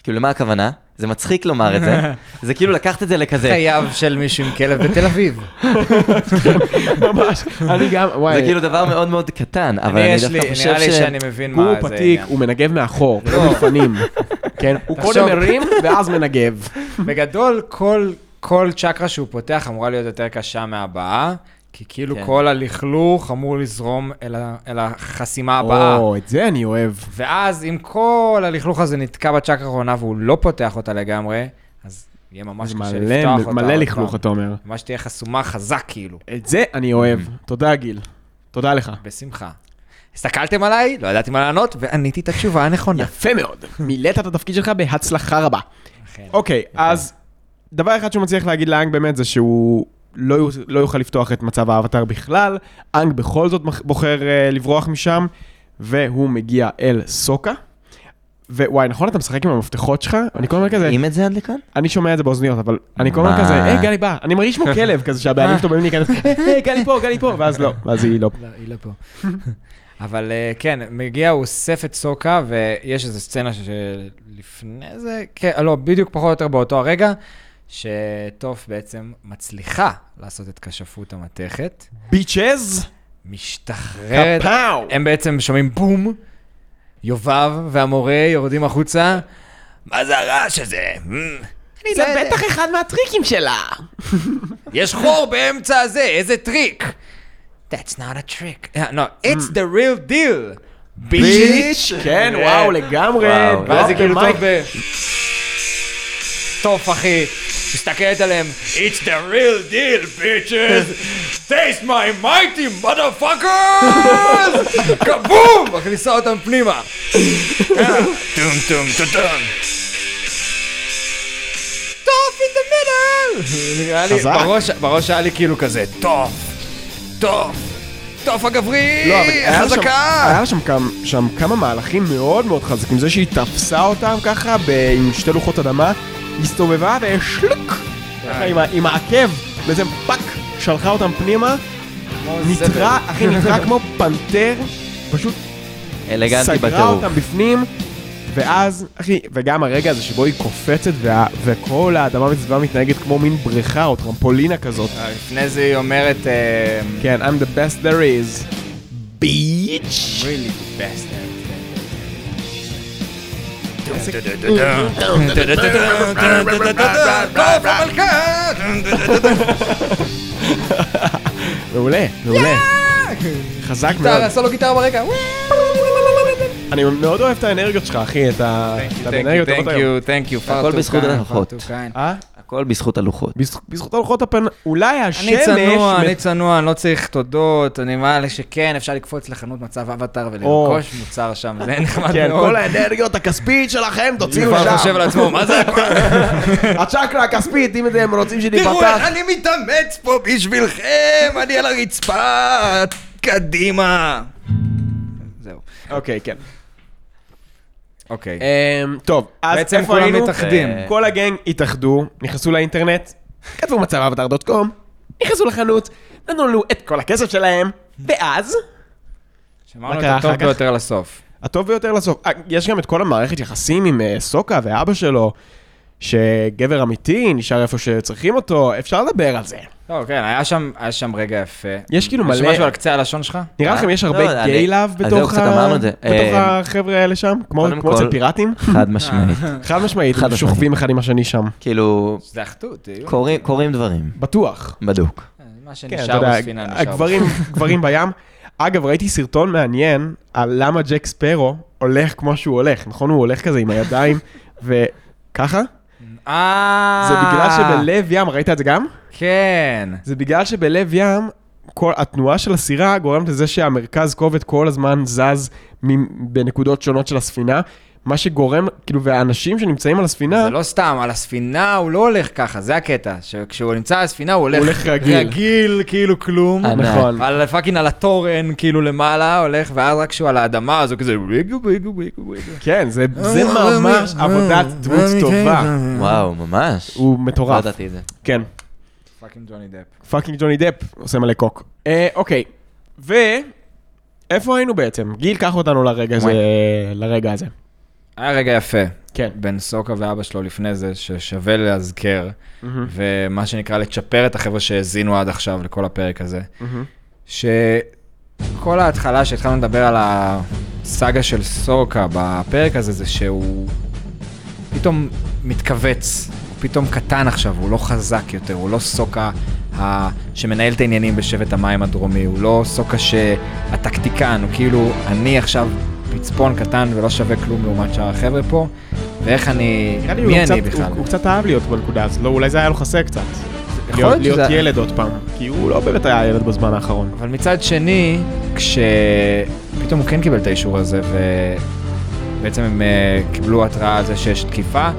כאילו, למה הכוונה? זה מצחיק לומר את זה, זה כאילו לקחת את זה לכזה, חייו של מישהו עם כלב בתל אביב. ממש, אני גם, זה וואי, כאילו דבר מאוד מאוד קטן, אבל אני דווקא חושב נראה לי ש... שאני מבין מה זה פתיק, העניין. הוא מנגב מאחור, לא. מלפנים. כן, הוא. קודם מרים, ואז מנגב. בגדול, כל, כל צ'קרה שהוא פותח אמורה להיות יותר קשה מהבאה, כי כאילו כן. כל הלכלוך אמור לזרום אל, ה, אל החסימה הבאה. או, את זה אני אוהב. ואז אם כל הלכלוך הזה נתקע בצ'קרה האחרונה והוא לא פותח אותה לגמרי, אז יהיה ממש קשה מלא- לפתוח אותה. מלא לכלוך. אתה אומר. ממש תהיה חסומה חזק כאילו, את זה אני אוהב. תודה, גיל. תודה לך. בשמחה. הסתכלתם עליי, לא ידעתי מה לענות, ועניתי את התשובה הנכונה. יפה מאוד. מילאת את התפקיד שלך בהצלחה רבה. אכן. אוקיי, אז דבר אחד שהוא מצליח להגיד לאנג באמת זה שהוא לא, לא יוכל לפתוח את מצב האבטר בכלל. אנג בכל זאת בוחר uh, לברוח משם, והוא מגיע אל סוקה. ווואי, נכון אתה משחק עם המפתחות שלך? אני כל הזמן כזה, שים את זה עד לכאן? אני שומע את זה באוזניות, אבל אני כל הזמן? כזה, היי גלי בא, אני מרגיש כמו כלב כזה שהבעלים שלו באים להיכנס, היי גלי פה, גלי פה, ואז לא, ואז היא לא. לא, היא לא פה. אבל אה, כן, מגיע, הוא אוסף את סוקה, ויש איזו סצנה שלפני זה, כן, לא, בדיוק פחות או יותר באותו הרגע, שטוף בעצם מצליחה לעשות את כשפות המתכת, bitches, משתחררת, kapow. הם בעצם שומעים בום, יובב והמורה יורדים החוצה, מה זה הרעש הזה? אני זה בטח אחד מהטריקים שלה. יש חור באמצע הזה, איזה טריק? That's not a trick. Uh, no, it's the real deal. bitch, כן, וואו, לגמרי. וואו. ואז היא דרופ כאילו ה mic. טוב ב... טוב, אחי. מסתכלת עליהם, It's the real deal, bitches! Taste my mighty motherfuckers! כבום! מכניסה אותם פנימה. טום טום טום טום. טוב in the middle! נראה לי. בראש- בראש היה לי כאילו כזה, טוב, טוב, טוב הגברי, לא, היה שם- חזקה! היה שם כמה- שם כמה מהלכים מאוד מאוד חזקים. זה שהיא תפסה אותם ככה ב- עם שתי לוחות אדמה, הסתובבה ושלוק, ככה עם עם העקב, בעצם fuck, שלחה אותם פנימה, נטרע, אחי, נטרע כמו פנתר, פשוט אלגנטי סגרה בטירוף. אותם בפנים, ואז, אחי, וגם הרגע הזה שבו היא קופצת וה- וכל האדמה מסביבה מתנהגת כמו מין בריכה או טרמפולינה כזאת. לפני זה היא אומרת, אה, כן, I'm the best there is. bitch. really the best. מעולה, מעולה. חזק מאוד. גיטרה, סולו גיטרה ברקע. אני מאוד אוהב את האנרגיות שלך, אחי, את ה... אתה באנרגיות טובות היום. thank you, הכל בזכות הלוחות. אה? הכל בזכות הלוחות. בזכות- הלוחות הפן... אולי השמש... אני צנוע, אני צנוע, אני לא צריך תודות, אני מעלה שכן, אפשר לקפוץ לחנות מצב אבטר ולרכוש מוצר שם, זה נחמד כן, מאוד. כל האנרגיות הכספית שלכם, תוציאו כבר שם. חושב לעצמו, מה זה הכל? הצ'קרה הכספית, אם אתם רוצים תראו איך שניפתח. אני מתאמץ פה בשבילכם, אני על הרצפה, קדימה. זהו. אוקיי, כן. אוקיי. אמ, טוב, אז בעצם איפה כולם היינו? מתאחדים. אה, כל הגנג התאחדו, נכנסו לאינטרנט, כתבו מצב אבטר דוט קום, נכנסו לחנות, נתנו לנו את כל הכסף שלהם, ואז, שמרנו את קרה הטוב כך? ביותר לסוף. הטוב ביותר לסוף. אה, יש גם את כל המערכת יחסים עם אה, סוקה ואבא שלו, שגבר אמיתי נשאר איפה שצריכים אותו, אפשר לדבר על זה. לא, כן, היה שם, היה שם רגע יפה. יש כאילו יש מלא- משהו על קצה הלשון שלך? נראה אה? לכם יש לא, הרבה גיי לאב אז זהו, בתוך אה, החבר'ה האלה שם? כמו אצל פיראטים? חד משמעית. חד משמעית, הם שוכבים אחד עם השני שם. כאילו, זה אחדות. קורים- דברים, בטוח. בדוק. מה כן, שנשאר בספינה נשאר. גברים בים. אגב, ראיתי סרטון מעניין על למה ג'ק ספרו הולך כמו שהוא הולך. נכון, הוא הולך כזה עם הידיים וככה? אה... זה בגלל שבלב ים, ראית את זה גם? כן. זה בגלל שבלב ים, כל התנועה של הסירה גורמת לזה שהמרכז כובד כל הזמן זז מ- בנקודות שונות של הספינה, מה שגורם, כאילו, והאנשים שנמצאים על הספינה, זה לא סתם, על הספינה הוא לא הולך ככה, זה הקטע. שכשהוא נמצא על הספינה הוא הולך... הוא הולך רגיל. רגיל, כאילו כלום. נכון. על fucking על התורן, כאילו למעלה, הולך, ואז רק כשהוא על האדמה, אז הוא כזה ריגו ביגו ביגו ביגו. כן, זה, זה ממש עבודת דמות טובה. וואו, ממש. הוא לא מטורף. ידעתי את זה. כן. fucking ג'וני דפ. fucking ג'וני דפ עושה מלא קוק. אה, אוקיי, ואיפה היינו בעצם? גיל, קח אותנו לרגע הזה. היה רגע יפה. כן. בין סוקה ואבא שלו לפני זה, ששווה להזכר, ומה שנקרא לצ'פר את החבר'ה שהאזינו עד עכשיו לכל הפרק הזה. שכל ההתחלה שהתחלנו לדבר על הסאגה של סוקה בפרק הזה, זה שהוא פתאום מתכווץ, הוא פתאום קטן עכשיו, הוא לא חזק יותר, הוא לא סוקה ה... שמנהל את העניינים בשבט המים הדרומי, הוא לא סוקה שהטקטיקן, הוא כאילו, אני עכשיו פצפון קטן ולא שווה כלום לעומת שאר החבר'ה פה, ואיך אני, מי אני קצת- בכלל? הוא- הוא קצת אהב להיות בנקודה הזאת, לא, אולי זה היה לו חסר קצת. יכול להיות להיות שזה- ילד עוד פעם, כי הוא לא באמת היה ילד בזמן האחרון. אבל מצד שני, כשפתאום הוא כן קיבל את האישור הזה, ובעצם הם אה, קיבלו התראה על זה שיש תקיפה,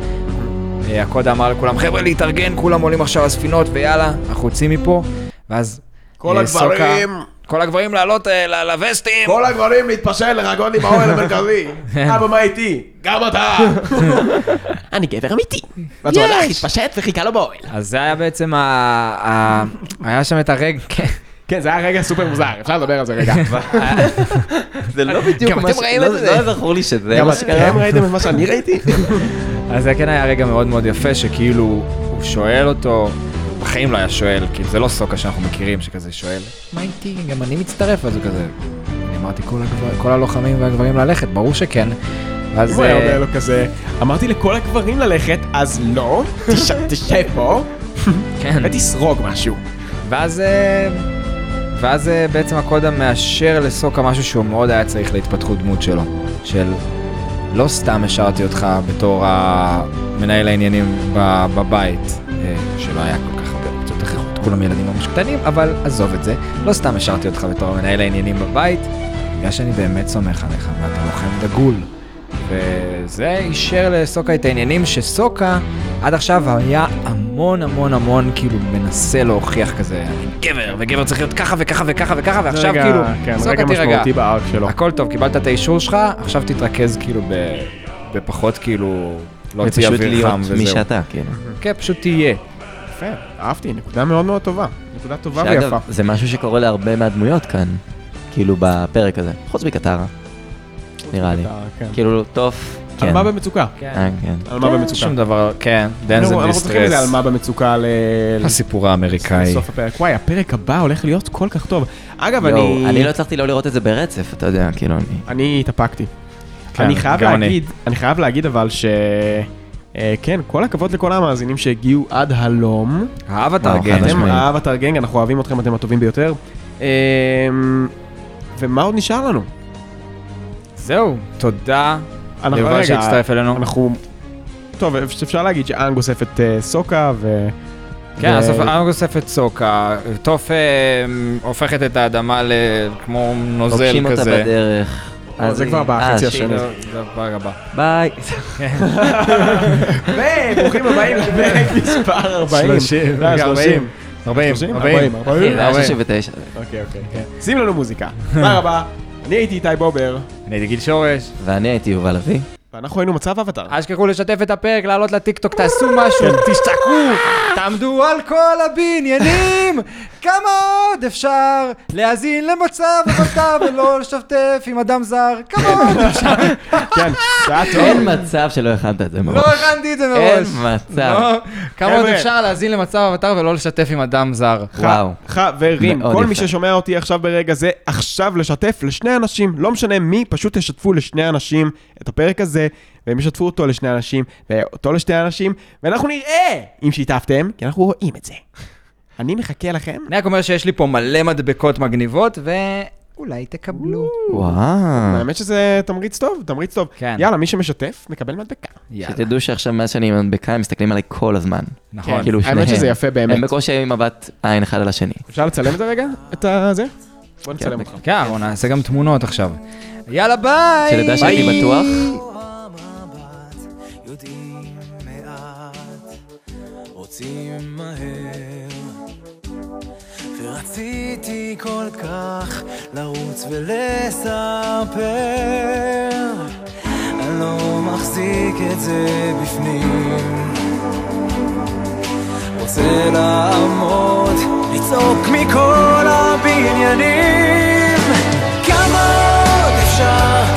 אה, הקודה אמר לכולם, חבר'ה להתארגן, כולם עולים עכשיו על ספינות, ויאללה, אנחנו יוצאים מפה, ואז... כל אה, סוקה- הגברים, כל הגברים לעלות אה, ל- לווסטים. כל הגברים להתפשט לחכות לי באוהל המרכזי. אבא, מה איתי? גם אתה. אני גבר אמיתי. ואז הוא הלך, התפשט וחיכה לו באוהל. אז זה היה בעצם ה... היה שם את הרגע, כן. כן, זה היה רגע סופר מוזר, אפשר לדבר על זה רגע. זה לא בדיוק גם מה אתם ש... ראיתם לא- את זה? לא זכור לי שזה גם מה שקרה. אתם ראיתם את מה שאני ראיתי? אז זה כן היה רגע מאוד מאוד יפה, שכאילו הוא שואל אותו, בחיים לא היה שואל, כאילו זה לא סוקה שאנחנו מכירים, שכזה שואל, מה איתי? גם אני מצטרף, אז הוא כזה, אני אמרתי כל, הגבר, כל הלוחמים והגברים ללכת, ברור שכן. ואז... הוא היה אה, אומר לו כזה, אמרתי לכל הגברים ללכת, אז לא, תש- תשב פה כן. ותסרוג משהו. ואז, אה, ואז אה, בעצם הקודה מאשר לסוקה משהו שהוא מאוד היה צריך להתפתחות דמות שלו. של לא סתם השארתי אותך בתור המנהל העניינים בבית, שלא היה כל כך כולם ילדים ממש קטנים, אבל עזוב את זה. לא סתם השארתי אותך בתור המנהל העניינים בבית, בגלל שאני באמת סומך עליך ואתה לוחם דגול. וזה אישר לסוקה את העניינים שסוקה עד עכשיו היה המון המון המון כאילו מנסה להוכיח כזה, אני גבר, וגבר צריך להיות ככה וככה וככה וככה, ועכשיו רגע- כאילו, כן, סוקה רגע תירגע. משמעותי בארק שלו. הכל טוב, קיבלת את האישור שלך, עכשיו תתרכז כאילו ב... בפחות כאילו להוציא ופשוט אוויר להיות חם וזהו. מי שאתה, כאילו. כן, פשוט תהיה. יפה, אהבתי, נקודה מאוד מאוד טובה. נקודה טובה ויפה. שאגב, זה משהו שקורה להרבה מהדמויות כאן, כאילו בפרק הזה, חוץ מקטרה, נראה לי. כן. כאילו, טוף, כן. עלמה במצוקה? אה, כן. עלמה במצוקה? שום דבר, כן, אנחנו damsel אנחנו צריכים את זה על distress. עלמה במצוקה ל... הסיפור האמריקאי. לסוף הפרק. וואי, הפרק הבא הולך להיות כל כך טוב. אגב, אני... אני לא הצלחתי לא לראות את זה ברצף, אתה יודע, כאילו, אני... אני התאפקתי. כן, אני חייב גם אני. להגיד, אני חייב להגיד אבל ש... אה, כן, כל הכבוד לכל המאזינים שהגיעו עד הלום. האבטר חד משמעית. האבטר gang, אנחנו אוהבים אתכם, אתם הטובים ביותר. אה, ומה עוד נשאר לנו? זהו, תודה אנחנו- ליובל רגע, שהצטרף אלינו. אנחנו... טוב, אפשר להגיד שאנג אוסף את אה, סוקה ו... כן, אנג אוסף את סוקה, טוף אה, הופכת את האדמה ל... כמו נוזל פוגשים אותה כזה. בדרך. אז זה כבר בחצי אה, השני. זה הפרק הבא. ביי. וברוכים הבאים לפרק מספר 40. שלושים, לא, 40. 40, 30, 40. 40. אחי, זה היה אוקיי. 39. אוקיי, אוקיי. שים לנו מוזיקה. תודה רבה. אני הייתי איתי בובר. אני הייתי גיל שורש. ואני הייתי יובל אבי. ואנחנו היינו מצב אבטר. אל תשכחו לשתף את הפרק, לעלות לטיקטוק, תעשו משהו, תשתקעו, תעמדו על כל הבניינים. כמה עוד אפשר להאזין למצב אבטר ולא לשתף עם אדם זר? כמה עוד אפשר? כן, זה היה טוב. אין מצב שלא הכנת את זה מראש. לא הכנתי את זה אין מראש. מצב. לא. כמה עוד. אפשר להאזין למצב אבטר ולא לשתף עם אדם זר? וואו. חברים, כל מי. ששומע אותי עכשיו ברגע זה, עכשיו לשתף לשני אנשים, לא משנה מי, פשוט תשתפו לשני אנשים את הפרק הזה, והם ישתפו אותו לשני אנשים, ואותו לשני אנשים, ואנחנו נראה אם שיתפתם, כי אנחנו רואים את זה. אני מחכה לכם. אני רק אומר שיש לי פה מלא מדבקות מגניבות, ואולי תקבלו. וואו. האמת שזה תמריץ טוב, תמריץ טוב. כן. יאללה, מי שמשתף, מקבל מדבקה. יאללה. שתדעו שעכשיו מאז שאני עם מדבקה הם מסתכלים עליי כל הזמן. נכון. כאילו האמת שניהם. שזה יפה באמת. הם בקושי עם מבט עין אחד על השני. אפשר לצלם את זה רגע? את הזה? בוא נצלם אותך. כן, בוא נעשה גם תמונות עכשיו. יאללה ביי! שהייתי ביי. בטוח. רצים מהר. ורציתי כל כך לרוץ ולספר, אני לא מחזיק את זה בפנים. רוצה לעמוד, לצעוק מכל הבניינים, כמה עוד אפשר?